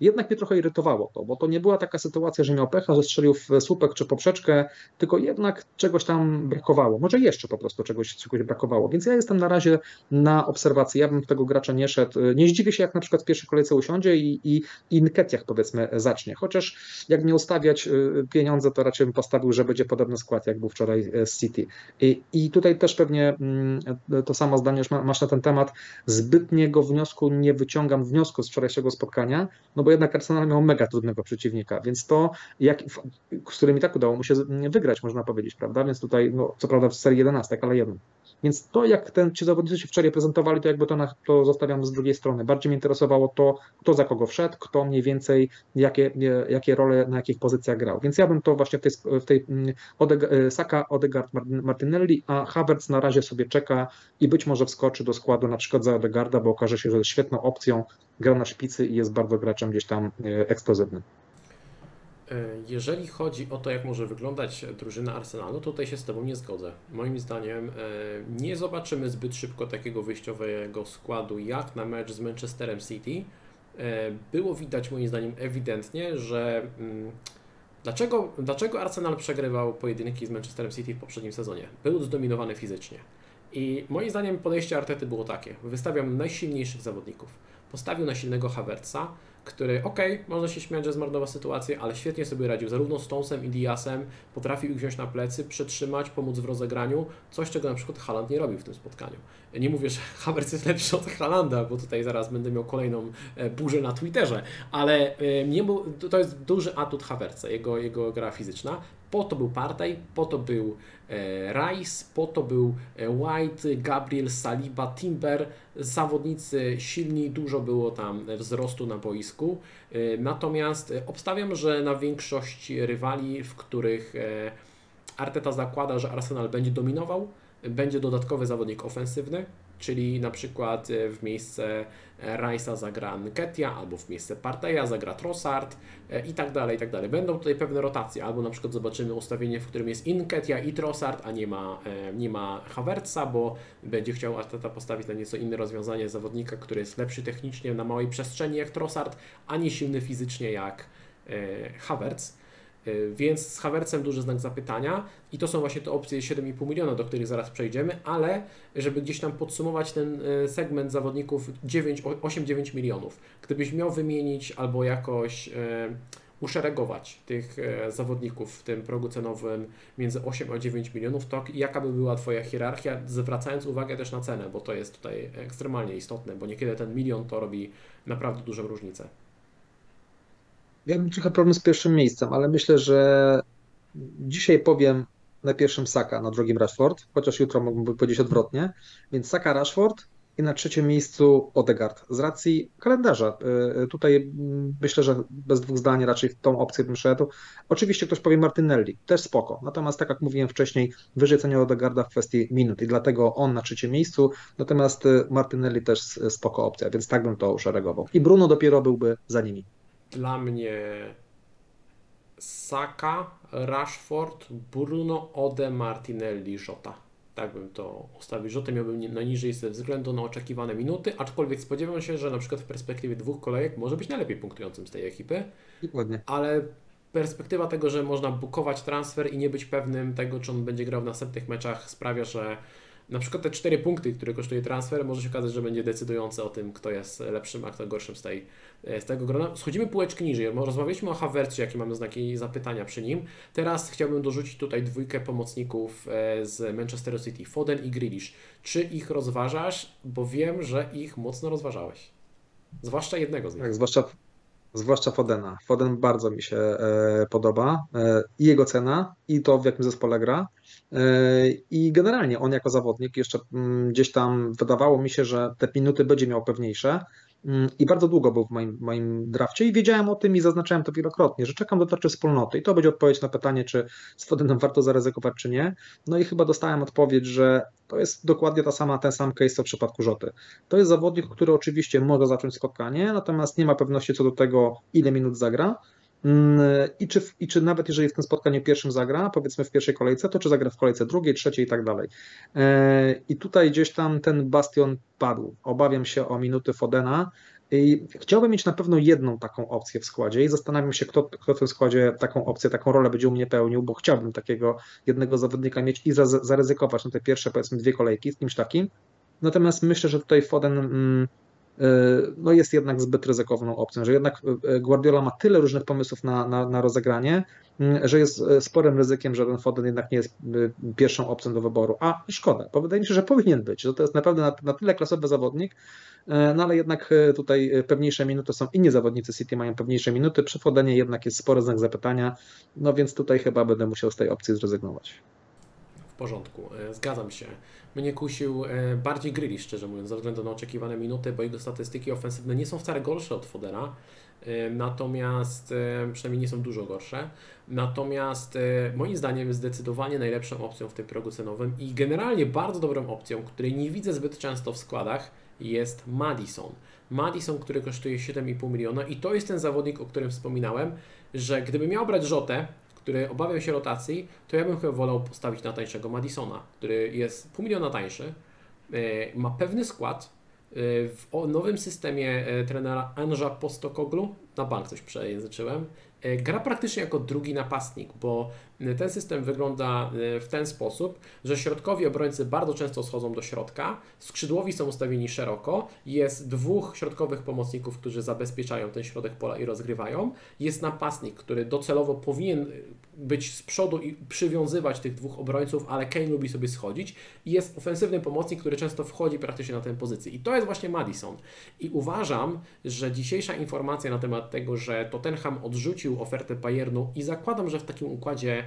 jednak mnie trochę irytowało to, bo to nie była taka sytuacja, że miał pecha, że strzelił w słupek czy poprzeczkę, tylko jednak czegoś tam brakowało. Może jeszcze po prostu czegoś, czegoś brakowało. Więc ja jestem na razie na obserwacji. Ja bym tego gracza nie szedł. Nie zdziwię się, jak na przykład w pierwszej kolejce usiądzie i, i, i powiedzmy zacznie. Chociaż jak nie ustawiać y, pieniądze, to raczej bym postawił, żeby będzie podobny skład, jak był wczoraj e, z City. I, i tutaj też pewnie mm, to samo zdanie już masz na ten temat. Zbytniego wniosku nie wyciągam wniosku z wczorajszego spotkania, no bo jednak Arsenal miał mega trudnego przeciwnika, więc to, jak, z którym i tak udało mu się wygrać, można powiedzieć, prawda? Więc tutaj, no, co prawda w serii 11, ale jeden. Więc to, jak ten, ci zawodnicy się wczoraj prezentowali, to jakby to, na, to zostawiam z drugiej strony. Bardziej mnie interesowało to, kto za kogo wszedł, kto mniej więcej, jakie, jakie role, na jakich pozycjach grał. Więc ja bym to właśnie w tej, w tej mm, Odeg Saka, Odegaard, Martinelli, a Havertz na razie sobie czeka i być może wskoczy do składu na przykład za Odegaarda, bo okaże się, że jest świetną opcją, gra na szpicy i jest bardzo graczem gdzieś tam e, eksplozywnym. E, jeżeli chodzi o to, jak może wyglądać drużyna Arsenalu, to tutaj się z Tobą nie zgodzę. Moim zdaniem e, nie zobaczymy zbyt szybko takiego wyjściowego składu jak na mecz z Manchesterem City. E, było widać moim zdaniem ewidentnie, że mm, dlaczego, dlaczego Arsenal przegrywał pojedynki z Manchesterem City w poprzednim sezonie? Był zdominowany fizycznie. I moim zdaniem podejście Artety było takie. Wystawiam najsilniejszych zawodników. Postawił na silnego Havertza, który, ok, można się śmiać, że zmarnował sytuację, ale świetnie sobie radził, zarówno z Stonesem i Diasem, potrafił ich wziąć na plecy, przetrzymać, pomóc w rozegraniu, coś, czego na przykład Haaland nie robił w tym spotkaniu. Nie mówię, że [LAUGHS] Havertz jest lepszy od Halanda, bo tutaj zaraz będę miał kolejną e, burzę na Twitterze, ale e, nie, to jest duży atut Havertza, jego, jego gra fizyczna. Po to był Partey, po to był e, Rice, po to był e, White, Gabriel, Saliba, Timber. Zawodnicy silni, dużo było tam wzrostu na boisku. E, natomiast obstawiam, że na większość rywali, w których Arteta zakłada, że Arsenal będzie dominował, będzie dodatkowy zawodnik ofensywny, czyli na przykład e, w miejsce e, Rice'a zagra Nketia, albo w miejsce Parteja zagra Trossard e, i tak dalej, i tak dalej. Będą tutaj pewne rotacje, albo na przykład zobaczymy ustawienie, w którym jest Nketia i Trossard, a nie ma, nie ma Havertza, bo będzie chciał Arteta postawić na nieco inne rozwiązanie zawodnika, który jest lepszy technicznie na małej przestrzeni jak Trossard, a nie silny fizycznie jak Havertz. Y, więc z Havertzem duży znak zapytania i to są właśnie te opcje 7,5 miliona, do których zaraz przejdziemy, ale żeby gdzieś tam podsumować ten y, segment zawodników 8-9 milionów, gdybyś miał wymienić albo jakoś y, uszeregować tych zawodników w tym progu cenowym między 8 a 9 milionów, to jaka by była Twoja hierarchia, zwracając uwagę też na cenę, bo to jest tutaj ekstremalnie istotne, bo niekiedy ten milion to robi naprawdę dużą różnicę. Ja mam trochę problem z pierwszym miejscem, ale myślę, że dzisiaj powiem na pierwszym Saka, na drugim Rashford, chociaż jutro mógłbym powiedzieć odwrotnie. Więc Saka Rashford i na trzecim miejscu Odegaard. Z racji kalendarza. Y, y, tutaj mm, myślę, że bez dwóch zdań raczej w tą opcję bym szedł. Oczywiście ktoś powie Martinelli, też spoko. Natomiast tak jak mówiłem wcześniej, wyżej cenię Odegaarda w kwestii minut i dlatego on na trzecim miejscu. Natomiast y, Martinelli też spoko opcja, więc tak bym to uszeregował. I Bruno dopiero byłby za nimi dla mnie Saka, Rashford, Bruno, Ode, Martinelli, Jota. Tak bym to ustawił. Jota miałbym najniżej ze względu na oczekiwane minuty, aczkolwiek spodziewam się, że na przykład w perspektywie dwóch kolejek może być najlepiej punktującym z tej ekipy. Dokładnie. Ale perspektywa tego, że można bukować transfer i nie być pewnym tego, czy on będzie grał w następnych meczach sprawia, że na przykład te cztery punkty, które kosztuje transfer, może się okazać, że będzie decydujące o tym, kto jest lepszym, a kto gorszym z, tej, e, z tego grona. Schodzimy półeczkę niżej. Rozmawialiśmy o Havertzie, jakie mamy znaki zapytania przy nim. Teraz chciałbym dorzucić tutaj dwójkę pomocników e, z Manchester City, Foden i Grealish. Czy ich rozważasz? Bo wiem, że ich mocno rozważałeś. Zwłaszcza jednego z nich. Tak, zwłaszcza Zwłaszcza Fodena. Foden bardzo mi się e, podoba. E, I jego cena, i to w jakim zespole gra. E, I generalnie on jako zawodnik jeszcze mm, gdzieś tam wydawało mi się, że te minuty będzie miał pewniejsze. Mm, I bardzo długo był w moim, moim drafcie i wiedziałem o tym i zaznaczałem to wielokrotnie, że czekam do tarczy wspólnoty. I to będzie odpowiedź na pytanie, czy z Fodenem warto zaryzykować, czy nie. No i chyba dostałem odpowiedź, że to jest dokładnie ta sama, ten sam case co w przypadku Rzoty. To jest zawodnik, który oczywiście może zacząć spotkanie, natomiast nie ma pewności co do tego, ile minut zagra. Mm, I czy, I czy nawet jeżeli w tym spotkaniu pierwszym zagra, powiedzmy w pierwszej kolejce, to czy zagra w kolejce drugiej, trzeciej i tak dalej. E, I tutaj gdzieś tam ten bastion padł. Obawiam się o minuty Fodena. I chciałbym mieć na pewno jedną taką opcję w składzie i zastanawiam się, kto, kto w tym składzie taką opcję, taką rolę będzie u mnie pełnił, bo chciałbym takiego jednego zawodnika mieć i za, zaryzykować na te pierwsze, powiedzmy, dwie kolejki z kimś takim. Natomiast myślę, że tutaj Foden mm, no jest jednak zbyt ryzykowną opcją, że jednak e, Guardiola ma tyle różnych pomysłów na, na, na rozegranie, że jest e, sporym ryzykiem, że ten Foden jednak nie jest pierwszą opcją do wyboru. A szkoda, bo wydaje mi się, że powinien być, że to jest naprawdę na, na tyle klasowy zawodnik, no ale jednak tutaj pewniejsze minuty są inni zawodnicy City mają pewniejsze minuty, przy Fodenie jednak jest spory znak zapytania, no więc tutaj chyba będę musiał z tej opcji zrezygnować. Porządku, zgadzam się mnie kusił e, bardziej Grilli, szczerze mówiąc, ze względu na oczekiwane minuty, bo jego statystyki ofensywne nie są wcale gorsze od Fodera, e, natomiast e, przynajmniej nie są dużo gorsze. Natomiast moim zdaniem zdecydowanie najlepszą opcją w tym progu cenowym i generalnie bardzo dobrą opcją, której nie widzę zbyt często w składach, jest Madison. Madison, który kosztuje 7,5 miliona i to jest ten zawodnik, o którym wspominałem, że gdyby miał brać Rzotę, który obawiał się rotacji, to ja bym chyba wolał postawić na tańszego Madisona, który jest pół miliona tańszy, e, ma pewny skład, w nowym systemie e, trenera Anja Postokoglu, na bank coś przejęzyczyłem, gra praktycznie jako drugi napastnik, bo ten system wygląda e, w ten sposób, że środkowi obrońcy bardzo często schodzą do środka, skrzydłowi są ustawieni szeroko, jest dwóch środkowych pomocników, którzy zabezpieczają ten środek pola i rozgrywają, jest napastnik, który docelowo powinien być z przodu i przywiązywać tych dwóch obrońców, ale Kane lubi sobie schodzić i jest ofensywny pomocnik, który często wchodzi praktycznie na tę pozycję. I to jest właśnie Madison. I uważam, że dzisiejsza informacja na temat tego, że Tottenham odrzucił ofertę Bayernu i zakładam, że w takim układzie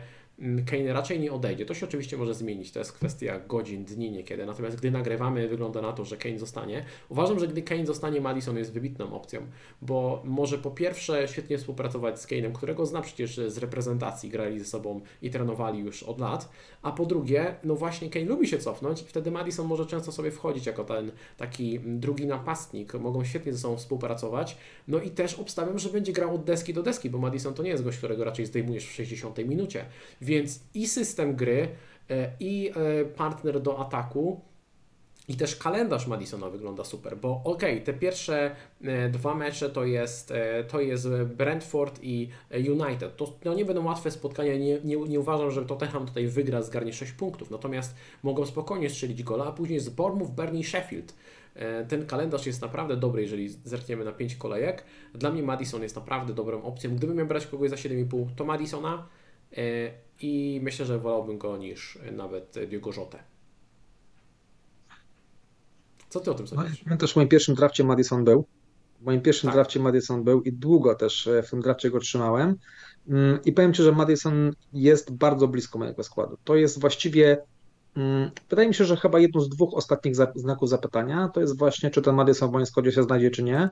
Kane raczej nie odejdzie. To się oczywiście może zmienić, to jest kwestia godzin, dni niekiedy. Natomiast gdy nagrywamy, wygląda na to, że Kane zostanie. Uważam, że gdy Kane zostanie, Madison jest wybitną opcją, bo może po pierwsze świetnie współpracować z Kane'em, którego zna przecież z reprezentacji, grali ze sobą i trenowali już od lat, a po drugie, no właśnie Kane lubi się cofnąć i wtedy Madison może często sobie wchodzić jako ten taki drugi napastnik, mogą świetnie ze sobą współpracować. No i też obstawiam, że będzie grał od deski do deski, bo Madison to nie jest gość, którego raczej zdejmujesz w 60 minucie więc i system gry, e, i e, partner do ataku, i też kalendarz Madisona wygląda super, bo ok, te pierwsze e, dwa mecze to jest, to jest Brentford i United. To no nie będą łatwe spotkania, nie, nie, nie uważam, że Tottenham tutaj wygra, zgarnie 6 punktów, natomiast mogą spokojnie strzelić gola, a później z Bournemouth, Burnley, Sheffield. Ten kalendarz jest naprawdę dobry, jeżeli zerkniemy na 5 kolejek. Dla mnie Madison jest naprawdę dobrą opcją. Gdybym miał brać kogoś za 7,5, to Madisona i myślę, że wolałbym go niż nawet Diogo Jota. Co ty o tym No, sądzisz? ja też w moim pierwszym drafcie Madison był. W moim pierwszym Tak. drafcie Madison był i długo też e, w tym drafcie go trzymałem. Mm, I powiem Ci, że Madison jest bardzo blisko mojego składu. To jest właściwie, mm, wydaje mi się, że chyba jedno z dwóch ostatnich znaków zapytania. To jest właśnie, czy ten Madison w moim składzie się znajdzie, czy nie.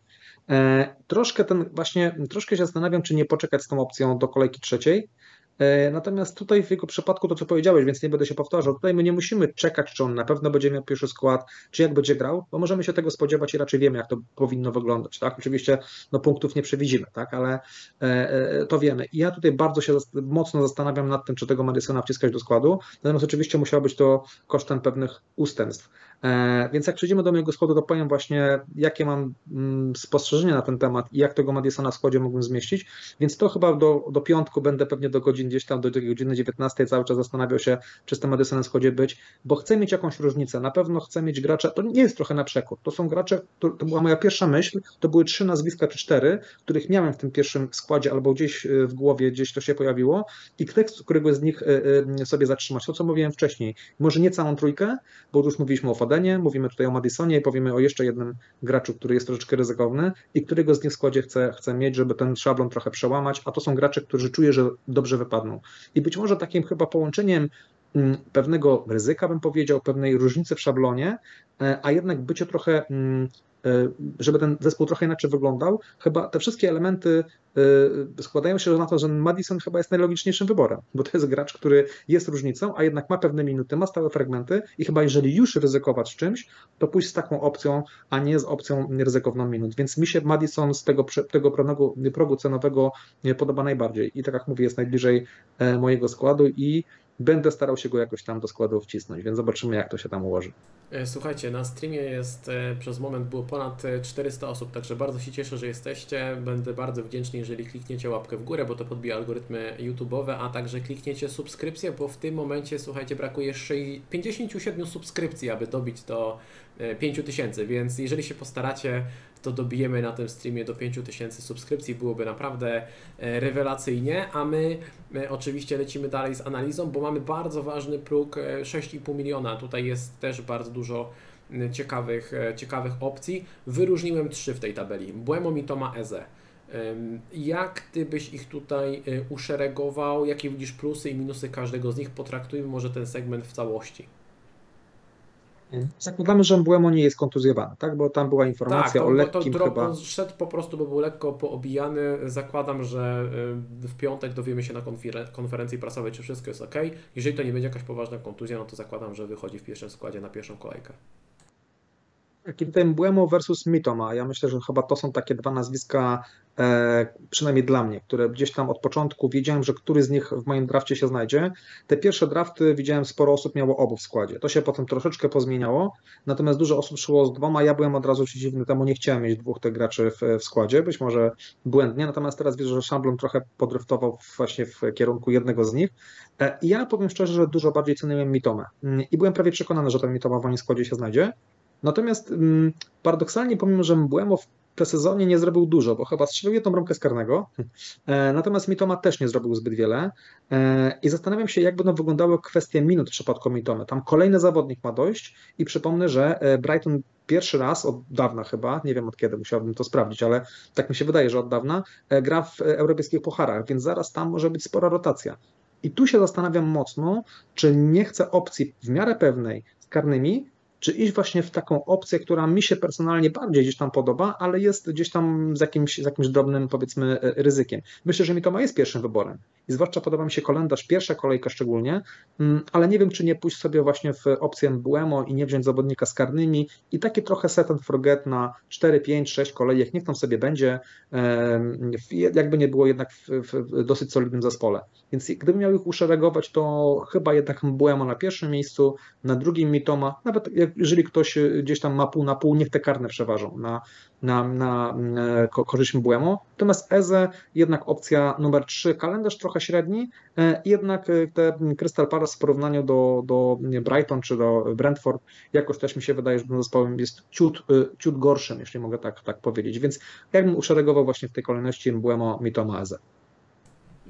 E, Troszkę ten właśnie, troszkę się zastanawiam, czy nie poczekać z tą opcją do kolejki trzeciej. E, Natomiast tutaj w jego przypadku to, co powiedziałeś, więc nie będę się powtarzał. Tutaj my nie musimy czekać, czy on na pewno będzie miał pierwszy skład, czy jak będzie grał, bo możemy się tego spodziewać i raczej wiemy, jak to powinno wyglądać. Tak? Oczywiście no, punktów nie przewidzimy, tak? ale e, e, to wiemy. I ja tutaj bardzo się mocno zastanawiam nad tym, czy tego Madisona wciskać do składu. Natomiast oczywiście musiało być to kosztem pewnych ustępstw. E, Więc jak przejdziemy do mojego składu, to powiem właśnie, jakie mam mm, spostrzeżenia na ten temat i jak tego Madisona w składzie mógłbym zmieścić. Więc to chyba do, do piątku będę pewnie do godzin, gdzieś tam do godziny 19 cały czas zastanawiał się, czy z tym Madison w składzie być, bo chcę mieć jakąś różnicę. Na pewno chcę mieć gracza, to nie jest trochę na przekór. To są gracze, to, to była moja pierwsza myśl, to były trzy nazwiska czy cztery, których miałem w tym pierwszym składzie albo gdzieś w głowie, gdzieś to się pojawiło i tekst, którego z nich sobie zatrzymać. To, co mówiłem wcześniej. Może nie całą trójkę, bo już mówiliśmy o Mówimy tutaj o Madisonie i powiemy o jeszcze jednym graczu, który jest troszeczkę ryzykowny i którego z nich w składzie chcę, chcę mieć, żeby ten szablon trochę przełamać, a to są gracze, którzy czuję, że dobrze wypadną. I być może takim chyba połączeniem pewnego ryzyka, bym powiedział, pewnej różnicy w szablonie, e, a jednak bycie trochę mm, E, żeby ten zespół trochę inaczej wyglądał, chyba te wszystkie elementy e, składają się na to, że Madison chyba jest najlogiczniejszym wyborem, bo to jest gracz, który jest różnicą, a jednak ma pewne minuty, ma stałe fragmenty i chyba jeżeli już ryzykować czymś, to pójść z taką opcją, a nie z opcją ryzykowną minut. Więc mi się Madison z tego, tego progu, progu cenowego podoba najbardziej i tak jak mówię, jest najbliżej mojego składu i będę starał się go jakoś tam do składu wcisnąć, więc zobaczymy jak to się tam ułoży. E, słuchajcie, na streamie jest e, przez moment było ponad 400 e, osób, także bardzo się cieszę, że jesteście. Będę bardzo wdzięczny, jeżeli klikniecie łapkę w górę, bo to podbija algorytmy YouTube'owe, a także klikniecie subskrypcję, bo w tym momencie, słuchajcie, brakuje jeszcze 57 subskrypcji, aby dobić do 5000, więc jeżeli się postaracie, to dobijemy na tym streamie do 5000 subskrypcji, byłoby naprawdę rewelacyjnie, a my oczywiście lecimy dalej z analizą, bo mamy bardzo ważny próg 6,5 miliona. Tutaj jest też bardzo dużo ciekawych, e, ciekawych opcji. Wyróżniłem trzy w tej tabeli. Błemo, Mitoma, Eze. Jak Ty byś ich tutaj uszeregował? Jakie widzisz plusy i minusy każdego z nich? Potraktujmy może ten segment w całości. Zakładamy, że Mbuemo nie jest kontuzjowany, tak? Bo tam była informacja tak, to, o lekkim to chyba... szedł po prostu, by był lekko poobijany. Zakładam, że y, w piątek dowiemy się na konferencji prasowej, czy wszystko jest ok. Jeżeli to nie będzie jakaś poważna kontuzja, no to zakładam, że wychodzi w pierwszym składzie na pierwszą kolejkę. Kiedy Mbuemo versus Mitoma, ja myślę, że chyba to są takie dwa nazwiska, e, przynajmniej dla mnie, które gdzieś tam od początku wiedziałem, że który z nich w moim drafcie się znajdzie. Te pierwsze drafty widziałem, sporo osób miało obu w składzie. To się potem troszeczkę pozmieniało, natomiast dużo osób szło z dwoma. Ja byłem od razu przeciwny temu, nie chciałem mieć dwóch tych graczy w, w składzie, być może błędnie, natomiast teraz widzę, że Szamblon trochę podryftował właśnie w kierunku jednego z nich. E, ja powiem szczerze, że dużo bardziej ceniłem Mitomę i byłem prawie przekonany, że ten Mitoma w moim składzie się znajdzie. Natomiast mm, paradoksalnie, pomimo że Mbłemo w presezonie nie zrobił dużo, bo chyba strzelił jedną bramkę z karnego, [LAUGHS] e, natomiast Mitoma też nie zrobił zbyt wiele e, i zastanawiam się, jak będą wyglądały kwestie minut w przypadku Mitomy. Tam kolejny zawodnik ma dojść i przypomnę, że e, Brighton pierwszy raz od dawna chyba, nie wiem od kiedy, musiałbym to sprawdzić, ale tak mi się wydaje, że od dawna gra w europejskich pucharach, więc zaraz tam może być spora rotacja. I tu się zastanawiam mocno, czy nie chcę opcji w miarę pewnej z karnymi, czy iść właśnie w taką opcję, która mi się personalnie bardziej gdzieś tam podoba, ale jest gdzieś tam z jakimś, z jakimś drobnym, powiedzmy, e, ryzykiem. Myślę, że mi to ma jest pierwszym wyborem. I zwłaszcza podoba mi się kalendarz, pierwsza kolejka szczególnie, mm, ale nie wiem, czy nie pójść sobie właśnie w opcję Buemo i nie wziąć zawodnika z karnymi i taki trochę set and forget na 4, 5, 6 kolejek, niech tam sobie będzie, jakby nie było jednak w, dosyć solidnym zespole. Więc gdybym miał ich uszeregować, to chyba jednak Buemo na pierwszym miejscu, na drugim Mitoma, nawet jeżeli ktoś gdzieś tam ma pół na pół, niech te karne przeważą na, na, na, na korzyść Mbuemo. Natomiast Eze jednak opcja numer 3, kalendarz trochę średni, e, jednak e, te Crystal Palace w porównaniu do, do Brighton czy do Brentford jakoś też mi się wydaje, że tym zespołem jest ciut, e, ciut gorszym, jeśli mogę tak, tak powiedzieć. Więc jakbym uszeregował właśnie w tej kolejności Mbuemo, Mitoma, Eze.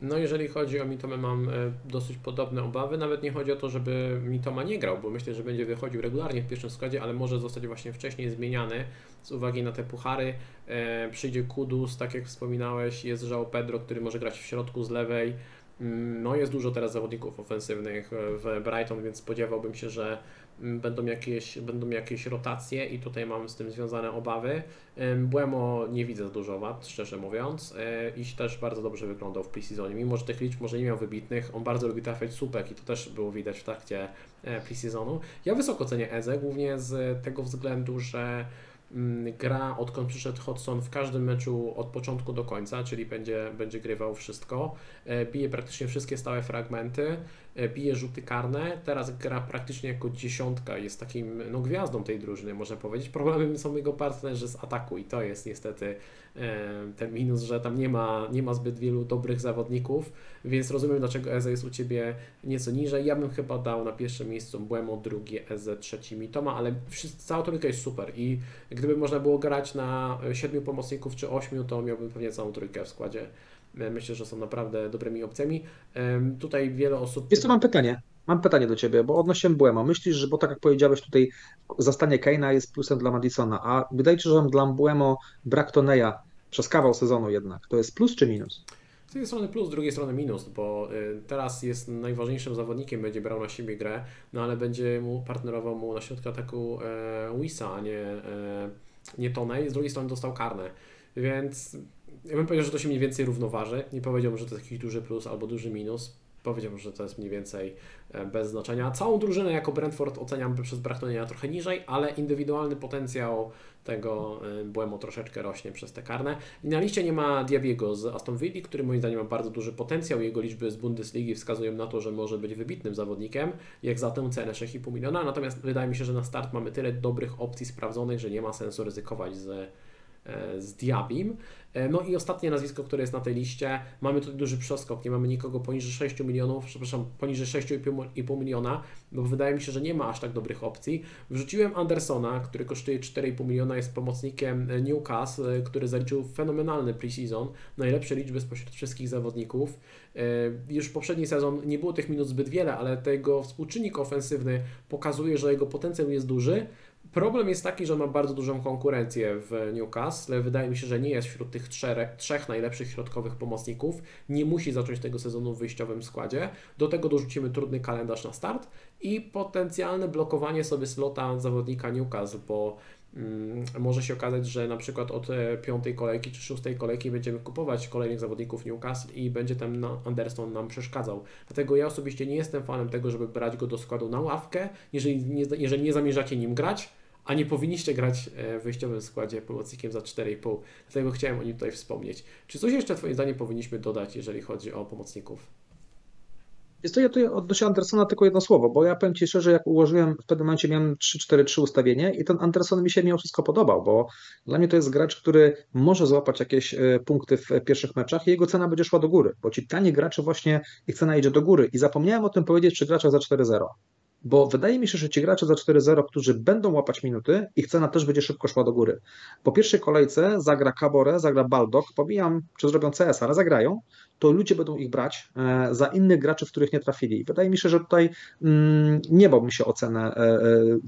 No jeżeli chodzi o Mitoma mam dosyć podobne obawy, nawet nie chodzi o to, żeby Mitoma nie grał, bo myślę, że będzie wychodził regularnie w pierwszym składzie, ale może zostać właśnie wcześniej zmieniany z uwagi na te puchary. E, przyjdzie Kudus, tak jak wspominałeś, jest João Pedro, który może grać w środku z lewej. Mm, no jest dużo teraz zawodników ofensywnych w Brighton, więc spodziewałbym się, że będą jakieś, będą jakieś rotacje i tutaj mam z tym związane obawy. Błemo nie widzę dużo wad, szczerze mówiąc. E, Iś też bardzo dobrze wyglądał w preseasonie, mimo że tych liczb może nie miał wybitnych, on bardzo lubi trafiać słupek i to też było widać w trakcie e, preseasonu. Ja wysoko cenię Eze, głównie z tego względu, że Mm, gra, odkąd przyszedł Hodgson w każdym meczu od początku do końca, czyli będzie, będzie grywał wszystko. E, bije praktycznie wszystkie stałe fragmenty. E, bije rzuty karne, teraz gra praktycznie jako dziesiątka, jest takim no, gwiazdą tej drużyny, można powiedzieć. Problemem są jego partnerzy z ataku i to jest niestety e, ten minus, że tam nie ma, nie ma zbyt wielu dobrych zawodników, więc rozumiem dlaczego Eze jest u Ciebie nieco niżej. Ja bym chyba dał na pierwszym miejscu Błemo, drugie Eze, trzeci Mitoma, ale wszyscy, cała trójka jest super i gdyby można było grać na siedmiu pomocników czy ośmiu, to miałbym pewnie całą trójkę w składzie. E, myślę, że są naprawdę dobrymi opcjami. Tutaj wiele osób. Jest tu mam pytanie. Mam pytanie do Ciebie, bo odnośnie Mbłema. Myślisz, że, bo tak jak powiedziałeś tutaj, zastanie Keina jest plusem dla Madisona, a wydaje Ci się, że dla Mbłemo brak Toneja przez kawał sezonu jednak, to jest plus czy minus? Z jednej strony plus, z drugiej strony minus, bo y, teraz jest najważniejszym zawodnikiem, będzie brał na siebie grę, no ale będzie mu partnerował mu na środku ataku e, Wisa, a nie, e, nie Tonej. Z drugiej strony dostał karne, więc ja bym powiedział, że to się mniej więcej równoważy. Nie powiedziałbym, że to jest jakiś duży plus albo duży minus. Powiedziałbym, że to jest mniej więcej e, bez znaczenia. Całą drużynę jako Brentford oceniam przez brak trochę niżej, ale indywidualny potencjał tego e, Błemo troszeczkę rośnie przez te karne. Na liście nie ma Diabiego z Aston Villa, który moim zdaniem ma bardzo duży potencjał. Jego liczby z Bundesligi wskazują na to, że może być wybitnym zawodnikiem, jak za tę cenę 6,5 miliona. Natomiast wydaje mi się, że na start mamy tyle dobrych opcji sprawdzonych, że nie ma sensu ryzykować z, z Diabim. E, No i ostatnie nazwisko, które jest na tej liście, mamy tutaj duży przeskok, nie mamy nikogo poniżej 6 milionów, przepraszam, poniżej 6,5 miliona, bo wydaje mi się, że nie ma aż tak dobrych opcji. Wrzuciłem Andersona, który kosztuje 4,5 miliona, jest pomocnikiem e, Newcastle, e, który zaliczył fenomenalny preseason, najlepsze liczby spośród wszystkich zawodników. E, Już poprzedni sezon nie było tych minut zbyt wiele, ale tego współczynnik ofensywny pokazuje, że jego potencjał jest duży. Problem jest taki, że ma bardzo dużą konkurencję w Newcastle. Wydaje mi się, że nie jest wśród tych trzech, trzech najlepszych środkowych pomocników. Nie musi zacząć tego sezonu w wyjściowym składzie. Do tego dorzucimy trudny kalendarz na start i potencjalne blokowanie sobie slota zawodnika Newcastle, bo mm, może się okazać, że na przykład od e, piątej kolejki czy szóstej kolejki będziemy kupować kolejnych zawodników Newcastle i będzie ten Anderson nam przeszkadzał. Dlatego ja osobiście nie jestem fanem tego, żeby brać go do składu na ławkę, jeżeli nie, jeżeli nie zamierzacie nim grać, a nie powinniście grać e, w wyjściowym składzie pomocnikiem za 4,5. Dlatego chciałem o nim tutaj wspomnieć. Czy coś jeszcze Twoim zdaniem powinniśmy dodać, jeżeli chodzi o pomocników? Jest to ja tu odnośnie Andersona tylko jedno słowo, bo ja powiem Ci szczerze, jak ułożyłem, w pewnym momencie miałem 3-4-3 ustawienie i ten Anderson mi się mimo wszystko podobał, bo dla mnie to jest gracz, który może złapać jakieś e, punkty w pierwszych meczach i jego cena będzie szła do góry, bo ci tani gracze właśnie ich cena idzie do góry i zapomniałem o tym powiedzieć przy graczach za 4-0. Bo wydaje mi się, że ci gracze za 4-0, którzy będą łapać minuty, ich cena też będzie szybko szła do góry. Po pierwszej kolejce zagra Cabore, zagra Baldock, pomijam, czy zrobią CS, ale zagrają, to ludzie będą ich brać e, za innych graczy, w których nie trafili. Wydaje mi się, że tutaj mm, nie bałbym się o cenę e, e,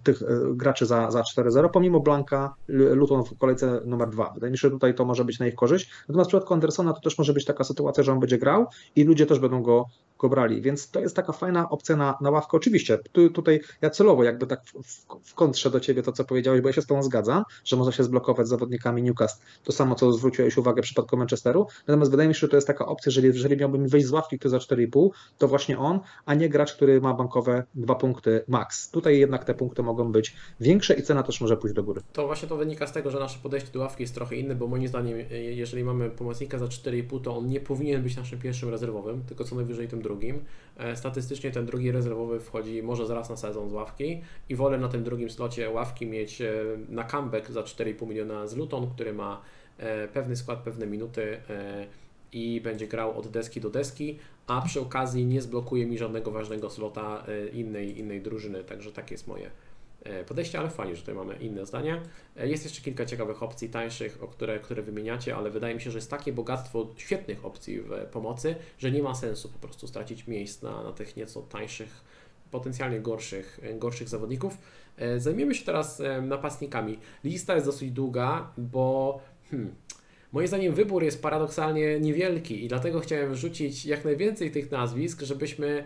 tych graczy za, za 4-0, pomimo Blanka, Luton w kolejce numer 2. Wydaje mi się, że tutaj to może być na ich korzyść. Natomiast w przypadku Andersona to też może być taka sytuacja, że on będzie grał i ludzie też będą go go brali, więc to jest taka fajna opcja na, na ławkę. Oczywiście, tu, tutaj ja celowo jakby tak w, w, w kontrze do Ciebie to, co powiedziałeś, bo ja się z Tobą zgadzam, że można się zblokować z zawodnikami Newcastle, to samo, co zwróciłeś uwagę w przypadku Manchesteru, natomiast wydaje mi się, że to jest taka opcja, że jeżeli miałbym wejść z ławki, który za 4,5, to właśnie on, a nie gracz, który ma bankowe dwa punkty max. Tutaj jednak te punkty mogą być większe i cena też może pójść do góry. To właśnie to wynika z tego, że nasze podejście do ławki jest trochę inne, bo moim zdaniem, e, jeżeli mamy pomocnika za 4,5, to on nie powinien być naszym pierwszym rezerwowym, tylko co najwyżej tym drugim. E, Statystycznie ten drugi rezerwowy wchodzi może zaraz na sezon z ławki i wolę na tym drugim slocie ławki mieć e, na comeback za 4,5 miliona z Luton, który ma pewny skład, pewne minuty i będzie grał od deski do deski, a przy okazji nie zblokuje mi żadnego ważnego slota e, innej, innej drużyny, także takie jest moje e, podejście, ale fajnie, że tutaj mamy inne zdania. E, Jest jeszcze kilka ciekawych opcji tańszych, o które, które wymieniacie, ale wydaje mi się, że jest takie bogactwo świetnych opcji w pomocy, że nie ma sensu po prostu stracić miejsc na, na tych nieco tańszych, potencjalnie gorszych, gorszych zawodników. Zajmiemy się teraz napastnikami. Lista jest dosyć długa, bo hmm, moim zdaniem wybór jest paradoksalnie niewielki i dlatego chciałem wrzucić jak najwięcej tych nazwisk, żebyśmy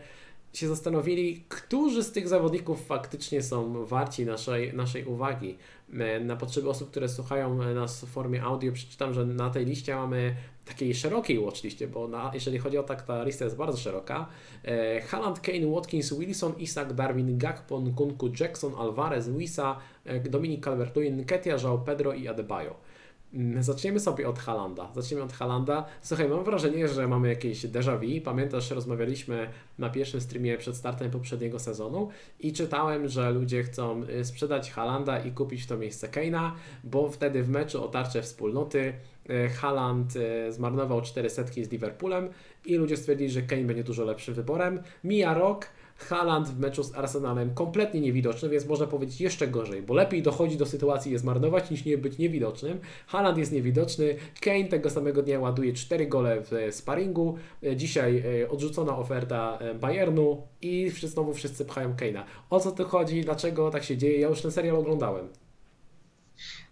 się zastanowili, którzy z tych zawodników faktycznie są warci naszej, naszej uwagi. E, Na potrzeby osób, które słuchają nas w formie audio, przeczytam, że na tej liście mamy takiej szerokiej watchliście, bo na, jeżeli chodzi o tak, ta lista jest bardzo szeroka. E, Haaland, Kane, Watkins, Wilson, Isak, Darwin, Gakpo, Nkunku, Jackson, Alvarez, Wisa, e, Dominik Calvert-Lewin, Ketia, João Pedro i Adebayo. Mm, Zaczniemy sobie od Halanda. Zaczniemy od Halanda. Słuchaj, mam wrażenie, że mamy jakieś déjà vu. Pamiętasz, rozmawialiśmy na pierwszym streamie przed startem poprzedniego sezonu i czytałem, że ludzie chcą y, sprzedać Halanda i kupić w to miejsce Keina, bo wtedy w meczu o tarczę wspólnoty y, Haaland y, zmarnował 4 setki z Liverpoolem i ludzie stwierdzili, że Kane będzie dużo lepszym wyborem. Mija rok, Haaland w meczu z Arsenalem kompletnie niewidoczny, więc można powiedzieć jeszcze gorzej, bo lepiej dochodzi do sytuacji je zmarnować niż nie być niewidocznym. Haaland jest niewidoczny, Kane tego samego dnia ładuje 4 gole w sparingu, dzisiaj e, odrzucona oferta e, Bayernu i znowu wszyscy pchają Kane'a. O co tu chodzi, dlaczego tak się dzieje? Ja już ten serial oglądałem.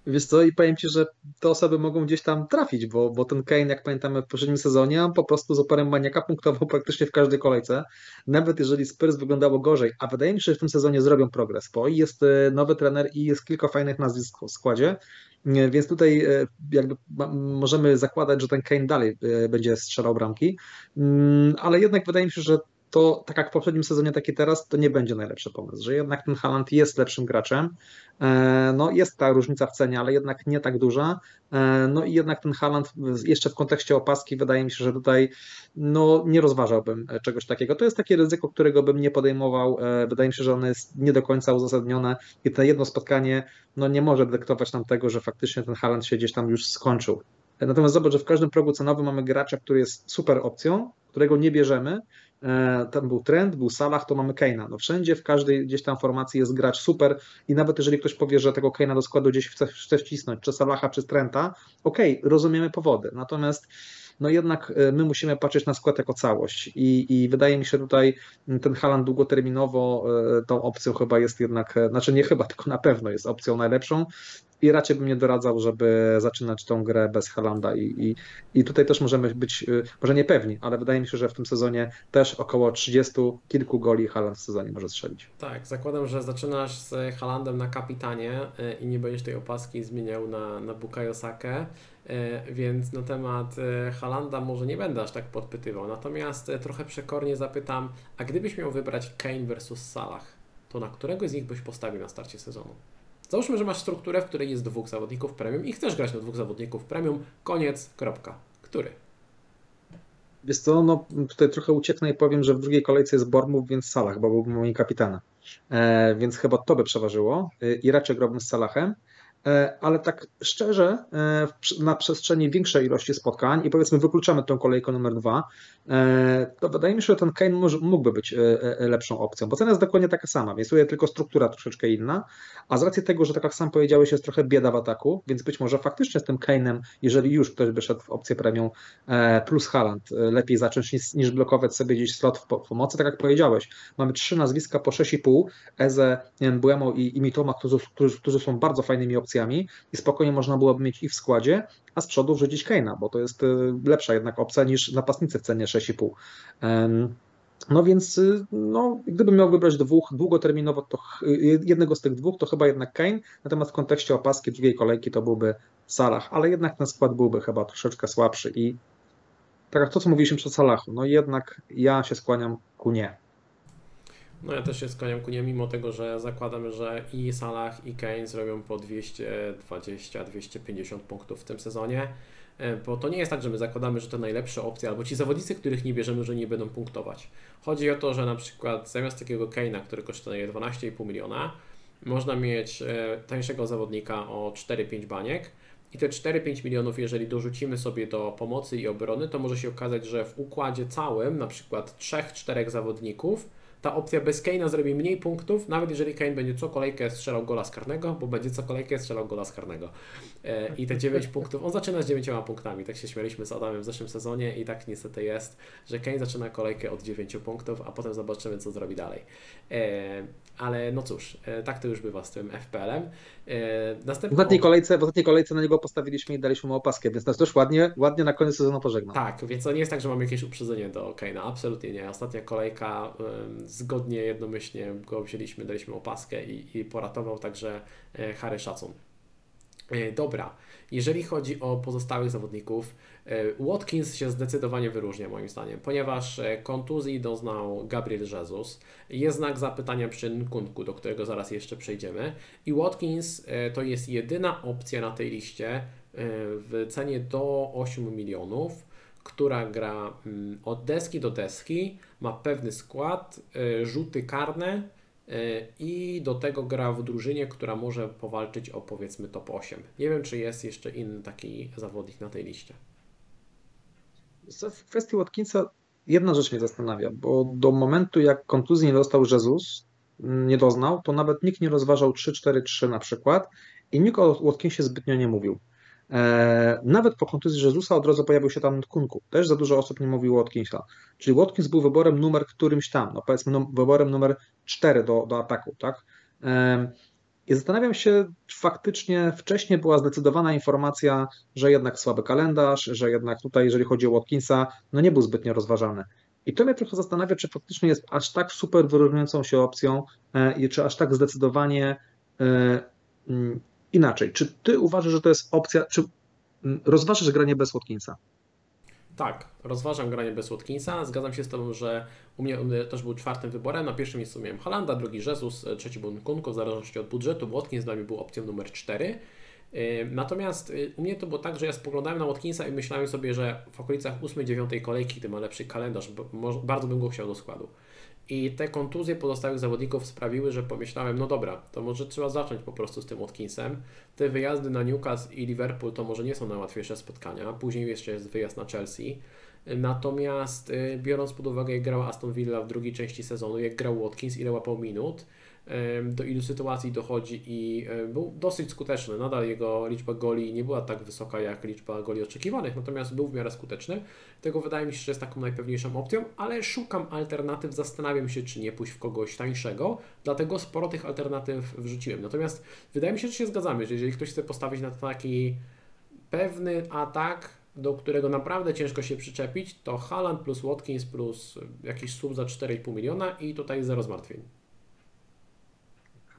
Wiesz co, i powiem Ci, że te osoby mogą gdzieś tam trafić, bo, bo ten Kane, jak pamiętamy w poprzednim sezonie, on po prostu z oporem maniaka punktował [LAUGHS] praktycznie w każdej kolejce. Nawet jeżeli Spurs wyglądało gorzej, a wydaje mi się, że w tym sezonie zrobią progres, bo jest e, nowy trener i jest kilka fajnych nazwisk w składzie, e, więc tutaj e, jakby możemy zakładać, że ten Kane dalej będzie strzelał bramki, Mm, ale jednak wydaje mi się, że to tak jak w poprzednim sezonie, tak i teraz, to nie będzie najlepszy pomysł, że jednak ten Haaland jest lepszym graczem, E, No jest ta różnica w cenie, ale jednak nie tak duża. E, No i jednak ten Haaland jeszcze w kontekście opaski wydaje mi się, że tutaj no, nie rozważałbym e, czegoś takiego. To jest takie ryzyko, którego bym nie podejmował. Wydaje mi się, że ono jest nie do końca uzasadnione i to jedno spotkanie no, nie może dyktować nam tego, że faktycznie ten Haaland się gdzieś tam już skończył. Natomiast zobacz, że w każdym progu cenowym mamy gracza, który jest super opcją, którego nie bierzemy. E, Tam był trend, był Salah, to mamy Kane'a. No wszędzie, w każdej gdzieś tam formacji jest gracz super i nawet jeżeli ktoś powie, że tego Kane'a do składu gdzieś chce, chce wcisnąć, czy Salaha, czy Trenta, okej, rozumiemy powody. Natomiast no jednak e, my musimy patrzeć na skład jako całość i, i wydaje mi się tutaj ten Haaland długoterminowo e, tą opcją chyba jest jednak, znaczy nie chyba, [LAUGHS] tylko na pewno jest opcją najlepszą i raczej bym nie doradzał, żeby zaczynać tą grę bez Halanda i, i, i tutaj też możemy być, e, może nie pewni, ale wydaje mi się, że w tym sezonie też około 30 kilku goli Haaland w sezonie może strzelić. Tak, zakładam, że zaczynasz z Halandem na kapitanie y, i nie będziesz tej opaski zmieniał na, na Bukayo Sakę, y, więc na temat y, Halanda może nie będę aż tak podpytywał. Natomiast y, trochę przekornie zapytam, a gdybyś miał wybrać Kane versus Salah, to na którego z nich byś postawił na starcie sezonu? Załóżmy, że masz strukturę, w której jest dwóch zawodników premium i chcesz grać na dwóch zawodników premium, koniec, kropka. Który? Wiesz co, no tutaj trochę ucieknę i powiem, że w drugiej kolejce jest Bormów, więc Salah, bo byłbym moim kapitanem. E, więc chyba to by przeważyło e, i raczej grałbym z Salahem. E, ale tak szczerze, e, na przestrzeni większej ilości spotkań i powiedzmy wykluczamy tą kolejkę numer dwa, e, to wydaje mi się, że ten Kane mógłby być lepszą opcją, bo cena jest dokładnie taka sama, więc tutaj tylko struktura troszeczkę inna, a z racji tego, że tak jak sam powiedziałeś, jest trochę bieda w ataku, więc być może faktycznie z tym Kane'em, jeżeli już ktoś by szedł w opcję premium plus Haaland, e, lepiej zacząć niż, niż blokować sobie gdzieś slot w po- w pomocy, tak jak powiedziałeś, mamy trzy nazwiska po 6,5, Eze, Buemo i, i Mitoma, którzy, którzy, którzy są bardzo fajnymi opcjami i spokojnie można byłoby mieć ich w składzie, a z przodu wrzucić Kane'a, bo to jest e, lepsza jednak opcja niż napastnicy w cenie 6,5. Em, No więc, y, no, gdybym miał wybrać dwóch długoterminowo, to y, jednego z tych dwóch, to chyba jednak Kane, natomiast w kontekście opaski drugiej kolejki to byłby Salah, ale jednak ten skład byłby chyba troszeczkę słabszy i tak jak to, co mówiliśmy przy Salahu, no jednak ja się skłaniam ku nie. No ja też się skłaniam ku nie, mimo tego, że zakładam, że i Salah i Kane zrobią po 220-250 punktów w tym sezonie, e, bo to nie jest tak, że my zakładamy, że to najlepsze opcje, albo ci zawodnicy, których nie bierzemy, że nie będą punktować. Chodzi o to, że na przykład zamiast takiego Kane'a, który kosztuje 12,5 miliona, można mieć e, tańszego zawodnika o 4-5 baniek i te 4-5 milionów, jeżeli dorzucimy sobie do pomocy i obrony, to może się okazać, że w układzie całym, na przykład 3-4 zawodników, ta opcja bez Kane'a zrobi mniej punktów, nawet jeżeli Kane będzie co kolejkę strzelał gola z karnego, bo będzie co kolejkę strzelał gola z karnego. E, I te 9 [LAUGHS] punktów, on zaczyna z 9 punktami, tak się śmialiśmy z Adamem w zeszłym sezonie i tak niestety jest, że Kane zaczyna kolejkę od 9 punktów, a potem zobaczymy co zrobi dalej. E, ale no cóż, e, tak to już bywa z tym FPL-em. E, W następna ostatniej kolejce, w ostatniej kolejce na niego postawiliśmy i daliśmy mu opaskę, więc nas też ładnie, ładnie na koniec sezonu pożegnał. Tak, więc to nie jest tak, że mamy jakieś uprzedzenie do Kane'a, absolutnie nie. Ostatnia kolejka zgodnie, jednomyślnie go wzięliśmy, daliśmy opaskę i, i poratował, także e, Harry szacun. E, Dobra, jeżeli chodzi o pozostałych zawodników, Watkins się zdecydowanie wyróżnia moim zdaniem, ponieważ e, kontuzji doznał Gabriel Jesus, jest znak zapytania przy Nkunku, do którego zaraz jeszcze przejdziemy i Watkins e, to jest jedyna opcja na tej liście, w cenie do 8 milionów, która gra mm, od deski do deski, ma pewny skład, rzuty karne i do tego gra w drużynie, która może powalczyć o powiedzmy top 8. Nie wiem, czy jest jeszcze inny taki zawodnik na tej liście. W kwestii Watkinsa jedna rzecz mnie zastanawia, bo do momentu jak kontuzji nie dostał Jezus, nie doznał, to nawet nikt nie rozważał 3-4-3 na przykład i nikt o Watkinsie zbytnio nie mówił. E, nawet po kontuzji Jezusa od razu pojawił się tam Kunku. Też za dużo osób nie mówiło Watkinsa. Czyli Watkins był wyborem numer którymś tam, no powiedzmy wyborem numer 4 do, do ataku, tak? E, I zastanawiam się, czy faktycznie wcześniej była zdecydowana informacja, że jednak słaby kalendarz, że jednak tutaj, jeżeli chodzi o Watkinsa, no nie był zbytnio rozważany. I to mnie trochę zastanawia, czy faktycznie jest aż tak super wyróżniającą się opcją e, i czy aż tak zdecydowanie mm, inaczej. Czy ty uważasz, że to jest opcja, czy mm, rozważasz granie bez Watkinsa? Tak, rozważam granie bez Watkinsa. Zgadzam się z Tobą, że u mnie, mnie też był czwartym wyborem. Na pierwszym miejscu miałem Halanda, drugi Jesus, e, trzeci był Nkunku, w zależności od budżetu. Watkins dla mnie był opcją numer 4. E, natomiast e, u mnie to było tak, że ja spoglądałem na Watkinsa i myślałem sobie, że w okolicach 8-9 kolejki, gdy ma lepszy kalendarz, bardzo bym go chciał do składu. I te kontuzje pozostałych zawodników sprawiły, że pomyślałem, no dobra, to może trzeba zacząć po prostu z tym Watkinsem. Te wyjazdy na Newcastle i Liverpool to może nie są najłatwiejsze spotkania. Później jeszcze jest wyjazd na Chelsea. Natomiast y, biorąc pod uwagę, jak grał Aston Villa w drugiej części sezonu, jak grał Watkins, ile łapał minut, do ilu sytuacji dochodzi i był dosyć skuteczny. Nadal jego liczba goli nie była tak wysoka jak liczba goli oczekiwanych, natomiast był w miarę skuteczny. Tego wydaje mi się, że jest taką najpewniejszą opcją, ale szukam alternatyw, zastanawiam się, czy nie pójść w kogoś tańszego, dlatego sporo tych alternatyw wrzuciłem. Natomiast wydaje mi się, że się zgadzamy, że jeżeli ktoś chce postawić na taki pewny atak, do którego naprawdę ciężko się przyczepić, to Haaland plus Watkins plus jakiś sub za 4,5 miliona i tutaj zero zmartwień.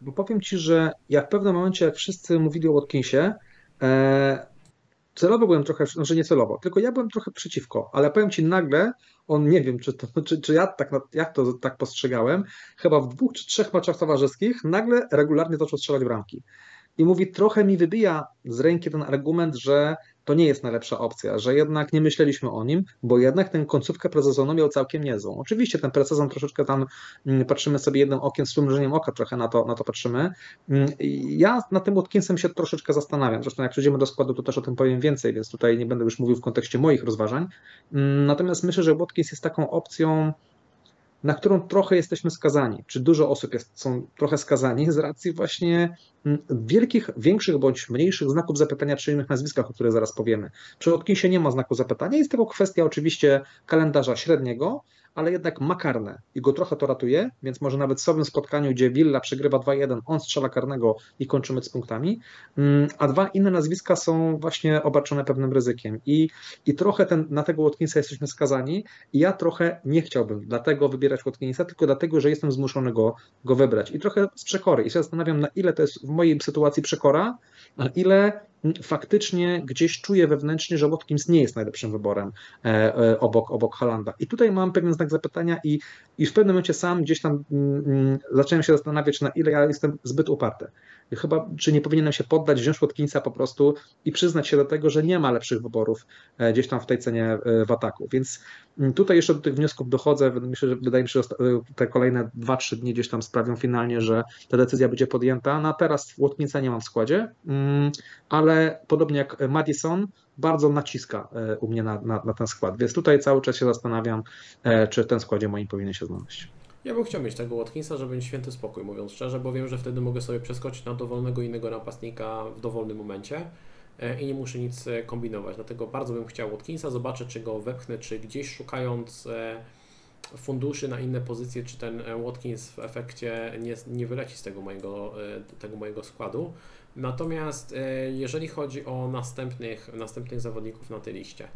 Bo powiem Ci, że jak w pewnym momencie, jak wszyscy mówili o Watkinsie, e, celowo byłem trochę, znaczy nie celowo, tylko ja byłem trochę przeciwko, ale powiem Ci nagle, on nie wiem, czy, to, [LAUGHS] czy, czy ja tak, jak to tak postrzegałem, chyba w dwóch czy trzech meczach towarzyskich nagle regularnie zaczął strzelać bramki. I mówi, trochę mi wybija z ręki ten argument, że to nie jest najlepsza opcja, że jednak nie myśleliśmy o nim, bo jednak tę końcówkę prezesonu miał całkiem niezłą. Oczywiście ten prezesjon troszeczkę tam mm, patrzymy sobie jednym okiem, z przymrużeniem oka trochę na to, na to patrzymy. Mm, ja na tym Watkinsem się troszeczkę zastanawiam, zresztą jak przejdziemy do składu, to też o tym powiem więcej, więc tutaj nie będę już mówił w kontekście moich rozważań. Mm, natomiast myślę, że Watkins jest taką opcją, na którą trochę jesteśmy skazani, czy dużo osób jest, są trochę skazani z racji właśnie wielkich, większych bądź mniejszych znaków zapytania przy innych nazwiskach, o których zaraz powiemy. Przy Watkinsie nie ma znaku zapytania, jest tylko kwestia oczywiście kalendarza średniego, ale jednak ma karne i go trochę to ratuje, więc może nawet w sobie spotkaniu, gdzie Villa przegrywa 2-1, on strzela karnego i kończymy z punktami, mm, a dwa inne nazwiska są właśnie obarczone pewnym ryzykiem. I, i trochę ten, na tego Watkinsa jesteśmy skazani i ja trochę nie chciałbym dlatego wybierać Watkinsa, tylko dlatego, że jestem zmuszony go, go wybrać. I trochę z przekory. I się zastanawiam na ile to jest mojej sytuacji przekora, ile faktycznie gdzieś czuję wewnętrznie, że Watkins nie jest najlepszym wyborem e, e, obok, obok Halanda. I tutaj mam pewien znak zapytania i, i w pewnym momencie sam gdzieś tam mm, mm zacząłem się zastanawiać, na ile ja jestem zbyt uparty. Chyba, czy nie powinienem się poddać, wziąć Watkinsa po prostu i przyznać się do tego, że nie ma lepszych wyborów e, gdzieś tam w tej cenie w ataku. Więc mm, tutaj jeszcze do tych wniosków dochodzę. Myślę, że wydaje mi się, że te kolejne 2-3 dni gdzieś tam sprawią finalnie, że ta decyzja będzie podjęta. Na teraz Watkinsa nie mam w składzie, ale ale podobnie jak Madison, bardzo naciska e, u mnie na, na, na, ten skład. Więc tutaj cały czas się zastanawiam, e, czy w tym składzie moim powinien się znaleźć. Ja bym chciał mieć tego Watkinsa, żeby mieć święty spokój, mówiąc szczerze, bo wiem, że wtedy mogę sobie przeskoczyć na dowolnego innego napastnika w dowolnym momencie e, i nie muszę nic kombinować. Dlatego bardzo bym chciał Watkinsa, zobaczę, czy go wepchnę, czy gdzieś szukając funduszy na inne pozycje, czy ten Watkins w efekcie nie, nie wyleci z tego mojego, tego mojego składu. Natomiast e, jeżeli chodzi o następnych, następnych zawodników na tej liście,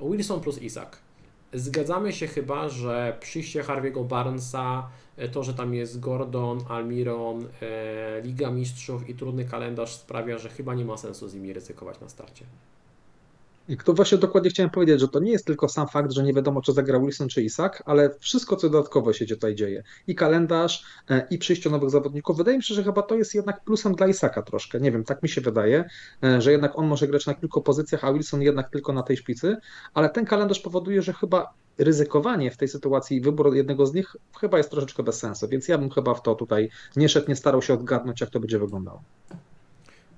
Wilson plus Isak. Zgadzamy się chyba, że przyjście Harvey'ego Barnesa, e, to, że tam jest Gordon, Almiron, e, Liga Mistrzów i trudny kalendarz sprawia, że chyba nie ma sensu z nimi ryzykować na starcie. I to właśnie dokładnie chciałem powiedzieć, że to nie jest tylko sam fakt, że nie wiadomo, czy zagra Wilson czy Isak, ale wszystko, co dodatkowo się tutaj dzieje. I kalendarz, e, i przyjście nowych zawodników. Wydaje mi się, że chyba to jest jednak plusem dla Isaka troszkę. Nie wiem, tak mi się wydaje, e, że jednak on może grać na kilku pozycjach, a Wilson jednak tylko na tej szpicy, ale ten kalendarz powoduje, że chyba ryzykowanie w tej sytuacji i wybór jednego z nich chyba jest troszeczkę bez sensu, więc ja bym chyba w to tutaj nie szedł, nie starał się odgadnąć, jak to będzie wyglądało.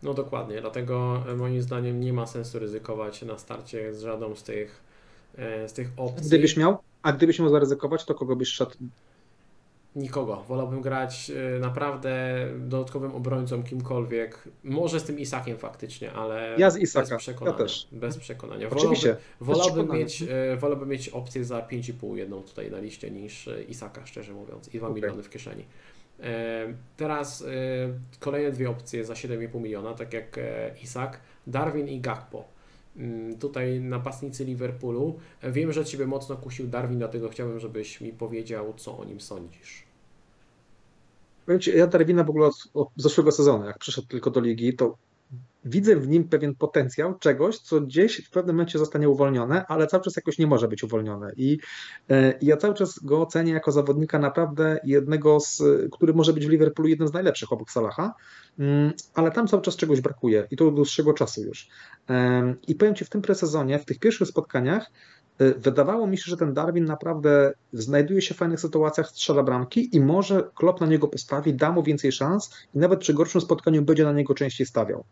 No dokładnie, dlatego e, moim zdaniem nie ma sensu ryzykować na starcie z żadną z tych, e, z tych opcji. Gdybyś miał, a gdybyś miał zaryzykować, to kogo byś szedł? Nikogo. Wolałbym grać e, naprawdę dodatkowym obrońcą kimkolwiek. Może z tym Isakiem faktycznie, ale ja z Isaka. bez przekonania. Ja też. Bez przekonania. Oczywiście. Wolałbym, wolałbym mieć, wolałbym mieć opcję za 5,5 jedną tutaj na liście niż Isaka, szczerze mówiąc, i 2 okay. miliony w kieszeni. E, teraz e, kolejne dwie opcje za 7,5 miliona, tak jak e, Isak, Darwin i Gakpo. Mm, tutaj napastnicy Liverpoolu. Wiem, że Ciebie mocno kusił Darwin, dlatego chciałbym, żebyś mi powiedział, co o nim sądzisz. Ja Darwina w ogóle od, od zeszłego sezonu, jak przyszedł tylko do ligi, to widzę w nim pewien potencjał czegoś, co gdzieś w pewnym momencie zostanie uwolnione, ale cały czas jakoś nie może być uwolnione. I, e, ja cały czas go ocenię jako zawodnika naprawdę jednego z, który może być w Liverpoolu jednym z najlepszych obok Salaha, mm, ale tam cały czas czegoś brakuje i to od dłuższego czasu już. I powiem Ci, w tym presezonie, w tych pierwszych spotkaniach, e, wydawało mi się, że ten Darwin naprawdę znajduje się w fajnych sytuacjach, strzela bramki i może Klopp na niego postawi, da mu więcej szans i nawet przy gorszym spotkaniu będzie na niego częściej stawiał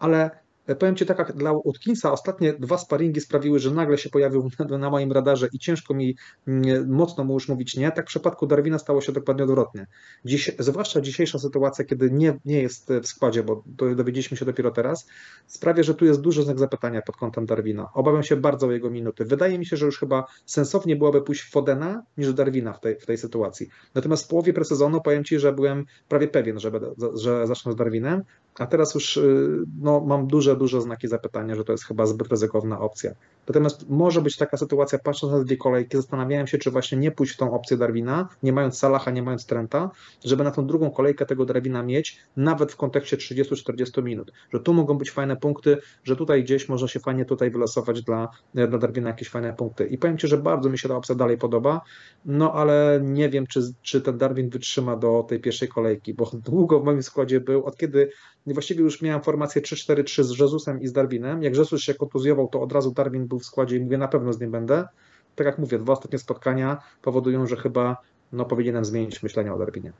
ale powiem Ci tak, jak dla Watkinsa ostatnie dwa sparingi sprawiły, że nagle się pojawił na moim radarze i ciężko mi mm, mocno mu już mówić nie. Tak w przypadku Darwina stało się dokładnie odwrotnie. Dziś, zwłaszcza dzisiejsza sytuacja, kiedy nie, nie jest w składzie, bo dowiedzieliśmy się dopiero teraz, sprawia, że tu jest duży znak zapytania pod kątem Darwina. Obawiam się bardzo o jego minuty. Wydaje mi się, że już chyba sensownie byłoby pójść w Fodena niż Darwina w tej, w tej sytuacji. Natomiast w połowie presezonu powiem Ci, że byłem prawie pewien, że, że zacznę z Darwinem, a teraz już y, no, mam duże, duże znaki zapytania, że to jest chyba zbyt ryzykowna opcja. Natomiast może być taka sytuacja, patrząc na dwie kolejki, zastanawiałem się, czy właśnie nie pójść w tą opcję Darwina, nie mając Salaha, nie mając Trenta, żeby na tą drugą kolejkę tego Darwina mieć, nawet w kontekście 30-40 minut. Że tu mogą być fajne punkty, że tutaj gdzieś można się fajnie tutaj wylosować dla, dla Darwina jakieś fajne punkty. I powiem Ci, że bardzo mi się ta opcja dalej podoba, no ale nie wiem, czy, czy ten Darwin wytrzyma do tej pierwszej kolejki, bo długo w moim składzie był, od kiedy właściwie już miałem formację 3-4-3 z Jezusem i z Darwinem. Jak Jezus się kontuzjował, to od razu Darwin był w składzie i mówię, na pewno z nim będę. Tak jak mówię, dwa ostatnie spotkania powodują, że chyba no, powinienem zmienić myślenie o Darwinie.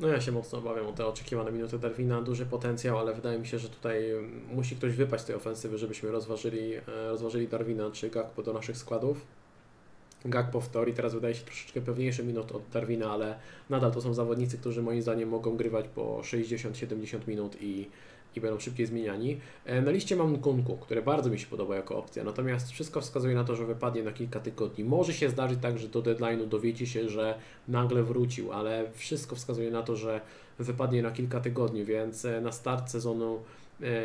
No ja się mocno obawiam o te oczekiwane minuty Darwina, duży potencjał, ale wydaje mi się, że tutaj musi ktoś wypaść z tej ofensywy, żebyśmy rozważyli, e, rozważyli Darwina czy Gakpo do naszych składów. Gakpo w teorii teraz wydaje się troszeczkę pewniejszy minut od Darwina, ale nadal to są zawodnicy, którzy moim zdaniem mogą grywać po 60-70 minut i i będą szybciej zmieniani. E, na liście mam Nkunku, który bardzo mi się podoba jako opcja, natomiast wszystko wskazuje na to, że wypadnie na kilka tygodni. Może się zdarzyć tak, że do deadline'u dowiecie się, że nagle wrócił, ale wszystko wskazuje na to, że wypadnie na kilka tygodni, więc e, na start sezonu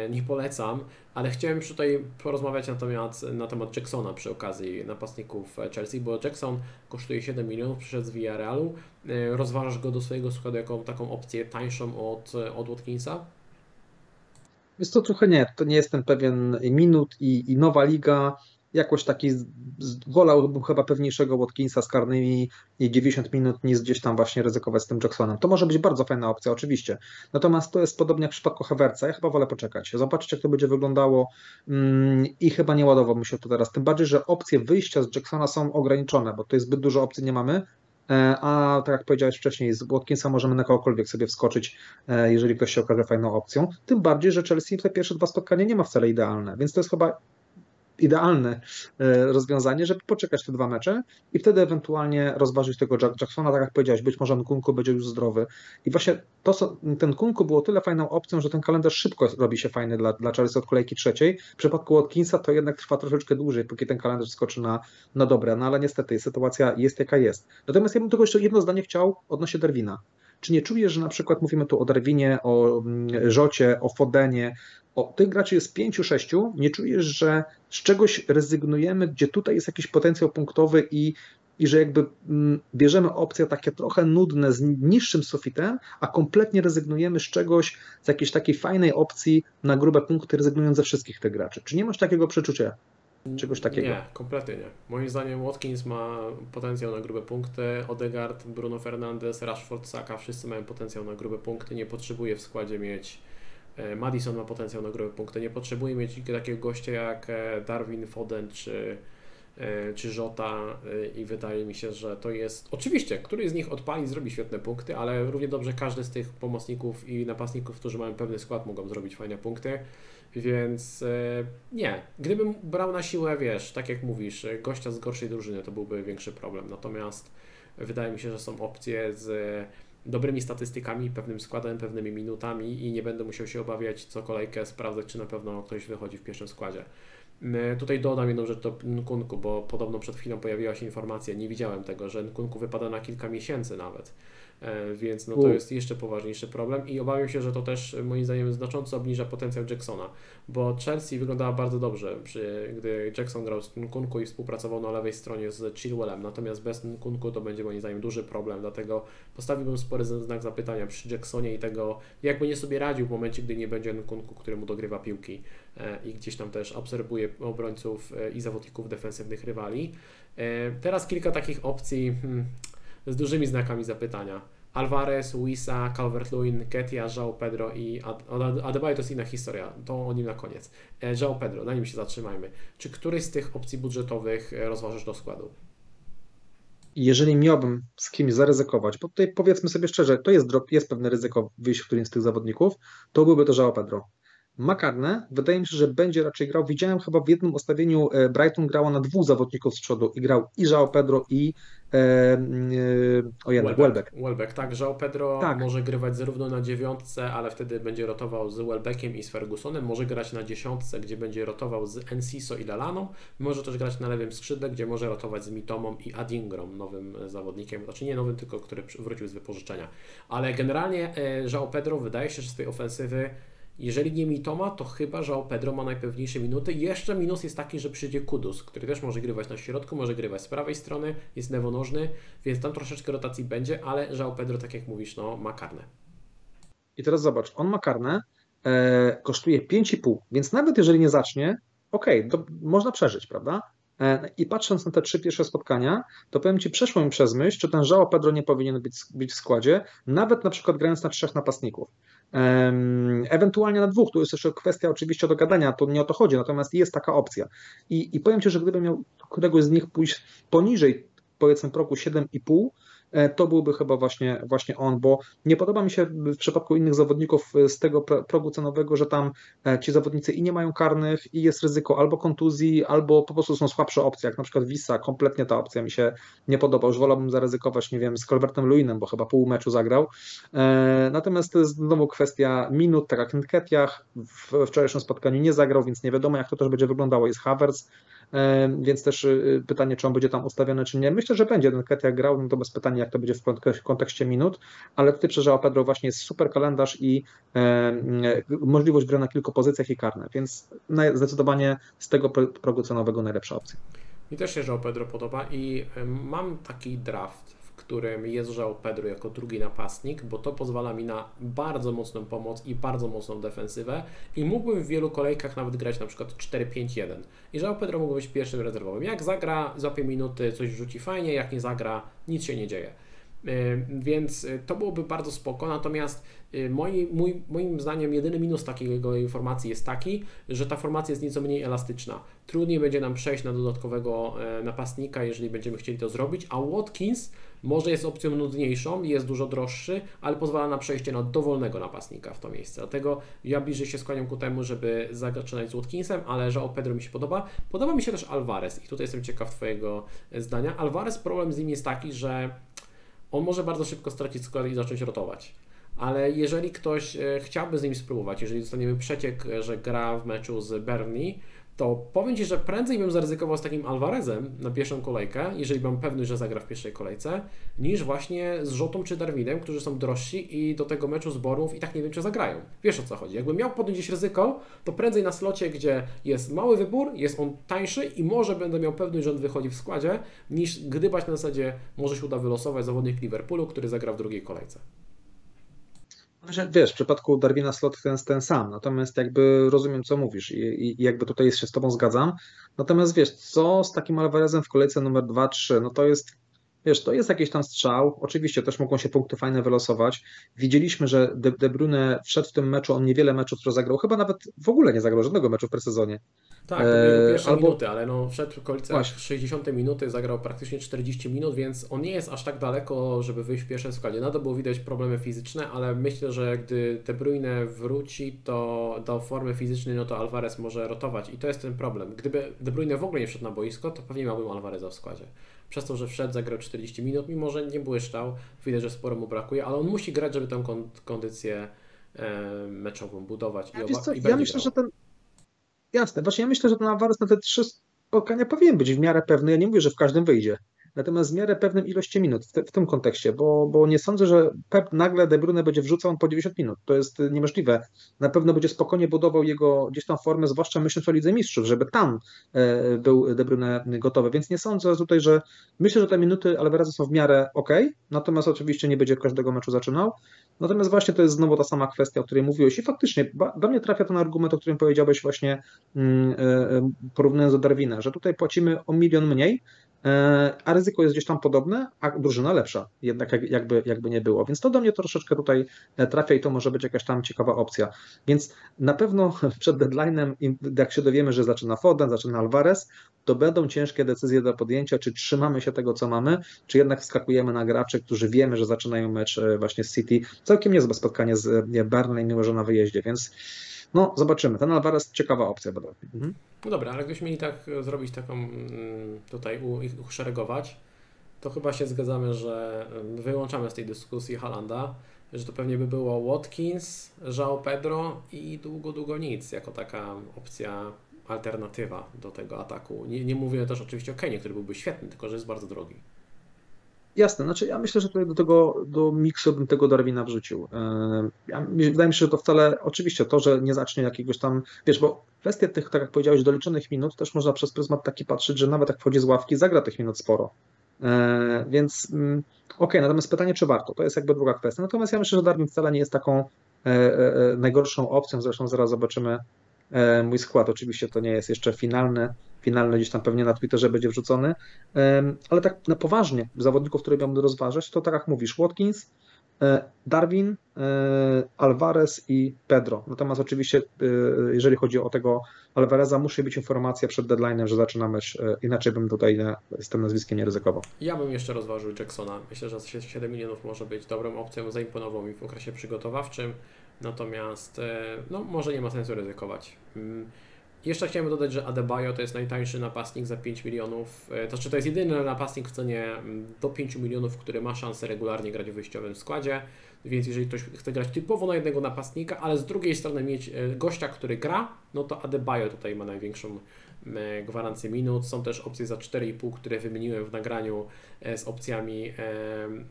nie polecam, ale chciałem tutaj porozmawiać natomiast na temat Jacksona przy okazji napastników Chelsea, bo Jackson kosztuje 7 milionów, przyszedł z Villarrealu. Rozważasz go do swojego składu jako taką opcję tańszą od, od Watkinsa? Jest to trochę nie, to nie jestem pewien minut i, i nowa liga, jakoś taki, wolałbym chyba pewniejszego Watkinsa z karnymi i 90 minut niż gdzieś tam właśnie ryzykować z tym Jacksonem. To może być bardzo fajna opcja, oczywiście. Natomiast to jest podobnie jak w przypadku Havertza. Ja chyba wolę poczekać, zobaczyć jak to będzie wyglądało mm, i chyba nie ładowałbym się to teraz. Tym bardziej, że opcje wyjścia z Jacksona są ograniczone, bo jest zbyt dużo opcji nie mamy. E, a tak jak powiedziałeś wcześniej, z Watkinsa możemy na kogokolwiek sobie wskoczyć, e, jeżeli ktoś się okaże fajną opcją. Tym bardziej, że Chelsea te pierwsze dwa spotkania nie ma wcale idealne, więc to jest chyba idealne e, rozwiązanie, żeby poczekać te dwa mecze i wtedy ewentualnie rozważyć tego Jacksona, tak jak powiedziałeś, być może Nkunku będzie już zdrowy. I właśnie to, ten Kunku było tyle fajną opcją, że ten kalendarz szybko robi się fajny dla, dla Chelsea od kolejki trzeciej. W przypadku Watkinsa to jednak trwa troszeczkę dłużej, póki ten kalendarz skoczy na, na dobre, no ale niestety sytuacja jest jaka jest. Natomiast ja bym tylko jeszcze jedno zdanie chciał odnośnie Derwina. Czy nie czujesz, że na przykład mówimy tu o Darwinie, o mm, Rzocie, o Fodenie, o tych graczy jest pięciu, sześciu, nie czujesz, że z czegoś rezygnujemy, gdzie tutaj jest jakiś potencjał punktowy i i że jakby mm, bierzemy opcje takie trochę nudne z niższym sufitem, a kompletnie rezygnujemy z czegoś, z jakiejś takiej fajnej opcji na grube punkty, rezygnując ze wszystkich tych graczy. Czy nie masz takiego przeczucia? Czegoś takiego? Nie, kompletnie nie. Moim zdaniem Watkins ma potencjał na grube punkty, Odegaard, Bruno Fernandes, Rashford, Saka, wszyscy mają potencjał na grube punkty, nie potrzebuje w składzie mieć Madison ma potencjał na grube punkty. Nie potrzebuje mieć takiego gościa jak e, Darwin Foden czy, e, czy Żota i wydaje mi się, że to jest. Oczywiście, któryś z nich odpali, zrobi świetne punkty, ale równie dobrze każdy z tych pomocników i napastników, którzy mają pewny skład, mogą zrobić fajne punkty. Więc e, nie. Gdybym brał na siłę, wiesz, tak jak mówisz, e, gościa z gorszej drużyny, to byłby większy problem. Natomiast wydaje mi się, że są opcje z dobrymi statystykami, pewnym składem, pewnymi minutami i nie będę musiał się obawiać co kolejkę sprawdzać, czy na pewno ktoś wychodzi w pierwszym składzie. Tutaj dodam jedną rzecz do Nkunku, bo podobno przed chwilą pojawiła się informacja, nie widziałem tego, że Nkunku wypada na kilka miesięcy nawet. E, więc no to jest jeszcze poważniejszy problem i obawiam się, że to też moim zdaniem znacząco obniża potencjał Jacksona, bo Chelsea wyglądała bardzo dobrze, przy, gdy Jackson grał z Nkunku i współpracował na lewej stronie z Chilwellem, natomiast bez Nkunku to będzie moim zdaniem duży problem, dlatego postawiłbym spory znak zapytania przy Jacksonie i tego, jak będzie sobie radził w momencie, gdy nie będzie Nkunku, który mu dogrywa piłki e, i gdzieś tam też obserwuje obrońców e, i zawodników defensywnych rywali. Teraz kilka takich opcji, hmm, z dużymi znakami zapytania. Alvarez, Wisa, Calvert-Lewin, Ketia, João Pedro i Adebayo to jest inna historia, to o nim na koniec. E, João Pedro, na nim się zatrzymajmy. Czy któryś z tych opcji budżetowych e, rozważysz do składu? Jeżeli miałbym z kimś zaryzykować, bo tutaj powiedzmy sobie szczerze, to jest, jest pewne ryzyko wyjść w którymś z tych zawodników, to byłby to João Pedro. Makarne, wydaje mi się, że będzie raczej grał. Widziałem chyba w jednym ustawieniu e, Brighton grała na dwóch zawodników z przodu i grał i João Pedro i o jeden, Welbeck. Welbeck, tak. João Pedro tak. może grywać zarówno na dziewiątce, ale wtedy będzie rotował z Welbeckiem i z Fergusonem. Może grać na dziesiątce, gdzie będzie rotował z Enciso i Lalaną. Może też grać na lewym skrzydle, gdzie może rotować z Mitomą i Adingrom, nowym zawodnikiem. Znaczy nie nowym, tylko który wrócił z wypożyczenia. Ale generalnie e, João Pedro wydaje się, że z tej ofensywy jeżeli nie Mitoma, to chyba, że Pedro ma najpewniejsze minuty. Jeszcze minus jest taki, że przyjdzie Kudus, który też może grywać na środku, może grywać z prawej strony, jest lewonożny, więc tam troszeczkę rotacji będzie, ale Żał Pedro, tak jak mówisz, no, ma karne. I teraz zobacz, on ma karne, e, kosztuje 5,5, więc nawet jeżeli nie zacznie, okej, okay, można przeżyć, prawda? E, I patrząc na te trzy pierwsze spotkania, to powiem Ci, przeszło mi przez myśl, czy ten Żao Pedro nie powinien być, być w składzie, nawet na przykład grając na trzech napastników. Ewentualnie na dwóch, tu jest jeszcze kwestia oczywiście do gadania, to nie o to chodzi, natomiast jest taka opcja. I, i powiem Ci, że gdybym miał któregoś z nich pójść poniżej powiedzmy progu 7,5, E, to byłby chyba właśnie, właśnie on, bo nie podoba mi się w przypadku innych zawodników e, z tego progu cenowego, że tam e, ci zawodnicy i nie mają karnych, i jest ryzyko albo kontuzji, albo po prostu są słabsze opcje, jak na przykład Wisa, kompletnie ta opcja mi się nie podoba. Już wolałbym zaryzykować, nie wiem, z Colbertem Luinem, bo chyba pół meczu zagrał. Natomiast to jest znowu kwestia minut, tak jak Nketiah w wczorajszym spotkaniu nie zagrał, więc nie wiadomo, jak to też będzie wyglądało. Jest Havertz, więc też y, pytanie, czy on będzie tam ustawiony, czy nie. Myślę, że będzie ten Ketia grał, no to bez pytania, jak to będzie w kontekście minut, ale tutaj przeżyła Pedro właśnie jest super kalendarz i możliwość gry na kilku pozycjach i karne, więc zdecydowanie z tego progu cenowego najlepsza opcja. Mi też się João Pedro podoba i mam taki draft którym jest João Pedro jako drugi napastnik, bo to pozwala mi na bardzo mocną pomoc i bardzo mocną defensywę i mógłbym w wielu kolejkach nawet grać na przykład 4-5-1 i João Pedro mógłby być pierwszym rezerwowym. Jak zagra, złapie minuty, coś rzuci fajnie, jak nie zagra, nic się nie dzieje. Więc y, to byłoby bardzo spoko, natomiast y, moi, mój, moim zdaniem jedyny minus takiego informacji jest taki, że ta formacja jest nieco mniej elastyczna. Trudniej będzie nam przejść na dodatkowego e, napastnika, jeżeli będziemy chcieli to zrobić, a Watkins może jest opcją nudniejszą, jest dużo droższy, ale pozwala na przejście na dowolnego napastnika w to miejsce. Dlatego ja bliżej się skłaniam ku temu, żeby zaczynać z Watkinsem, ale że o Pedro mi się podoba. Podoba mi się też Alvarez i tutaj jestem ciekaw Twojego zdania. Alvarez problem z nim jest taki, że on może bardzo szybko stracić skład i zacząć rotować. Ale jeżeli ktoś e, chciałby z nim spróbować, jeżeli dostaniemy przeciek, że gra w meczu z Bernie, to powiem Ci, że prędzej bym zaryzykował z takim Alvarezem na pierwszą kolejkę, jeżeli mam pewność, że zagra w pierwszej kolejce, niż właśnie z Rzotą czy Darwinem, którzy są drożsi i do tego meczu zborów i tak nie wiem, czy zagrają. Wiesz o co chodzi. Jakbym miał podjąć ryzyko, to prędzej na slocie, gdzie jest mały wybór, jest on tańszy i może będę miał pewność, że on wychodzi w składzie, niż gdybać na zasadzie może się uda wylosować zawodnik Liverpoolu, który zagra w drugiej kolejce. Wiesz, w przypadku Darwina slot ten ten sam, natomiast jakby rozumiem, co mówisz i, i jakby tutaj się z Tobą zgadzam. Natomiast wiesz, co z takim Alvarezem w kolejce numer 2-3, no to jest Wiesz, to jest jakiś tam strzał. Oczywiście też mogą się punkty fajne wylosować. Widzieliśmy, że De, De Bruyne wszedł w tym meczu, on niewiele meczów, które zagrał, chyba nawet w ogóle nie zagrał żadnego meczu w presezonie. Tak, to były pierwsze albo... minuty, ale no wszedł w okolice 60 minuty, zagrał praktycznie 40 minut, więc on nie jest aż tak daleko, żeby wyjść w pierwszym składzie. Nadal było widać problemy fizyczne, ale myślę, że gdy De Bruyne wróci to do formy fizycznej, no to Alvarez może rotować i to jest ten problem. Gdyby De Bruyne w ogóle nie wszedł na boisko, to pewnie miałbym Alvareza w składzie przez to, że wszedł, zagrał 40 minut, mimo że nie błyszczał, widać, że sporo mu brakuje, ale on musi grać, żeby tę kondycję e, meczową budować. I, oba, co, i ja myślę, grał. że ten. Jasne, właśnie ja myślę, że ten Alvarez na te trzy spotkania powinien być w miarę pewny. Ja nie mówię, że w każdym wyjdzie. Natomiast w miarę pewnym ilości minut w, te, w tym kontekście, bo, bo nie sądzę, że Pep nagle De Bruyne będzie wrzucał po 90 minut. To jest niemożliwe. Na pewno będzie spokojnie budował jego gdzieś tam formę, zwłaszcza myśląc o Lidze Mistrzów, żeby tam e, był De Bruyne gotowy. Więc nie sądzę tutaj, że myślę, że te minuty Alvareza są w miarę ok, natomiast oczywiście nie będzie każdego meczu zaczynał. Natomiast właśnie to jest znowu ta sama kwestia, o której mówiłeś i faktycznie do mnie trafia ten argument, o którym powiedziałeś właśnie mm, e, e, porównując do Darwina, że tutaj płacimy o milion mniej, a ryzyko jest gdzieś tam podobne, a drużyna lepsza, jednak jakby, jakby nie było. Więc to do mnie troszeczkę tutaj e, trafia i to może być jakaś tam ciekawa opcja. Więc na pewno [LAUGHS] przed deadline'em, jak się dowiemy, że zaczyna Foden, zaczyna Alvarez, to będą ciężkie decyzje do podjęcia, czy trzymamy się tego, co mamy, czy jednak wskakujemy na graczy, którzy wiemy, że zaczynają mecz e, właśnie z City. Całkiem niezłe spotkanie z Burnley, mimo że na wyjeździe, więc no, zobaczymy. Ten Alvarez ciekawa opcja będą. Mhm. No dobra, ale gdybyśmy mieli tak e, zrobić taką, mm, tutaj ich uszeregować, to chyba się zgadzamy, że wyłączamy z tej dyskusji Halanda, że to pewnie by było Watkins, João Pedro i długo, długo nic, jako taka opcja alternatywa do tego ataku. Nie, nie mówię też oczywiście o Kenie, który byłby świetny, tylko że jest bardzo drogi. Jasne, znaczy ja myślę, że tutaj do tego, do miksu bym tego Darwina wrzucił. Ja, wydaje mi się, że to wcale, oczywiście to, że nie zacznie jakiegoś tam, wiesz, bo kwestie tych, tak jak powiedziałeś, doliczonych minut też można przez pryzmat taki patrzeć, że nawet jak wchodzi z ławki, zagra tych minut sporo. E, więc mm, okej, okay, natomiast pytanie, czy warto, to jest jakby druga kwestia. Natomiast ja myślę, że Darwin wcale nie jest taką e, e, najgorszą opcją, zresztą zaraz zobaczymy mój skład. Oczywiście to nie jest jeszcze finalny, finalny gdzieś tam pewnie na Twitterze będzie wrzucony, ale tak na poważnie zawodników, które miałbym rozważać, to tak jak mówisz, Watkins, e, Darwin, e, Alvarez i Pedro. Natomiast oczywiście, e, jeżeli chodzi o tego Alvareza, musi być informacja przed deadline'em, że zaczyna mecz, inaczej bym tutaj z tym nazwiskiem nie ryzykował. Ja bym jeszcze rozważył Jacksona. Myślę, że 7 milionów może być dobrą opcją, zaimponował mi w okresie przygotowawczym, natomiast no, może nie ma sensu ryzykować. Mm, jeszcze chciałem dodać, że Adebayo to jest najtańszy napastnik za 5 milionów. E, to znaczy to jest jedyny napastnik w cenie mm, do 5 milionów, który ma szansę regularnie grać w wyjściowym składzie. Więc jeżeli ktoś chce grać typowo na jednego napastnika, ale z drugiej strony mieć e, gościa, który gra, no to Adebayo tutaj ma największą E, gwarancję minut. Są też opcje za 4,5, które wymieniłem w nagraniu e, z opcjami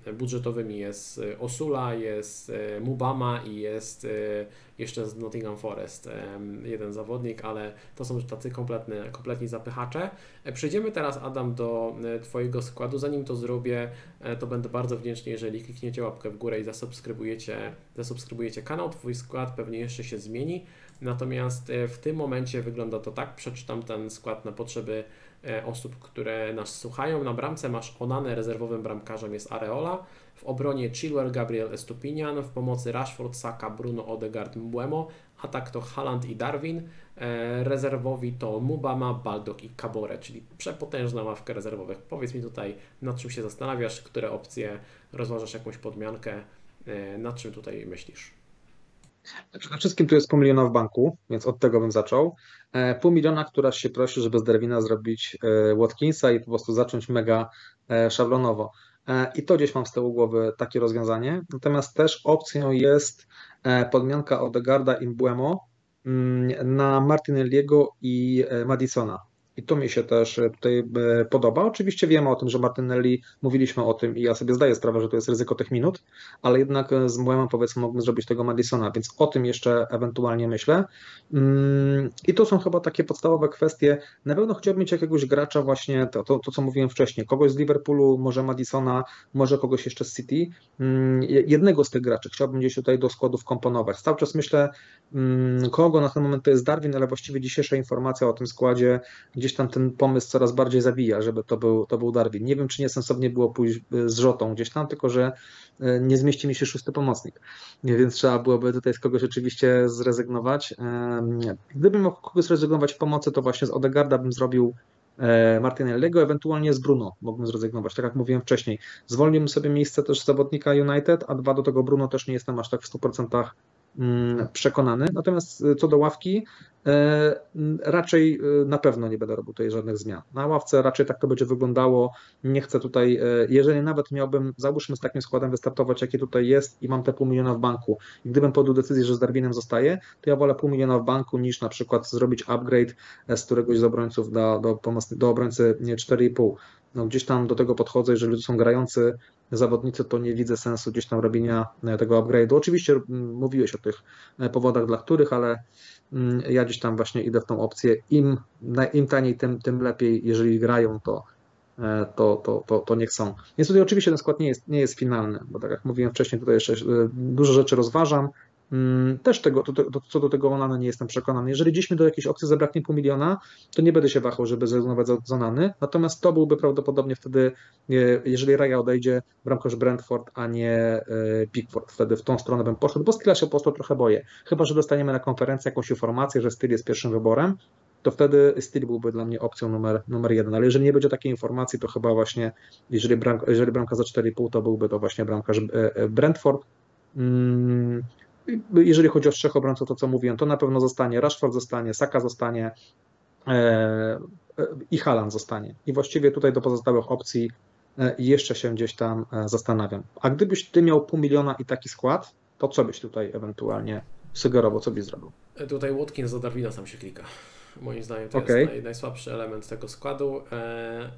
e, budżetowymi. Jest Osula, jest Mubama i jest jeszcze z Nottingham Forest jeden zawodnik, ale to są tacy kompletne, kompletni zapychacze. Przejdziemy teraz, Adam, do Twojego składu. Zanim to zrobię, to będę bardzo wdzięczny, jeżeli klikniecie łapkę w górę i zasubskrybujecie, zasubskrybujecie kanał. Twój skład pewnie jeszcze się zmieni. Natomiast e, w tym momencie wygląda to tak, przeczytam ten skład na potrzeby e, osób, które nas słuchają. Na bramce masz Onanę, rezerwowym bramkarzem jest Areola, w obronie Chilwell, Gabriel Estupinian, w pomocy Rashford, Saka, Bruno, Odegaard, Mbuemo, atak to Haaland i Darwin, e, rezerwowi to Mubama, Baldok i Cabore, czyli przepotężna ławka rezerwowych. Powiedz mi tutaj, nad czym się zastanawiasz, które opcje rozważasz jakąś podmiankę, nad czym tutaj myślisz? Przede wszystkim tu jest pół miliona w banku, więc od tego bym zaczął. E, pół miliona, która się prosi, żeby z Derwina zrobić e, Watkinsa i po prostu zacząć mega e, szablonowo. I to gdzieś mam z tyłu głowy takie rozwiązanie. Natomiast też opcją jest podmianka Odegarda i Mbuemo mm, na Martinelliego i Madisona. I to mi się też e, tutaj e, podoba. Oczywiście wiemy o tym, że Martinelli, mówiliśmy o tym i ja sobie zdaję sprawę, że to jest ryzyko tych minut, ale jednak e, z Młemem powiedzmy mógłbym zrobić tego Madisona, więc o tym jeszcze ewentualnie myślę. Mm, I to są chyba takie podstawowe kwestie. Na pewno chciałbym mieć jakiegoś gracza właśnie, to, to, to co mówiłem wcześniej, kogoś z Liverpoolu, może Madisona, może kogoś jeszcze z City. Mm, jednego z tych graczy chciałbym gdzieś tutaj do składów komponować. Cały czas myślę, mm, kogo na ten moment to jest Darwin, ale właściwie dzisiejsza informacja o tym składzie gdzieś gdzieś tam ten pomysł coraz bardziej zawija, żeby to był, to był Darwin. Nie wiem, czy niesensownie było pójść e, z Rzotą gdzieś tam, tylko że e, nie zmieści mi się szósty pomocnik, więc trzeba byłoby tutaj z kogoś oczywiście zrezygnować. Gdybym mógł kogoś zrezygnować w pomocy, to właśnie z Odegarda bym zrobił e, Martinelliego, ewentualnie z Bruno mógłbym zrezygnować, tak jak mówiłem wcześniej. Zwolniłbym sobie miejsce też zawodnika United, a dwa do tego Bruno też nie jestem aż tak w 100% Mm, przekonany. Natomiast y, co do ławki, e, raczej y, na pewno nie będę robił tutaj żadnych zmian. Na ławce raczej tak to będzie wyglądało. Nie chcę tutaj, jeżeli nawet miałbym, załóżmy z takim składem wystartować, jaki tutaj jest i mam te pół miliona w banku i gdybym podjął decyzję, że z Darwinem zostaje, to ja wolę pół miliona w banku niż na przykład zrobić upgrade e, z któregoś z obrońców do, do, do obrońcy 4,5 no gdzieś tam do tego podchodzę, jeżeli to są grający zawodnicy, to nie widzę sensu gdzieś tam robienia e, tego upgrade'u. Oczywiście mówiłeś o tych e, powodach, dla których, ale ja gdzieś tam właśnie idę w tą opcję. Im, im taniej, tym, tym lepiej. Jeżeli grają, to, e, to, to, to, to niech są. Więc tutaj oczywiście ten skład nie jest, nie jest finalny, bo tak jak mówiłem wcześniej, tutaj jeszcze dużo rzeczy rozważam. Mm, też tego, to, to, co do tego Onana nie jestem przekonany. Jeżeli gdzieś mi do jakiejś opcji zabraknie pół miliona, to nie będę się wahał, żeby zrezygnować z Onany. Natomiast to byłby prawdopodobnie wtedy, jeżeli Raja odejdzie, bramkarz Brentford, a nie e, Pickford. Wtedy w tą stronę bym poszedł, bo Styla się po prostu trochę boję. Chyba, że dostaniemy na konferencji jakąś informację, że Styl jest pierwszym wyborem, to wtedy Styl byłby dla mnie opcją numer, numer jeden. Ale jeżeli nie będzie takiej informacji, to chyba właśnie, jeżeli, bram, jeżeli bramka za 4,5, to byłby to właśnie bramkarz e, e, Brentford. Jeżeli chodzi o trzech obrońców, to co mówiłem, to na pewno zostanie, Rashford zostanie, Saka zostanie e, e, i Haaland zostanie. I właściwie tutaj do pozostałych opcji e, jeszcze się gdzieś tam zastanawiam. A gdybyś ty miał pół miliona i taki skład, to co byś tutaj ewentualnie sugerował, co byś zrobił? Tutaj Watkins za Darwina sam się klika. Moim zdaniem to okay. jest naj, najsłabszy element tego składu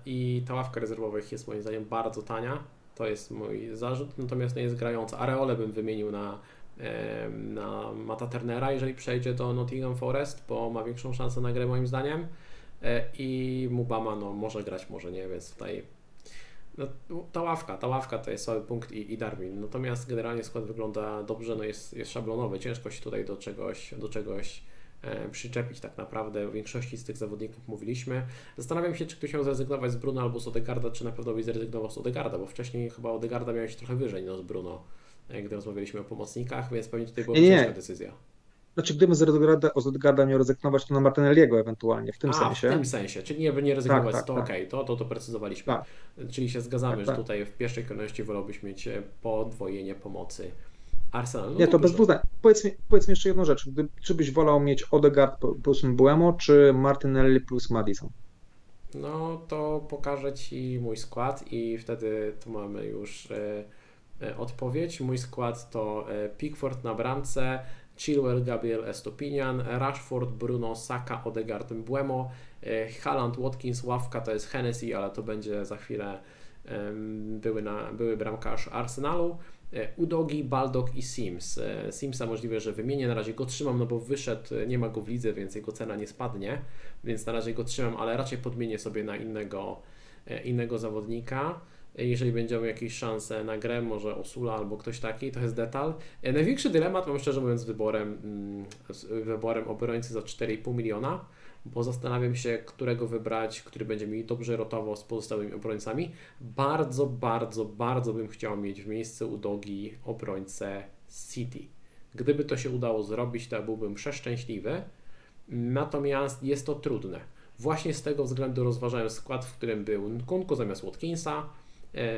i ta ławka rezerwowych jest moim zdaniem bardzo tania. To jest mój zarzut, natomiast nie jest grająca. Areole bym wymienił na na Mata Turnera, jeżeli przejdzie do Nottingham Forest, bo ma większą szansę na grę moim zdaniem. E, I Mubama no, może grać, może nie, więc tutaj no, ta ławka, ta ławka to jest słaby punkt i, i Darwin. Natomiast generalnie skład wygląda dobrze, no jest, jest szablonowy, ciężko się tutaj do czegoś, do czegoś e, przyczepić tak naprawdę. W większości z tych zawodników mówiliśmy. Zastanawiam się, czy ktoś miał zrezygnować z Bruno albo z Odegarda, czy na pewno by zrezygnował z Odegarda, bo wcześniej chyba Odegarda miał się trochę wyżej no, z Bruno gdy rozmawialiśmy o pomocnikach, więc pewnie tutaj była nie, ciężka decyzja. Znaczy, gdybym z Odegaarda, z Odegaarda miał rezygnować, to na Martinelliego ewentualnie, w tym A, sensie. w tym sensie, czyli nie, nie rezygnować, tak, tak, to tak. okej, okay, to, to, to precyzowaliśmy. Tak. Czyli się zgadzamy, tak, że tak. tutaj w pierwszej kolejności wolałbyś mieć e, podwojenie pomocy Arsenal. No nie, to, to bez dwóch powiedz mi, powiedz mi jeszcze jedną rzecz. Gdy, czy byś wolał mieć Odegaard plus Buemo, czy Martinelli plus Madison? No to pokażę Ci mój skład i wtedy tu mamy już... Yy, odpowiedź. Mój skład to e, Pickford na bramce, Chilwell, Gabriel Estopinian, Rashford, Bruno, Saka, Odegaard, Buemo, e, Haaland, Watkins, Ławka to jest Hennessy, ale to będzie za chwilę były, na, były bramkarz Arsenalu. Udogi, Baldock i Sims. Simsa możliwe, że wymienię, na razie go trzymam, no bo wyszedł, nie ma go w lidze, więc jego cena nie spadnie, więc na razie go trzymam, ale raczej podmienię sobie na innego, innego zawodnika jeżeli będzie jakieś szanse na grę, może Osula albo ktoś taki, to jest detal. E, największy dylemat mam szczerze mówiąc z wyborem, mm, wyborem obrońcy za 4,5 miliona, bo zastanawiam się, którego wybrać, który będzie mi dobrze rotował z pozostałymi obrońcami. Bardzo, bardzo, bardzo bym chciał mieć w miejscu Udogi obrońcę City. Gdyby to się udało zrobić, to byłbym przeszczęśliwy. Natomiast jest to trudne. Właśnie z tego względu rozważałem skład, w którym był Nkunku zamiast Watkinsa,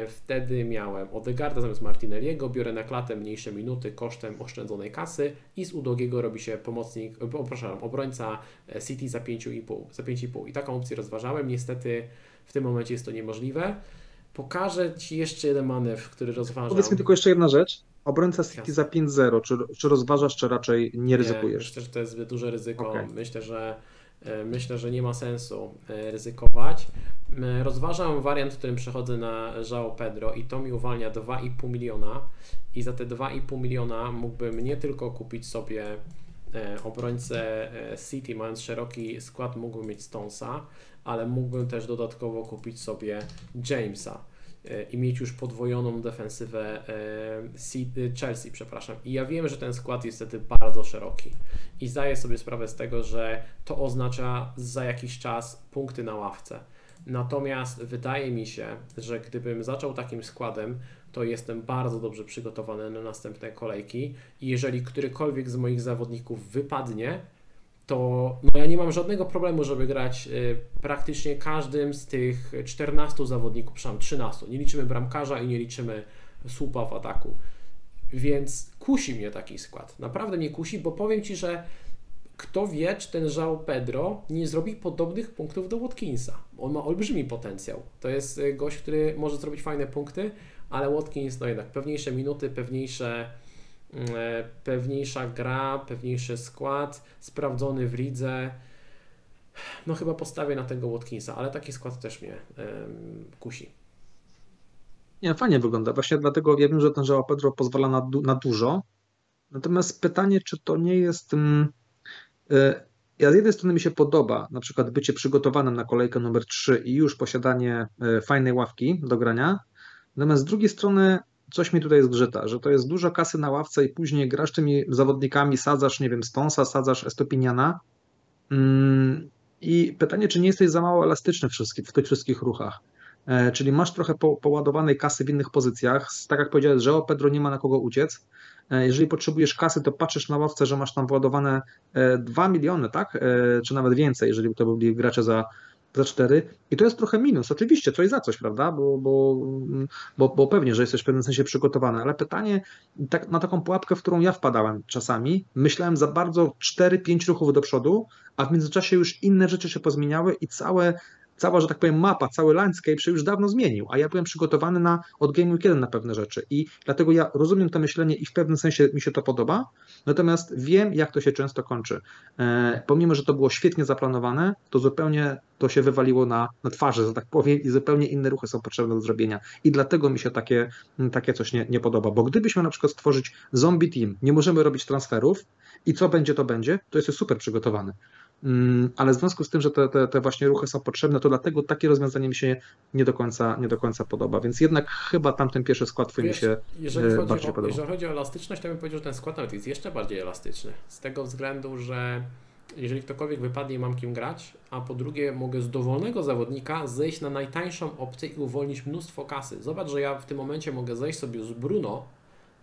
wtedy miałem Odegarda zamiast Martinelliego, biorę na klatę mniejsze minuty kosztem oszczędzonej kasy i z Udogiego robi się pomocnik, e, przepraszam, obrońca e, City za 5,5. Za 5,5. I taką opcję rozważałem. Niestety w tym momencie jest to niemożliwe. Pokażę Ci jeszcze jeden manewr, który rozważam. Powiedz mi tylko jeszcze jedna rzecz. obrońca City Jasne. za 5-0, czy, czy rozważasz, czy raczej nie Nie, ryzykujesz? myślę, że to jest zbyt duże ryzyko. Okej. Myślę, że e, myślę, że nie ma sensu e, ryzykować. M, Rozważam wariant, w którym przechodzę na João Pedro i to mi uwalnia 2,5 miliona i za te 2,5 miliona mógłbym nie tylko kupić sobie e, obrońcę e, City, mając szeroki skład, mógłbym mieć Stonesa, ale mógłbym też dodatkowo kupić sobie Jamesa e, i mieć już podwojoną defensywę e, City- Chelsea, przepraszam. I ja wiem, że ten skład jest wtedy bardzo szeroki i zdaję sobie sprawę z tego, że to oznacza za jakiś czas punkty na ławce. Natomiast wydaje mi się, że gdybym zaczął takim składem, to jestem bardzo dobrze przygotowany na następne kolejki i jeżeli którykolwiek z moich zawodników wypadnie, to no ja nie mam żadnego problemu, żeby grać y, praktycznie każdym z tych 14 zawodników, przepraszam, 13. Nie liczymy bramkarza i nie liczymy słupa w ataku. Więc kusi mnie taki skład. Naprawdę mnie kusi, bo powiem Ci, że kto wie, czy ten João Pedro nie zrobi podobnych punktów do Watkinsa. On ma olbrzymi potencjał. To jest y, gość, który może zrobić fajne punkty, ale Watkins, no jednak pewniejsze minuty, pewniejsze, pewniejsza gra, pewniejszy skład, sprawdzony w lidze. No chyba postawię na tego Watkinsa, ale taki skład też mnie kusi. Nie, fajnie wygląda. Właśnie dlatego ja wiem, że ten João Pedro pozwala na, du na dużo. Natomiast pytanie, czy to nie jest. Mm, y, ja z jednej strony mi się podoba na przykład bycie przygotowanym na kolejkę numer 3 i już posiadanie y, fajnej ławki do grania. Natomiast z drugiej strony coś mi tutaj zgrzyta, że to jest dużo kasy na ławce i później grasz tymi zawodnikami, sadzasz, nie wiem, Stonsa, sadzasz Estopiniana. Mm, I pytanie, czy nie jesteś za mało elastyczny w, tych wszystkich ruchach? E, Czyli masz trochę po, poładowanej kasy w innych pozycjach. Tak jak powiedziałeś, że o Pedro nie ma na kogo uciec. E, Jeżeli potrzebujesz kasy, to patrzysz na ławce, że masz tam władowane e, 2 miliony, tak? E, Czy nawet więcej, jeżeli to byli gracze za, za 4. I to jest trochę minus. Oczywiście, coś za coś, prawda? Bo, bo, bo, bo pewnie, że jesteś w pewnym sensie przygotowany. Ale pytanie, tak, na taką pułapkę, w którą ja wpadałem czasami, myślałem za bardzo 4-5 ruchów do przodu, a w międzyczasie już inne rzeczy się pozmieniały i całe cała, że tak powiem, mapa, cały landscape się już dawno zmienił, a ja byłem przygotowany na, od Game Week 1 na pewne rzeczy i dlatego ja rozumiem to myślenie i w pewnym sensie mi się to podoba, natomiast wiem, jak to się często kończy. E, pomimo, że to było świetnie zaplanowane, to zupełnie to się wywaliło na, na twarzy, że tak powiem, i zupełnie inne ruchy są potrzebne do zrobienia. I dlatego mi się takie, takie coś nie, nie podoba, bo gdybyśmy na przykład stworzyć zombie team, nie możemy robić transferów i co będzie, to będzie, to jesteś super przygotowany. Mm, ale w związku z tym, że te, te, te właśnie ruchy są potrzebne, to dlatego takie rozwiązanie mi się nie do końca, nie do końca podoba. Więc jednak chyba tamten pierwszy skład twój mi Wiesz, się jeżeli, e, bardziej o, podobał. jeżeli chodzi o elastyczność, to bym powiedział, że ten skład nawet jest jeszcze bardziej elastyczny. Z tego względu, że jeżeli ktokolwiek wypadnie i mam kim grać, a po drugie mogę z dowolnego zawodnika zejść na najtańszą opcję i uwolnić mnóstwo kasy. Zobacz, że ja w tym momencie mogę zejść sobie z Bruno,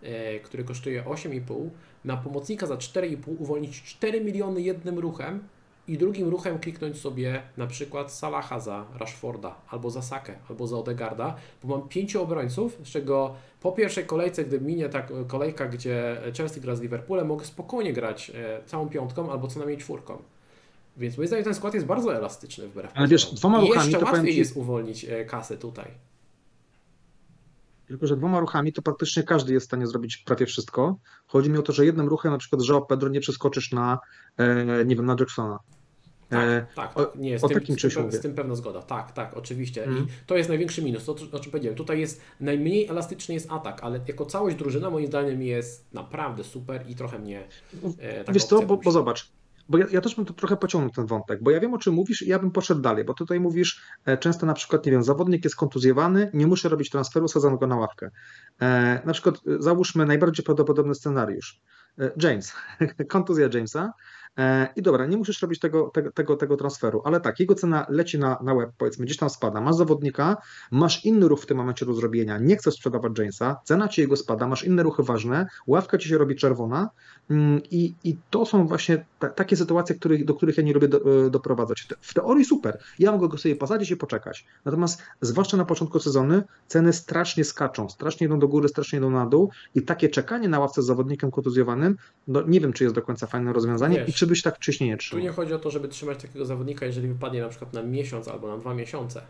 e, który kosztuje 8,5, na pomocnika za 4,5 uwolnić 4 miliony jednym ruchem i drugim ruchem kliknąć sobie na przykład Salaha za Rashforda, albo za Sakę, albo za Odegarda, bo mam pięciu obrońców, z czego po pierwszej kolejce, gdy minie ta kolejka, gdzie Chelsea gra z Liverpoolem, mogę spokojnie grać e, całą piątką albo co najmniej czwórką. Więc moim zdaniem ten skład jest bardzo elastyczny wbrew Ale wiesz, dwoma ruchami jeszcze to łatwiej ci- jest uwolnić e, kasę tutaj. Tylko, że dwoma ruchami to praktycznie każdy jest w stanie zrobić prawie wszystko. Chodzi mi o to, że jednym ruchem, na przykład, że o Pedro nie przeskoczysz na, e, nie wiem, na Jacksona. E, Tak, o- tak. Nie, z, o tym, takim z, czymś z tym pewna zgoda. Tak, tak, oczywiście. Mhm. I to jest największy minus, to o czym powiedziałem. Tutaj jest najmniej elastyczny jest atak, ale jako całość drużyna moim zdaniem jest naprawdę super i trochę mnie e, taka Wiesz co, bo, bo zobacz, bo ja, ja też bym tu trochę pociągnął ten wątek, bo ja wiem o czym mówisz i ja bym poszedł dalej, bo tutaj mówisz e, często na przykład, nie wiem, zawodnik jest kontuzjowany, nie muszę robić transferu, sadzam go na ławkę. E, na przykład załóżmy najbardziej prawdopodobny scenariusz. E, James, [LAUGHS] kontuzja Jamesa i dobra, nie musisz robić tego, tego, tego, tego transferu, ale tak, jego cena leci na, na łeb, powiedzmy, gdzieś tam spada, masz zawodnika, masz inny ruch w tym momencie do zrobienia, nie chcesz sprzedawać Jamesa, cena ci jego spada, masz inne ruchy ważne, ławka ci się robi czerwona, Mm, I, I to są właśnie ta, takie sytuacje, których, do których ja nie lubię do, e, doprowadzać. W teorii super, ja mogę go sobie posadzić i poczekać. Natomiast zwłaszcza na początku sezonu ceny strasznie skaczą, strasznie idą do góry, strasznie idą na dół i takie czekanie na ławce z zawodnikiem kontuzjowanym, no nie wiem, czy jest do końca fajne rozwiązanie byś tak wcześniej nie Tu trzymał. nie chodzi o to, żeby trzymać takiego zawodnika, jeżeli wypadnie na przykład na miesiąc albo na dwa miesiące.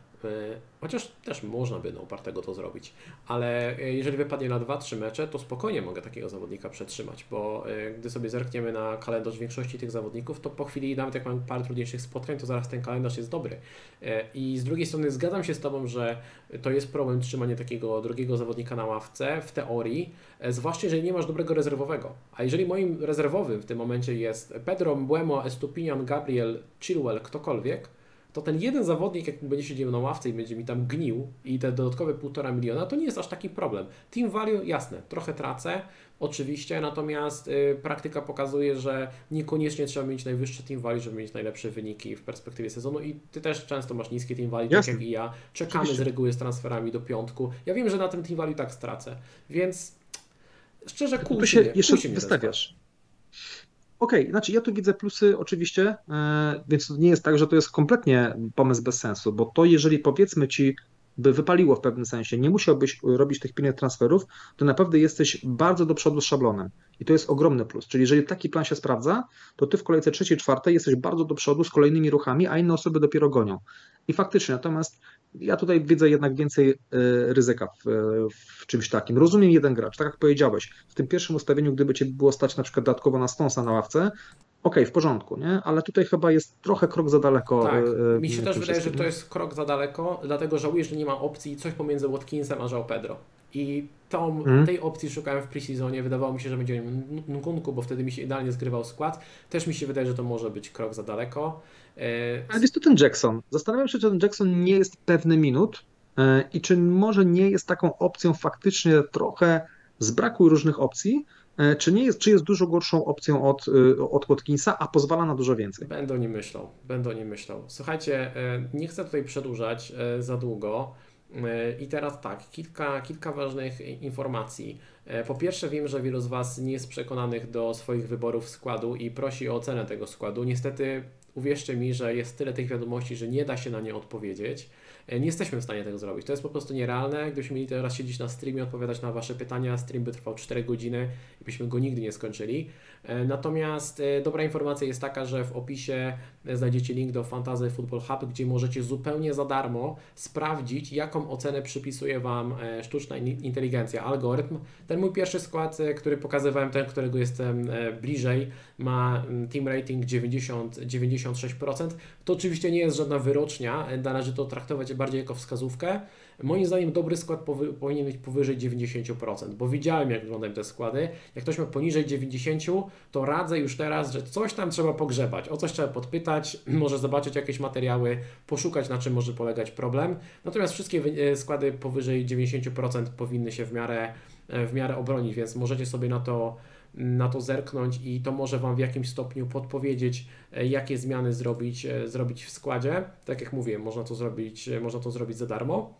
Chociaż też można by na upartego to zrobić, ale e, jeżeli wypadnie na 2-3 mecze, to spokojnie mogę takiego zawodnika przetrzymać, bo e, gdy sobie zerkniemy na kalendarz większości tych zawodników, to po chwili, nawet jak mam parę trudniejszych spotkań, to zaraz ten kalendarz jest dobry. E, I z drugiej strony zgadzam się z Tobą, że to jest problem trzymanie takiego drugiego zawodnika na ławce w teorii, zwłaszcza jeżeli nie masz dobrego rezerwowego. A jeżeli moim rezerwowym w tym momencie jest Pedro Mbuemo, Estupinian, Gabriel, Chilwell, ktokolwiek, to ten jeden zawodnik, jak będzie siedział na ławce i będzie mi tam gnił i te dodatkowe półtora miliona, to nie jest aż taki problem. Team value, jasne, trochę tracę, oczywiście, natomiast y, praktyka pokazuje, że niekoniecznie trzeba mieć najwyższe team value, żeby mieć najlepsze wyniki w perspektywie sezonu i Ty też często masz niskie team value, jasne. tak jak i ja. Czekamy oczywiście. z reguły z transferami do piątku. Ja wiem, że na tym team value tak stracę, więc szczerze kłóci Tu się mnie, jeszcze wystawiasz. Okej, okay, znaczy ja tu widzę plusy oczywiście, e, więc to nie jest tak, że to jest kompletnie pomysł bez sensu, bo to jeżeli powiedzmy ci by wypaliło w pewnym sensie, nie musiałbyś robić tych pilnych transferów, to naprawdę jesteś bardzo do przodu z szablonem. I to jest ogromny plus. Czyli jeżeli taki plan się sprawdza, to ty w kolejce trzeciej, czwartej jesteś bardzo do przodu z kolejnymi ruchami, a inne osoby dopiero gonią. I faktycznie, natomiast ja tutaj widzę jednak więcej e, ryzyka w, w, czymś takim. Rozumiem jeden gracz, tak jak powiedziałeś, w tym pierwszym ustawieniu, gdyby cię było stać na przykład dodatkowo na Stonsa na ławce, okej, okay, w porządku, nie? Ale tutaj chyba jest trochę krok za daleko. Tak, e, mi się też wydaje, że to jest krok za daleko, dlatego żałuję, że nie ma opcji coś pomiędzy Watkinsem a João Pedro. I tą, hmm. tej opcji szukałem w preseasonie. Wydawało mi się, że będzie Nkunku, bo wtedy mi się idealnie zgrywał skład. Też mi się wydaje, że to może być krok za daleko. E, Ale jest to ten Jackson. Zastanawiam się, czy ten Jackson nie jest pewny minut e, i czy może nie jest taką opcją faktycznie trochę z braku różnych opcji, e, czy nie jest, czy jest dużo gorszą opcją od, od Watkinsa, a pozwala na dużo więcej. Będę o nim myślał, będę o nim myślał. Słuchajcie, nie chcę tutaj przedłużać za długo. I teraz tak, kilka, kilka ważnych informacji. Po pierwsze, wiem, że wielu z Was nie jest przekonanych do swoich wyborów składu i prosi o ocenę tego składu. Niestety uwierzcie mi, że jest tyle tych wiadomości, że nie da się na nie odpowiedzieć. E, nie jesteśmy w stanie tego zrobić. To jest po prostu nierealne. Gdybyśmy mieli teraz siedzieć na streamie, odpowiadać na Wasze pytania, stream by trwał 4 godziny i byśmy go nigdy nie skończyli. E, natomiast e, dobra informacja jest taka, że w opisie znajdziecie link do Fantasy Football Hub, gdzie możecie zupełnie za darmo sprawdzić, jaką ocenę przypisuje Wam sztuczna inteligencja, algorytm. Ten mój pierwszy skład, który pokazywałem, ten, którego jestem bliżej, ma mm, team rating 90, 96%. To oczywiście nie jest żadna wyrocznia, należy to traktować bardziej jako wskazówkę. Moim zdaniem dobry skład powy, powinien być powyżej 90%, bo widziałem jak wyglądają te składy. Jak ktoś ma poniżej 90%, to radzę już teraz, że coś tam trzeba pogrzebać, o coś trzeba podpytać, [CLEARS THROAT] może zobaczyć jakieś materiały, poszukać na czym może polegać problem. Natomiast wszystkie e, składy powyżej 90% powinny się w miarę, e, w miarę obronić, więc możecie sobie na to na to zerknąć i to może Wam w jakimś stopniu podpowiedzieć, e, jakie zmiany zrobić, zrobić w składzie. Tak jak mówię, można to zrobić, można to zrobić za darmo.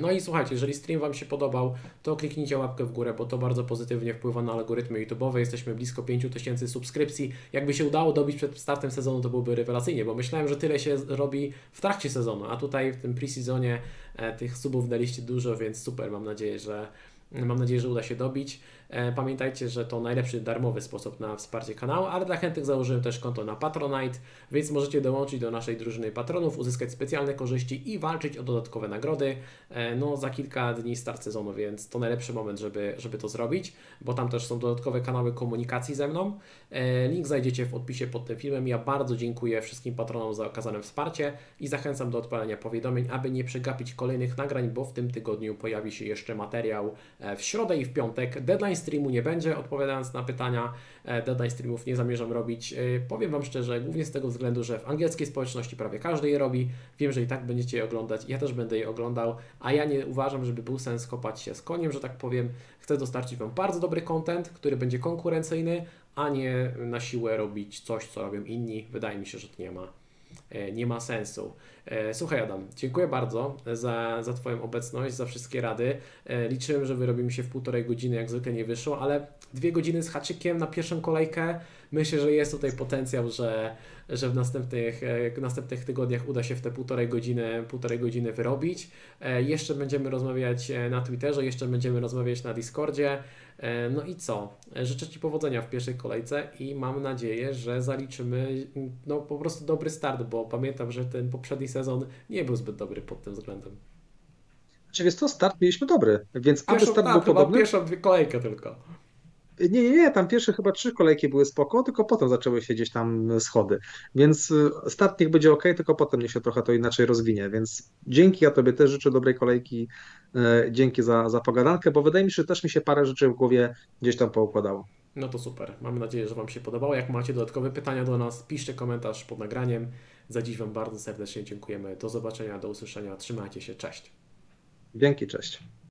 No i słuchajcie, jeżeli stream Wam się podobał, to kliknijcie łapkę w górę, bo to bardzo pozytywnie wpływa na algorytmy YouTube'owe. Jesteśmy blisko 5000 subskrypcji. Jakby się udało dobić przed startem sezonu, to byłoby rewelacyjnie, bo myślałem, że tyle się robi w trakcie sezonu, a tutaj w tym pre-sezonie e, tych subów daliście dużo, więc super, mam nadzieję, że Mam nadzieję, że uda się dobić. E, pamiętajcie, że to najlepszy darmowy sposób na wsparcie kanału, ale dla chętnych założyłem też konto na Patronite, więc możecie dołączyć do naszej drużyny patronów, uzyskać specjalne korzyści i walczyć o dodatkowe nagrody. E, no, za kilka dni start sezonu, więc to najlepszy moment, żeby, żeby to zrobić, bo tam też są dodatkowe kanały komunikacji ze mną. E, link znajdziecie w odpisie pod tym filmem. Ja bardzo dziękuję wszystkim patronom za okazane wsparcie i zachęcam do odpalenia powiadomień, aby nie przegapić kolejnych nagrań, bo w tym tygodniu pojawi się jeszcze materiał w środę i w piątek. Deadline streamu nie będzie, odpowiadając na pytania. E, deadline streamów nie zamierzam robić. E, powiem Wam szczerze, głównie z tego względu, że w angielskiej społeczności prawie każdy je robi. Wiem, że i tak będziecie je oglądać, ja też będę je oglądał, a ja nie uważam, żeby był sens kopać się z koniem, że tak powiem. Chcę dostarczyć Wam bardzo dobry content, który będzie konkurencyjny, a nie na siłę robić coś, co robią inni. Wydaje mi się, że to nie ma, nie ma sensu. E, słuchaj Adam, dziękuję bardzo za, za Twoją obecność, za wszystkie rady. E, liczyłem, że wyrobimy się w półtorej godziny, jak zwykle nie wyszło, ale dwie godziny z haczykiem na pierwszą kolejkę myślę, że jest tutaj potencjał, że, że w następnych, e, w następnych tygodniach uda się w te półtorej godziny, półtorej godziny wyrobić. E, Jeszcze będziemy rozmawiać e, na Twitterze, jeszcze będziemy rozmawiać na Discordzie. E, No i co? E, Życzę Ci powodzenia w pierwszej kolejce i mam nadzieję, że zaliczymy no, po prostu dobry start, bo pamiętam, że ten poprzedni sezon nie był zbyt dobry pod tym względem. Czy wiesz co, start mieliśmy dobry, więc aby Pierwszą, start tak, był podobny... pierwszą kolejkę tylko. Nie, nie, nie, tam pierwsze chyba trzy kolejki były spoko, tylko potem zaczęły się gdzieś tam schody. Więc y, start niech będzie ok, tylko potem niech się trochę to inaczej rozwinie. Więc dzięki, ja Tobie też życzę dobrej kolejki. e, Dzięki za, za pogadankę, bo wydaje mi się, że też mi się parę rzeczy w głowie gdzieś tam poukładało. No to super. Mam nadzieję, że Wam się podobało. Jak macie dodatkowe pytania do nas, piszcie komentarz pod nagraniem. Za dziś Wam bardzo serdecznie dziękujemy. Do zobaczenia, do usłyszenia. Trzymajcie się. Cześć. Dzięki, cześć.